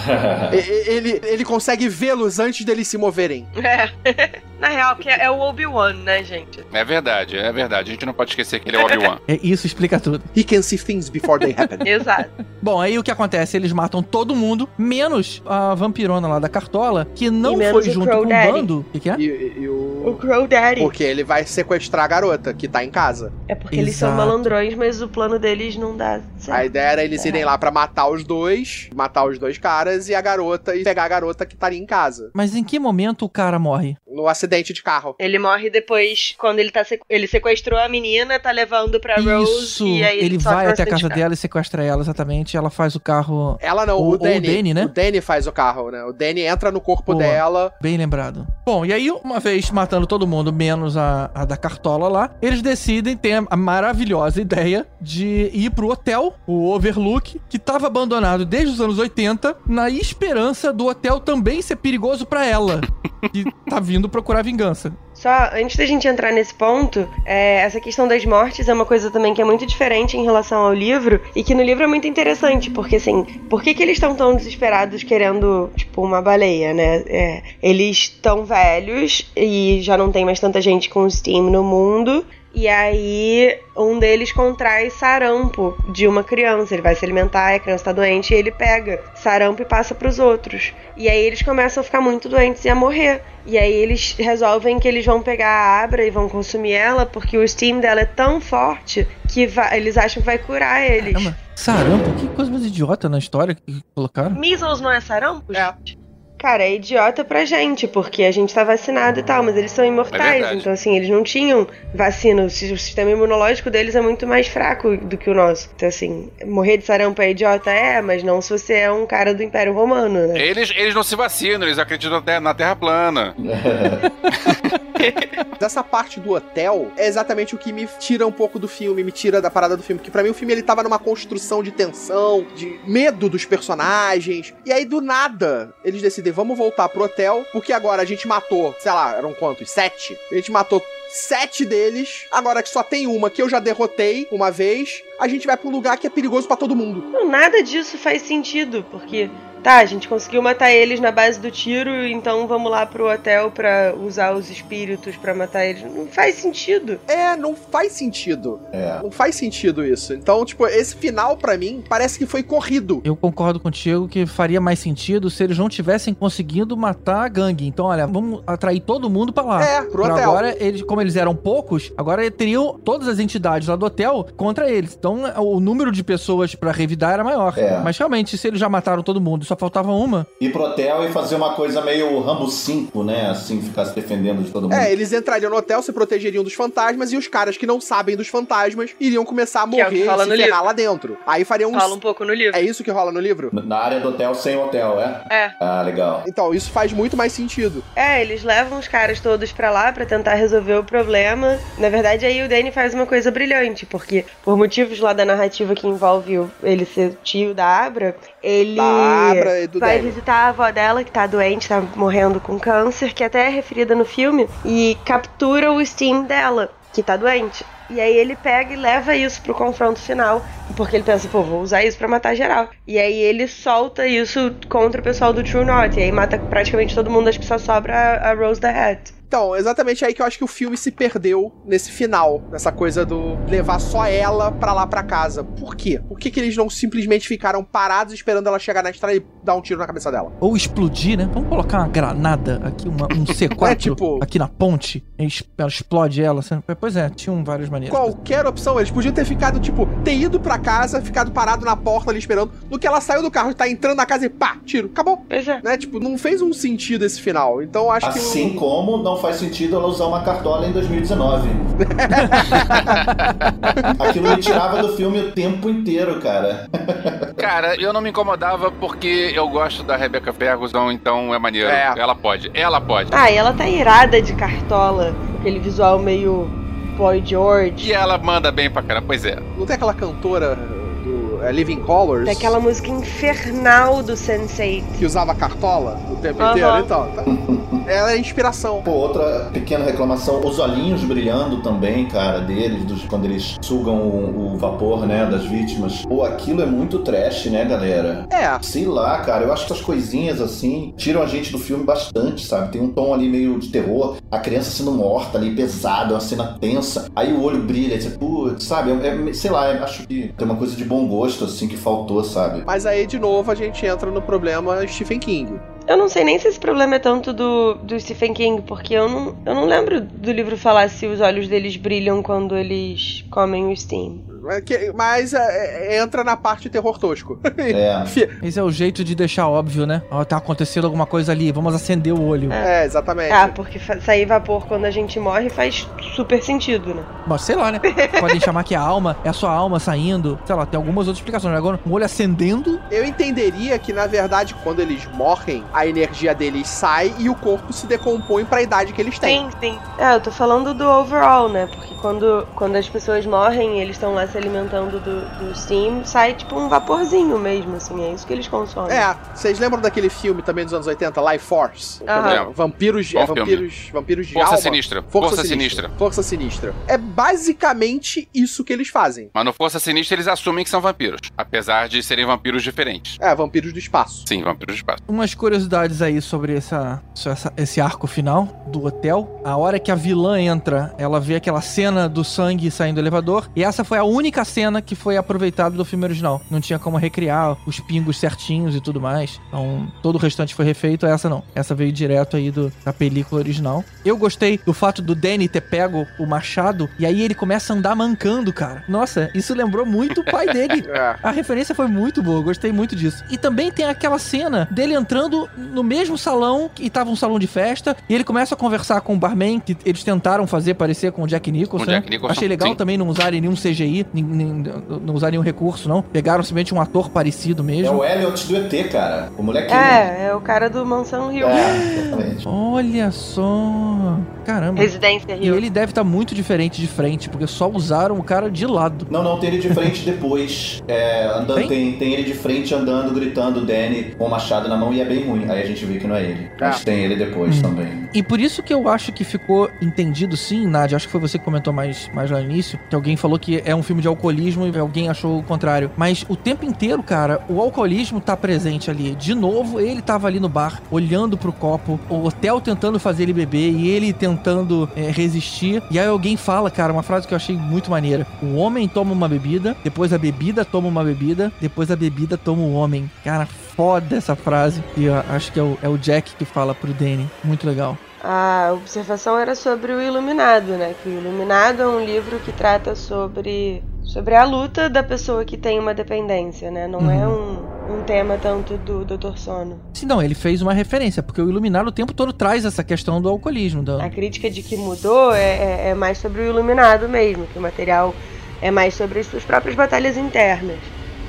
Speaker 6: E- e- ele, ele consegue vê-los antes deles se moverem.
Speaker 4: É. Na real, que é o Obi-Wan, né, gente?
Speaker 5: É verdade, é verdade. A gente não pode esquecer que ele é o Obi-Wan.
Speaker 3: É, isso explica tudo.
Speaker 6: He can see things before they happen.
Speaker 4: Exato.
Speaker 3: Bom, aí o que acontece? Eles matam todo mundo, menos a vampirona lá da cartola, que não foi junto
Speaker 4: Crow
Speaker 3: com
Speaker 4: Daddy.
Speaker 3: o bando. O que, que é?
Speaker 6: E, e- e o...
Speaker 4: O Crow Daddy.
Speaker 6: Porque ele vai sequestrar a garota, que tá em casa.
Speaker 4: É porque eles são
Speaker 3: Exato.
Speaker 4: malandrões, mas o plano deles não dá certo.
Speaker 6: A ideia era eles irem lá pra matar os dois, matar os dois caras e a garota, e pegar a garota que estaria em casa.
Speaker 3: Mas em que momento o cara morre?
Speaker 6: No acidente de carro.
Speaker 4: Ele morre depois, quando ele tá sequ- ele sequestrou a menina, tá levando pra Rose
Speaker 3: Isso,
Speaker 4: e aí
Speaker 3: ele
Speaker 4: sofre
Speaker 3: vai até a
Speaker 4: acidente
Speaker 3: casa
Speaker 4: de
Speaker 3: dela e sequestra ela, exatamente. Ela faz o carro
Speaker 6: Ela não,
Speaker 3: Ou-
Speaker 6: o
Speaker 3: ou o
Speaker 6: Danny.
Speaker 3: Danny, né?
Speaker 6: O Danny faz o carro, né? O Danny entra no corpo
Speaker 3: Boa.
Speaker 6: dela.
Speaker 3: bem lembrado. Bom, e aí, uma vez matando todo mundo, menos a, a da cartola lá, eles decidem ter a maravilhosa ideia de ir pro hotel, o Overlook, que tava abandonado desde os anos 80, na esperança do hotel também ser perigoso pra ela, que tá vindo procurar vingança.
Speaker 4: Só antes da gente entrar nesse ponto, é, essa questão das mortes é uma coisa também que é muito diferente em relação ao livro e que no livro é muito interessante, porque assim, por que, que eles estão tão desesperados querendo, tipo, uma baleia, né? É, eles estão velhos e já não tem mais tanta gente com Steam no mundo. E aí, um deles contrai sarampo de uma criança. Ele vai se alimentar, a criança tá doente, e ele pega sarampo e passa pros outros. E aí eles começam a ficar muito doentes e a morrer. E aí eles resolvem que eles vão pegar a Abra e vão consumir ela, porque o steam dela é tão forte que vai- eles acham que vai curar eles.
Speaker 3: Caramba, sarampo, que coisa mais idiota na história que colocaram.
Speaker 4: Measles não é sarampo?
Speaker 6: É.
Speaker 4: Cara, é idiota pra gente, porque a gente tá vacinado e tal, mas eles são
Speaker 5: É
Speaker 4: imortais,
Speaker 5: verdade.
Speaker 4: então assim, eles não tinham vacina. O si- o sistema imunológico deles é muito mais fraco do que o nosso. Então assim, morrer de sarampo é idiota? É, mas não se você é um cara do Império Romano, né?
Speaker 5: Eles, eles não se vacinam, eles acreditam até na Terra plana.
Speaker 6: Dessa parte do hotel é exatamente o que me tira um pouco do filme, me tira da parada do filme. Porque pra mim o filme ele tava numa construção de tensão, de medo dos personagens. E aí do nada eles decidem, vamos voltar pro hotel, porque agora a gente matou, sei lá, eram quantos? Sete? A gente matou sete deles. Agora que só tem uma que eu já derrotei uma vez, a gente vai pra um lugar que é perigoso pra todo mundo.
Speaker 4: Não, nada disso faz sentido, porque tá, a gente conseguiu matar eles na base do tiro, então vamos lá pro hotel pra usar os espíritos pra matar eles. Não faz sentido.
Speaker 6: É, não faz sentido.
Speaker 7: É.
Speaker 6: Não faz sentido isso. Então, tipo, esse final pra mim parece que foi corrido.
Speaker 3: Eu concordo contigo que faria mais sentido se eles não tivessem conseguido matar a gangue. Então, olha, vamos atrair todo mundo pra lá.
Speaker 6: É, pro
Speaker 3: Pra
Speaker 6: hotel.
Speaker 3: Agora, eles, como eles eram poucos, agora teriam todas as entidades lá do hotel contra eles. Então, o número de pessoas pra revidar era maior.
Speaker 7: É.
Speaker 3: Mas realmente, se eles já mataram todo mundo, só faltava uma.
Speaker 7: Ir pro hotel e fazer uma coisa meio Rambo 5, né? Assim, ficar se defendendo de todo mundo.
Speaker 6: É, eles entrariam no hotel, se protegeriam dos fantasmas e os caras que não sabem dos fantasmas iriam começar a
Speaker 4: Que é o que
Speaker 6: morrer
Speaker 4: fala
Speaker 6: e
Speaker 4: no
Speaker 6: se ferrar
Speaker 4: livro.
Speaker 6: lá dentro. Aí fariam um.
Speaker 4: Fala um pouco no livro.
Speaker 6: É isso que rola no livro?
Speaker 7: Na área do hotel sem hotel, é?
Speaker 4: É.
Speaker 7: Ah, legal.
Speaker 6: Então, isso faz muito mais sentido.
Speaker 4: É, eles levam os caras todos pra lá pra tentar resolver o problema. Na verdade, aí o Danny faz uma coisa brilhante, porque por motivos lá da narrativa que envolve o- ele ser tio da Abra, ele
Speaker 6: Da Abra
Speaker 4: vai visitar a avó dela, que tá doente, tá morrendo com câncer, que até é referida no filme, e captura o Steam dela, que tá doente. E aí ele pega e leva isso pro confronto final, porque ele pensa, pô, vou usar isso pra matar geral. E aí ele solta isso contra o pessoal do True North, e aí mata praticamente todo mundo, acho que só sobra a Rose the Hat.
Speaker 6: Então, exatamente aí que eu acho que o filme se perdeu nesse final, nessa coisa do levar só ela pra lá pra casa. Por quê? Por que, que eles não simplesmente ficaram parados esperando ela chegar na estrada e dar um tiro na cabeça dela?
Speaker 3: Ou explodir, né? Vamos colocar uma granada aqui, uma- um C4
Speaker 6: É, tipo-
Speaker 3: aqui na ponte. e Ela explode ela. assim. Pois é, tinham várias maneiras.
Speaker 6: Qualquer opção, eles podiam ter ficado, tipo, ter ido pra casa, ficado parado na porta ali esperando, no que ela saiu do carro, tá entrando na casa e pá, tiro, acabou.
Speaker 4: Pois é.
Speaker 6: Né? Tipo, não fez um sentido esse final. Então acho
Speaker 7: Assim
Speaker 6: que. o-
Speaker 7: como não faz sentido ela usar uma cartola em 2019. Aquilo me tirava do filme o tempo inteiro, cara.
Speaker 5: Cara, eu não me incomodava porque eu gosto da Rebecca Ferguson, então é maneiro.
Speaker 6: É.
Speaker 5: Ela pode, ela pode.
Speaker 4: Ah, e ela tá irada de cartola, aquele visual meio Boy George.
Speaker 5: E ela manda bem pra caramba, pois é.
Speaker 6: Não tem aquela cantora do é, Living Colors
Speaker 4: Daquela música infernal do Sense8.
Speaker 6: que usava cartola o tempo
Speaker 4: Aham.
Speaker 6: inteiro? Então, tá- ela é inspiração.
Speaker 7: Pô, outra pequena reclamação, os olhinhos brilhando também, cara, deles, dos, quando eles sugam o, o vapor, né, das vítimas. Pô, aquilo é muito trash, né, galera?
Speaker 6: É,
Speaker 7: Sei lá, cara, eu acho que essas coisinhas assim tiram a gente do filme bastante, sabe? Tem um tom ali meio de terror, a criança sendo morta ali, pesada, uma cena tensa, aí o olho brilha, você, putz, sabe? É, é- sei lá, eu acho que tem uma coisa de bom gosto, assim, que faltou, sabe?
Speaker 6: mas aí de novo a gente entra no problema Stephen King.
Speaker 4: Eu não sei nem se esse problema é tanto do, do Stephen King, porque eu não, eu não lembro do livro falar se os olhos deles brilham quando eles comem o Steam.
Speaker 6: Mas, que- mas, é, é, entra na parte terror tosco.
Speaker 7: É.
Speaker 3: Esse é o jeito de deixar óbvio, né? Ó, tá acontecendo alguma coisa ali, vamos acender o olho.
Speaker 6: é, exatamente.
Speaker 4: Ah, porque sair vapor quando a gente morre faz super sentido, né?
Speaker 3: Mas sei lá, né? Podem chamar que é a alma, é a sua alma saindo. Sei lá, tem algumas outras explicações. Agora, um olho acendendo.
Speaker 6: Eu entenderia que, na verdade, quando eles morrem, a energia deles sai e o corpo se decompõe pra idade que eles têm.
Speaker 4: Sim, sim. É, eu tô falando do overall, né? Porque quando, quando as pessoas morrem e eles estão lá se alimentando do, do Steam, sai tipo um vaporzinho mesmo, assim. É isso que eles consomem.
Speaker 6: É, vocês lembram daquele filme também dos anos 80, Life Force?
Speaker 4: Aham.
Speaker 5: Lembro.
Speaker 6: Vampiros, é, vampiros, vampiros de
Speaker 5: Força
Speaker 6: alma.
Speaker 5: Sinistra. Força Sinistra.
Speaker 6: Força Sinistra. É basicamente isso que eles fazem.
Speaker 5: Mas no Força Sinistra eles assumem que são vampiros. Apesar de serem vampiros diferentes.
Speaker 6: É, vampiros do espaço.
Speaker 5: Sim, vampiros de espaço.
Speaker 3: Umas curiosidades aí sobre essa, sobre essa- esse arco final do hotel. A hora que a vilã entra, ela vê aquela cena do sangue saindo do elevador. E essa foi a única cena que foi aproveitada do filme original. Não tinha como recriar os pingos certinhos e tudo mais. Então, todo o restante foi refeito, essa não. Essa veio direto aí do, da película original. Eu gostei do fato do Danny ter pego o machado e aí ele começa a andar mancando, cara. Nossa, isso lembrou muito o pai dele.
Speaker 6: É.
Speaker 3: A referência foi muito boa, gostei muito disso. E também tem aquela cena dele entrando no mesmo salão e tava um salão de festa e ele começa a conversar com o barman que eles tentaram fazer parecer com o Jack Nicholson.
Speaker 5: Com Jack? Nicholson,
Speaker 3: Achei legal
Speaker 5: sim.
Speaker 3: também não usarem nenhum CGI, não usarem nenhum recurso, não. Pegaram simplesmente um ator parecido
Speaker 7: É
Speaker 3: mesmo.
Speaker 7: o Elliot do ET, cara. O molequinho.
Speaker 4: É, é o cara do Mansão Rio.
Speaker 7: É, exatamente.
Speaker 3: Olha só. Caramba.
Speaker 4: Residência
Speaker 3: E
Speaker 4: Rio.
Speaker 3: ele deve estar muito diferente de frente, porque só usaram o cara de lado.
Speaker 7: Não, não, tem ele de frente depois. É, andando,
Speaker 3: Tem?
Speaker 7: tem? Tem, ele de frente andando, gritando Danny com o machado na mão e é bem ruim. Aí a gente vê que não é ele. Mas tem ele depois
Speaker 3: Hum.
Speaker 7: também.
Speaker 3: E por isso que eu acho que ficou entendido sim, Nádia, acho que foi você que comentou mais, mais lá no início, que alguém falou que é um filme de alcoolismo e alguém achou o contrário. Mas o tempo inteiro, cara, o alcoolismo tá presente ali. De novo, ele tava ali no bar, olhando pro copo, o hotel tentando fazer ele beber e ele tentando é, resistir. E aí alguém fala, cara, uma frase que eu achei muito maneira. O homem toma uma bebida, depois a bebida toma uma bebida, depois a bebida toma o homem. Cara, foda essa frase. E acho que é o, é o Jack que fala pro Danny. Muito legal.
Speaker 4: A observação era sobre o Iluminado, né? Que o Iluminado é um livro que trata sobre sobre a luta da pessoa que tem uma dependência, né? Não é um, um tema tanto do Dr. Sono.
Speaker 3: Se não, ele fez uma referência, porque o Iluminado o tempo todo traz essa questão do alcoolismo.
Speaker 4: A crítica de que mudou é, é- é mais sobre o Iluminado mesmo, que o material é mais sobre as suas próprias batalhas internas.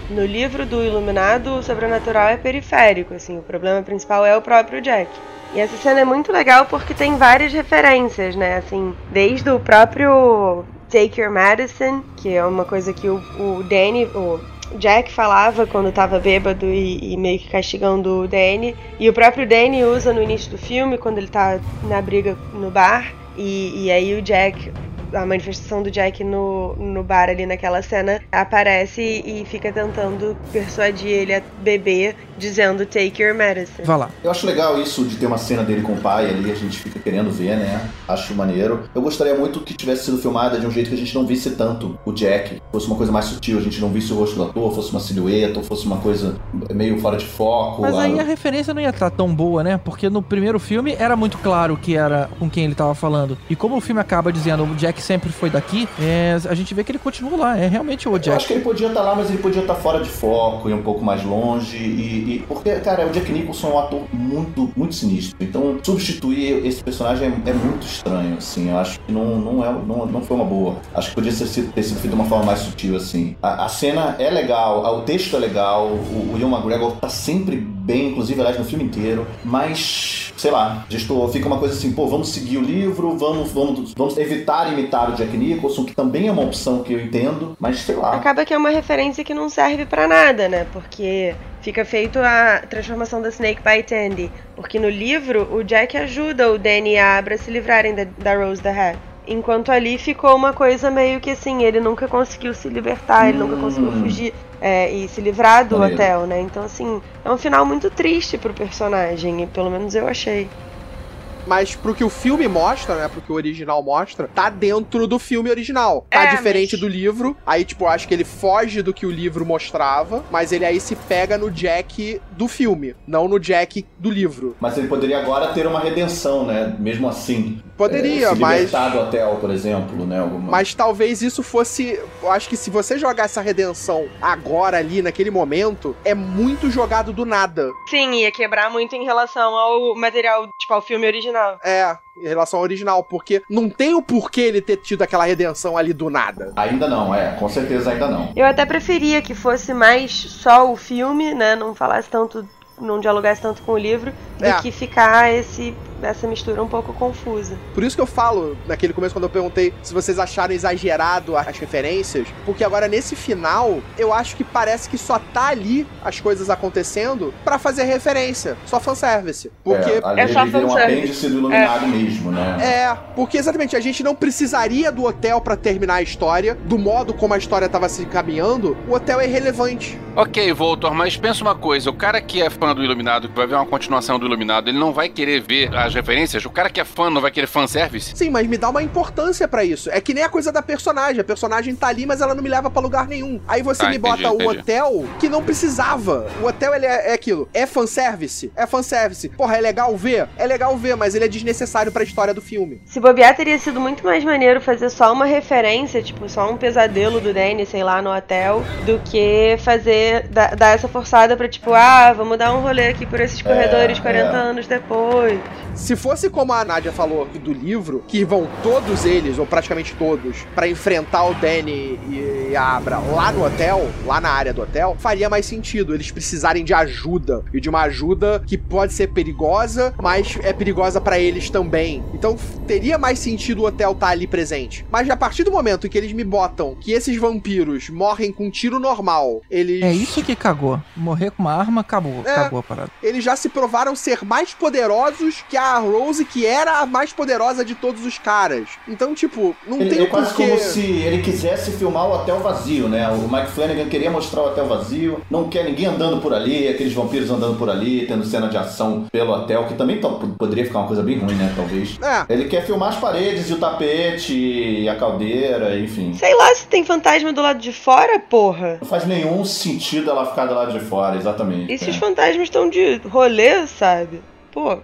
Speaker 4: No livro do Iluminado, o sobrenatural é periférico, assim, o problema principal é o próprio Jack. E essa cena é muito legal porque tem várias referências, né? Assim, desde o próprio Take Your Medicine, que é uma coisa que o, o Danny, o Jack falava quando tava bêbado e, e meio que castigando o Danny. E o próprio Danny usa no início do filme, quando ele tá na briga no bar. E, e aí o Jack, a manifestação do Jack no, no bar ali naquela cena, aparece e fica tentando persuadir ele a beber, dizendo Take Your Medicine.
Speaker 3: Vai lá.
Speaker 7: Eu acho legal isso de ter uma cena dele com o pai ali, a gente fica querendo ver, né? Acho maneiro. Eu gostaria muito que tivesse sido filmada de um jeito que a gente não visse tanto o Jack. Fosse uma coisa mais sutil, a gente não visse o rosto do ator, fosse uma silhueta, ou fosse uma coisa meio fora de foco.
Speaker 3: Mas
Speaker 7: lá.
Speaker 3: aí a referência não ia estar tão boa, né? Porque no primeiro filme era muito claro que era com quem ele tava falando. E como o filme acaba dizendo o Jack sempre foi daqui, é, a gente vê que ele continua lá. É realmente o
Speaker 7: Eu acho
Speaker 3: Jack.
Speaker 7: que ele podia estar lá, mas ele podia estar fora de foco e um pouco mais longe. E, e- porque, cara, o Jack Nicholson é um ator muito, muito sinistro. Então, substituir esse personagem é, é muito estranho, assim. Eu acho que não, não, é, não, não foi uma boa. Acho que podia ser, sido- ter sido feito de uma forma mais sutil, assim. A, a cena é legal, o texto é legal, o, o Ian McGregor tá sempre bem, inclusive, aliás, no filme inteiro. Mas, sei lá, gestor, fica uma coisa assim, pô, vamos seguir o livro, vamos, vamos, vamos evitar imitar o Jack Nicholson, que também é uma opção que eu entendo, mas sei lá.
Speaker 4: Acaba que é uma referência que não serve pra nada, né? Porque fica feito a transformação da Snake Bite Andy. Porque no livro, o Jack ajuda o Danny e a Abra a se livrarem da, da Rose the Hat. Enquanto ali ficou uma coisa meio que assim, ele nunca conseguiu se libertar, ele nunca conseguiu fugir é, e se livrar do
Speaker 7: Maneiro.
Speaker 4: hotel, né? Então, assim, é um final muito triste pro personagem, e pelo menos eu achei.
Speaker 6: Mas pro que o filme mostra, né? Pro que o original mostra, tá dentro do filme original. Tá
Speaker 4: É,
Speaker 6: diferente
Speaker 4: mas-
Speaker 6: do livro. Aí, tipo, eu acho que ele foge do que o livro mostrava, mas ele aí se pega no Jack do filme, não no Jack do livro.
Speaker 7: Mas ele poderia agora ter uma redenção, né? Mesmo assim.
Speaker 6: Poderia,
Speaker 7: É, se
Speaker 6: mas-
Speaker 7: do hotel, por exemplo, né? Alguma...
Speaker 6: Mas talvez isso fosse. Eu acho que se você jogar essa redenção agora ali, naquele momento, é muito jogado do nada.
Speaker 4: Sim, ia quebrar muito em relação ao material, tipo, ao filme original.
Speaker 6: É, em relação ao original, porque não tem o porquê ele ter tido aquela redenção ali do nada.
Speaker 7: Ainda não, é. Com certeza ainda não.
Speaker 4: Eu até preferia que fosse mais só o filme, né? Não falasse tanto, não dialogasse tanto com o livro, do
Speaker 6: É.
Speaker 4: que ficar esse, essa mistura um pouco confusa.
Speaker 6: Por isso que eu falo naquele começo, quando eu perguntei se vocês acharam exagerado as referências, porque agora nesse final, eu acho que parece que só tá ali as coisas acontecendo pra fazer referência. Só fanservice. Porque.
Speaker 7: é, ali
Speaker 4: é só
Speaker 7: vira um apêndice do iluminado mesmo, né?
Speaker 6: É, porque exatamente, a gente não precisaria do hotel pra terminar a história, do modo como a história tava se encaminhando, o hotel é irrelevante.
Speaker 5: Ok, Voltor, mas pensa uma coisa: o cara que é fã do Iluminado, que vai ver uma continuação do Iluminado, ele não vai querer ver as referências? O cara que é fã não vai querer fanservice?
Speaker 6: Sim, mas me dá uma importância pra isso. É que nem a coisa da personagem. A personagem tá ali, mas ela não me leva pra lugar nenhum. Aí você
Speaker 5: Ah,
Speaker 6: me
Speaker 5: entendi,
Speaker 6: bota o
Speaker 5: entendi.
Speaker 6: hotel que não precisava. O hotel, ele é, é aquilo. É fanservice? É fanservice. Porra, é legal ver? É legal ver, mas ele é desnecessário pra história do filme.
Speaker 4: Se bobear, teria sido muito mais maneiro fazer só uma referência, tipo, só um pesadelo do Danny, sei lá, no hotel, do que fazer, dar, dar essa forçada pra, tipo, ah, vamos dar um rolê aqui por esses corredores 40
Speaker 7: é.
Speaker 4: anos depois.
Speaker 6: Se fosse como a Nádia falou do livro, que vão todos eles, ou praticamente todos, pra enfrentar o Danny e a Abra lá no hotel, lá na área do hotel, faria mais sentido eles precisarem de ajuda. E de uma ajuda que pode ser perigosa, mas é perigosa pra eles também. Então teria mais sentido o hotel estar ali presente. Mas a partir do momento que eles me botam que esses vampiros morrem com um tiro normal, eles.
Speaker 3: É isso que cagou. Morrer com uma arma, acabou.
Speaker 6: É.
Speaker 3: Acabou a parada.
Speaker 6: eles já se provaram ser mais poderosos que a Rose, que era a mais poderosa de todos os caras. Então, tipo, não
Speaker 7: Ele,
Speaker 6: tem
Speaker 7: é quase
Speaker 6: porquê.
Speaker 7: como se ele quisesse filmar o hotel vazio, né? O Mike Flanagan queria mostrar o hotel vazio, não quer ninguém andando por ali, aqueles vampiros andando por ali, tendo cena de ação pelo hotel, que também poderia ficar uma coisa bem ruim, né? Talvez.
Speaker 6: É.
Speaker 7: Ele quer filmar as paredes e o tapete e a caldeira, enfim.
Speaker 4: Sei lá se tem fantasma do lado de fora, porra.
Speaker 7: Não faz nenhum sentido ela ficar do lado de fora, exatamente.
Speaker 4: E se
Speaker 7: é.
Speaker 4: os fantasmas estão de rolê, sabe? Pô,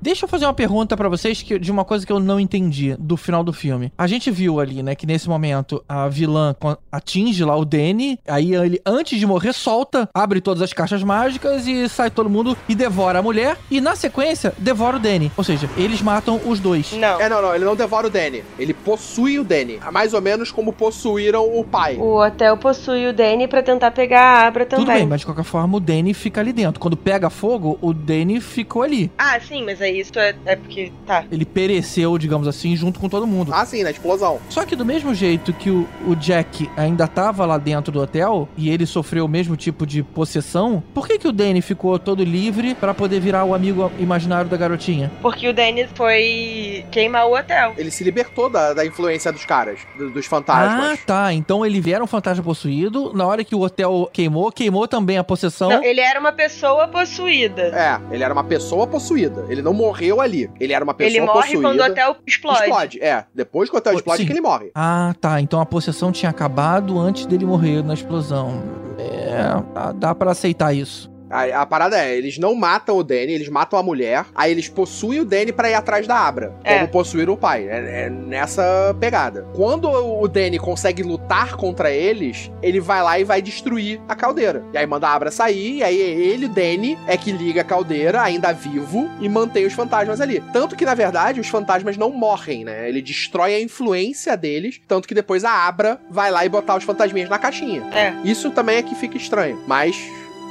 Speaker 3: Deixa eu fazer uma pergunta pra vocês que, de uma coisa que eu não entendi do final do filme. A gente viu ali, né, que nesse momento a vilã atinge lá o Danny, aí ele, antes de morrer, solta, abre todas as caixas mágicas e sai todo mundo e devora a mulher. E na sequência, devora o Danny. Ou seja, eles matam os dois.
Speaker 4: Não.
Speaker 6: É, não, não, ele não devora o Danny. Ele possui o Danny. Mais ou menos como possuíram o pai.
Speaker 4: O hotel possui o Danny pra tentar pegar a Abra também.
Speaker 3: Tudo bem, mas de qualquer forma o Danny fica ali dentro. Quando pega fogo, o Danny ficou ali.
Speaker 4: Ah, sim, mas aí isso é, é porque. Tá.
Speaker 3: Ele pereceu, digamos assim, junto com todo mundo.
Speaker 6: Ah, sim, na explosão.
Speaker 3: Só que do mesmo jeito que o, o Jack ainda tava lá dentro do hotel e ele sofreu o mesmo tipo de possessão, por que, que o Danny ficou todo livre pra poder virar o amigo imaginário da garotinha?
Speaker 4: Porque o Danny foi queimar o hotel.
Speaker 6: Ele se libertou da, da influência dos caras, do- dos fantasmas.
Speaker 3: Ah, tá. Então ele era um fantasma possuído. Na hora que o hotel queimou, queimou também a possessão.
Speaker 4: Não, ele era uma pessoa possuída.
Speaker 6: É, ele era uma pessoa possuída. Ele não morreu ali. Ele era uma pessoa
Speaker 4: Ele morre
Speaker 6: possuída.
Speaker 4: quando o hotel explode.
Speaker 6: Explode, é. Depois que o hotel explode
Speaker 3: sim.
Speaker 6: que ele morre.
Speaker 3: Ah, tá. Então a possessão tinha acabado antes dele morrer na explosão. É, dá- dá pra aceitar isso.
Speaker 6: A, a parada é, eles não matam o Danny, eles matam a mulher, aí eles possuem o Danny pra ir atrás da Abra,
Speaker 4: É.
Speaker 6: como possuíram o pai. É, é nessa pegada. Quando o Danny consegue lutar contra eles, ele vai lá e vai destruir a caldeira. E aí manda a Abra sair, e aí ele, o Danny, é que liga a caldeira, ainda vivo, e mantém os fantasmas ali. Tanto que, na verdade, os fantasmas não morrem, né? Ele destrói a influência deles, tanto que depois a Abra vai lá e botar os fantasminhas na caixinha.
Speaker 4: É.
Speaker 6: Isso também é que fica estranho, mas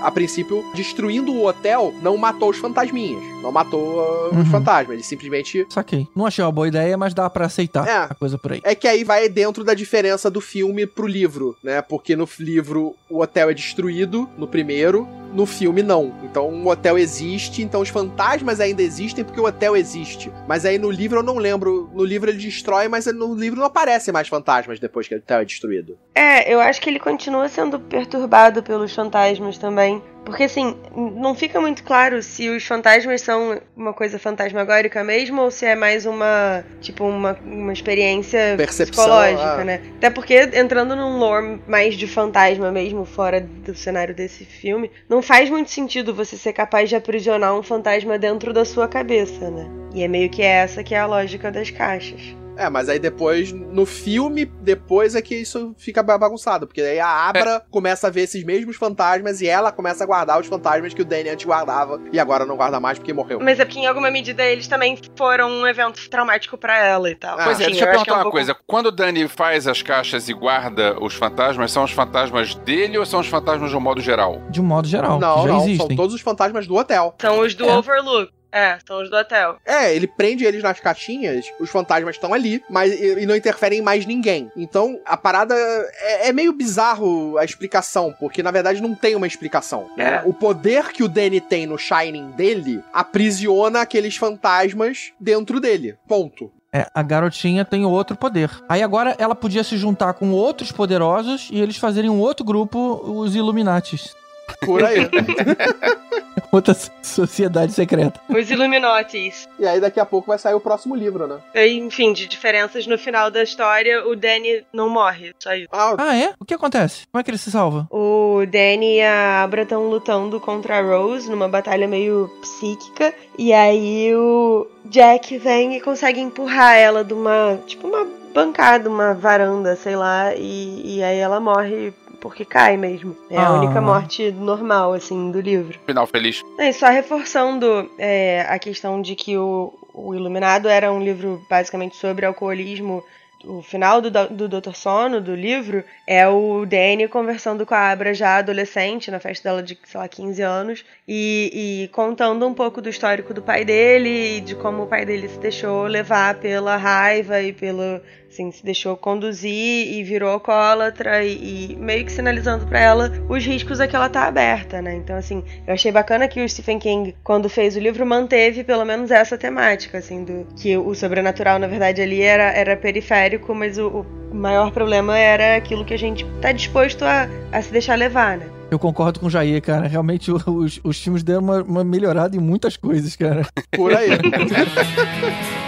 Speaker 6: a princípio, destruindo o hotel, não matou os fantasminhas. Não matou uh, os
Speaker 3: Uhum.
Speaker 6: fantasmas. Ele simplesmente.
Speaker 3: Saquei. Não achei uma boa ideia, mas dá pra aceitar
Speaker 6: É.
Speaker 3: a coisa por aí.
Speaker 6: É que aí vai dentro da diferença do filme pro livro, né? Porque no livro o hotel é destruído no primeiro, no filme não. Então o hotel existe, então os fantasmas ainda existem porque o hotel existe. Mas aí no livro eu não lembro. No livro ele destrói, mas no livro não aparecem mais fantasmas depois que o hotel é destruído.
Speaker 4: É, eu acho que ele continua sendo perturbado pelos fantasmas também. Porque assim, não fica muito claro se os fantasmas são uma coisa fantasmagórica mesmo ou se é mais uma, tipo, uma, uma experiência
Speaker 6: Percepção,
Speaker 4: psicológica,
Speaker 6: ah.
Speaker 4: né? Até porque entrando num lore mais de fantasma mesmo, fora do cenário desse filme, não faz muito sentido você ser capaz de aprisionar um fantasma dentro da sua cabeça, né? E é meio que essa que é a lógica das caixas.
Speaker 6: É, mas aí depois, no filme, depois é que isso fica ba- bagunçado. Porque aí a Abra começa a ver esses mesmos fantasmas e ela começa a guardar os fantasmas que o Danny antes guardava e agora não guarda mais porque morreu.
Speaker 4: Mas é porque em alguma medida eles também foram um evento traumático pra ela e tal.
Speaker 5: Pois é, deixa eu perguntar
Speaker 4: é um
Speaker 5: uma
Speaker 4: pouco-
Speaker 5: coisa. Quando o Dani faz as caixas e guarda os fantasmas, são os fantasmas dele ou são os fantasmas de um modo geral?
Speaker 3: De um modo geral,
Speaker 6: Não,
Speaker 3: que já
Speaker 6: não, são
Speaker 3: existem.
Speaker 6: todos os fantasmas do hotel.
Speaker 4: São os do
Speaker 3: É.
Speaker 4: Overlook. É, são os do hotel.
Speaker 6: É, ele prende eles nas caixinhas, os fantasmas estão ali, mas e, e não interferem em mais ninguém. Então, a parada é, é meio bizarro a explicação, porque na verdade não tem uma explicação.
Speaker 4: É.
Speaker 6: O poder que o Danny tem no Shining dele aprisiona aqueles fantasmas dentro dele. Ponto.
Speaker 3: É, a garotinha tem outro poder. Aí agora ela podia se juntar com outros poderosos e eles fazerem um outro grupo, os Illuminatis.
Speaker 6: Por aí.
Speaker 3: Outra so- sociedade secreta.
Speaker 4: Os Illuminatis.
Speaker 6: e aí daqui a pouco vai sair o próximo livro, né?
Speaker 4: E, Enfim, de diferenças no final da história, o Danny não morre, só isso.
Speaker 6: Ah,
Speaker 3: Ah, é? O que acontece? Como é que ele se salva?
Speaker 4: O Danny e a Abra estão lutando contra a Rose numa batalha meio psíquica. E aí o Jack vem e consegue empurrar ela de uma. Tipo uma bancada, uma varanda, sei lá. E, e aí ela morre porque cai mesmo. É a
Speaker 3: Ah.
Speaker 4: única morte normal, assim, do livro.
Speaker 5: Final feliz.
Speaker 4: É, e só reforçando é, a questão de que o, o Iluminado era um livro basicamente sobre alcoolismo. O final do, do Dr. Sono, do livro, é o Danny conversando com a Abra já adolescente, na festa dela de, sei lá, 15 anos, e, e contando um pouco do histórico do pai dele e de como o pai dele se deixou levar pela raiva e pelo. Assim, se deixou conduzir e virou alcoólatra e, e meio que sinalizando pra ela os riscos a que ela tá aberta, né? Então, assim, eu achei bacana que o Stephen King, quando fez o livro, manteve pelo menos essa temática, assim, do que o sobrenatural, na verdade, ali era, era periférico, mas o, o maior problema era aquilo que a gente tá disposto a, a se deixar levar, né?
Speaker 3: Eu concordo com o Jair, cara. Realmente os, os filmes deram uma, uma melhorada em muitas coisas, cara.
Speaker 6: por aí.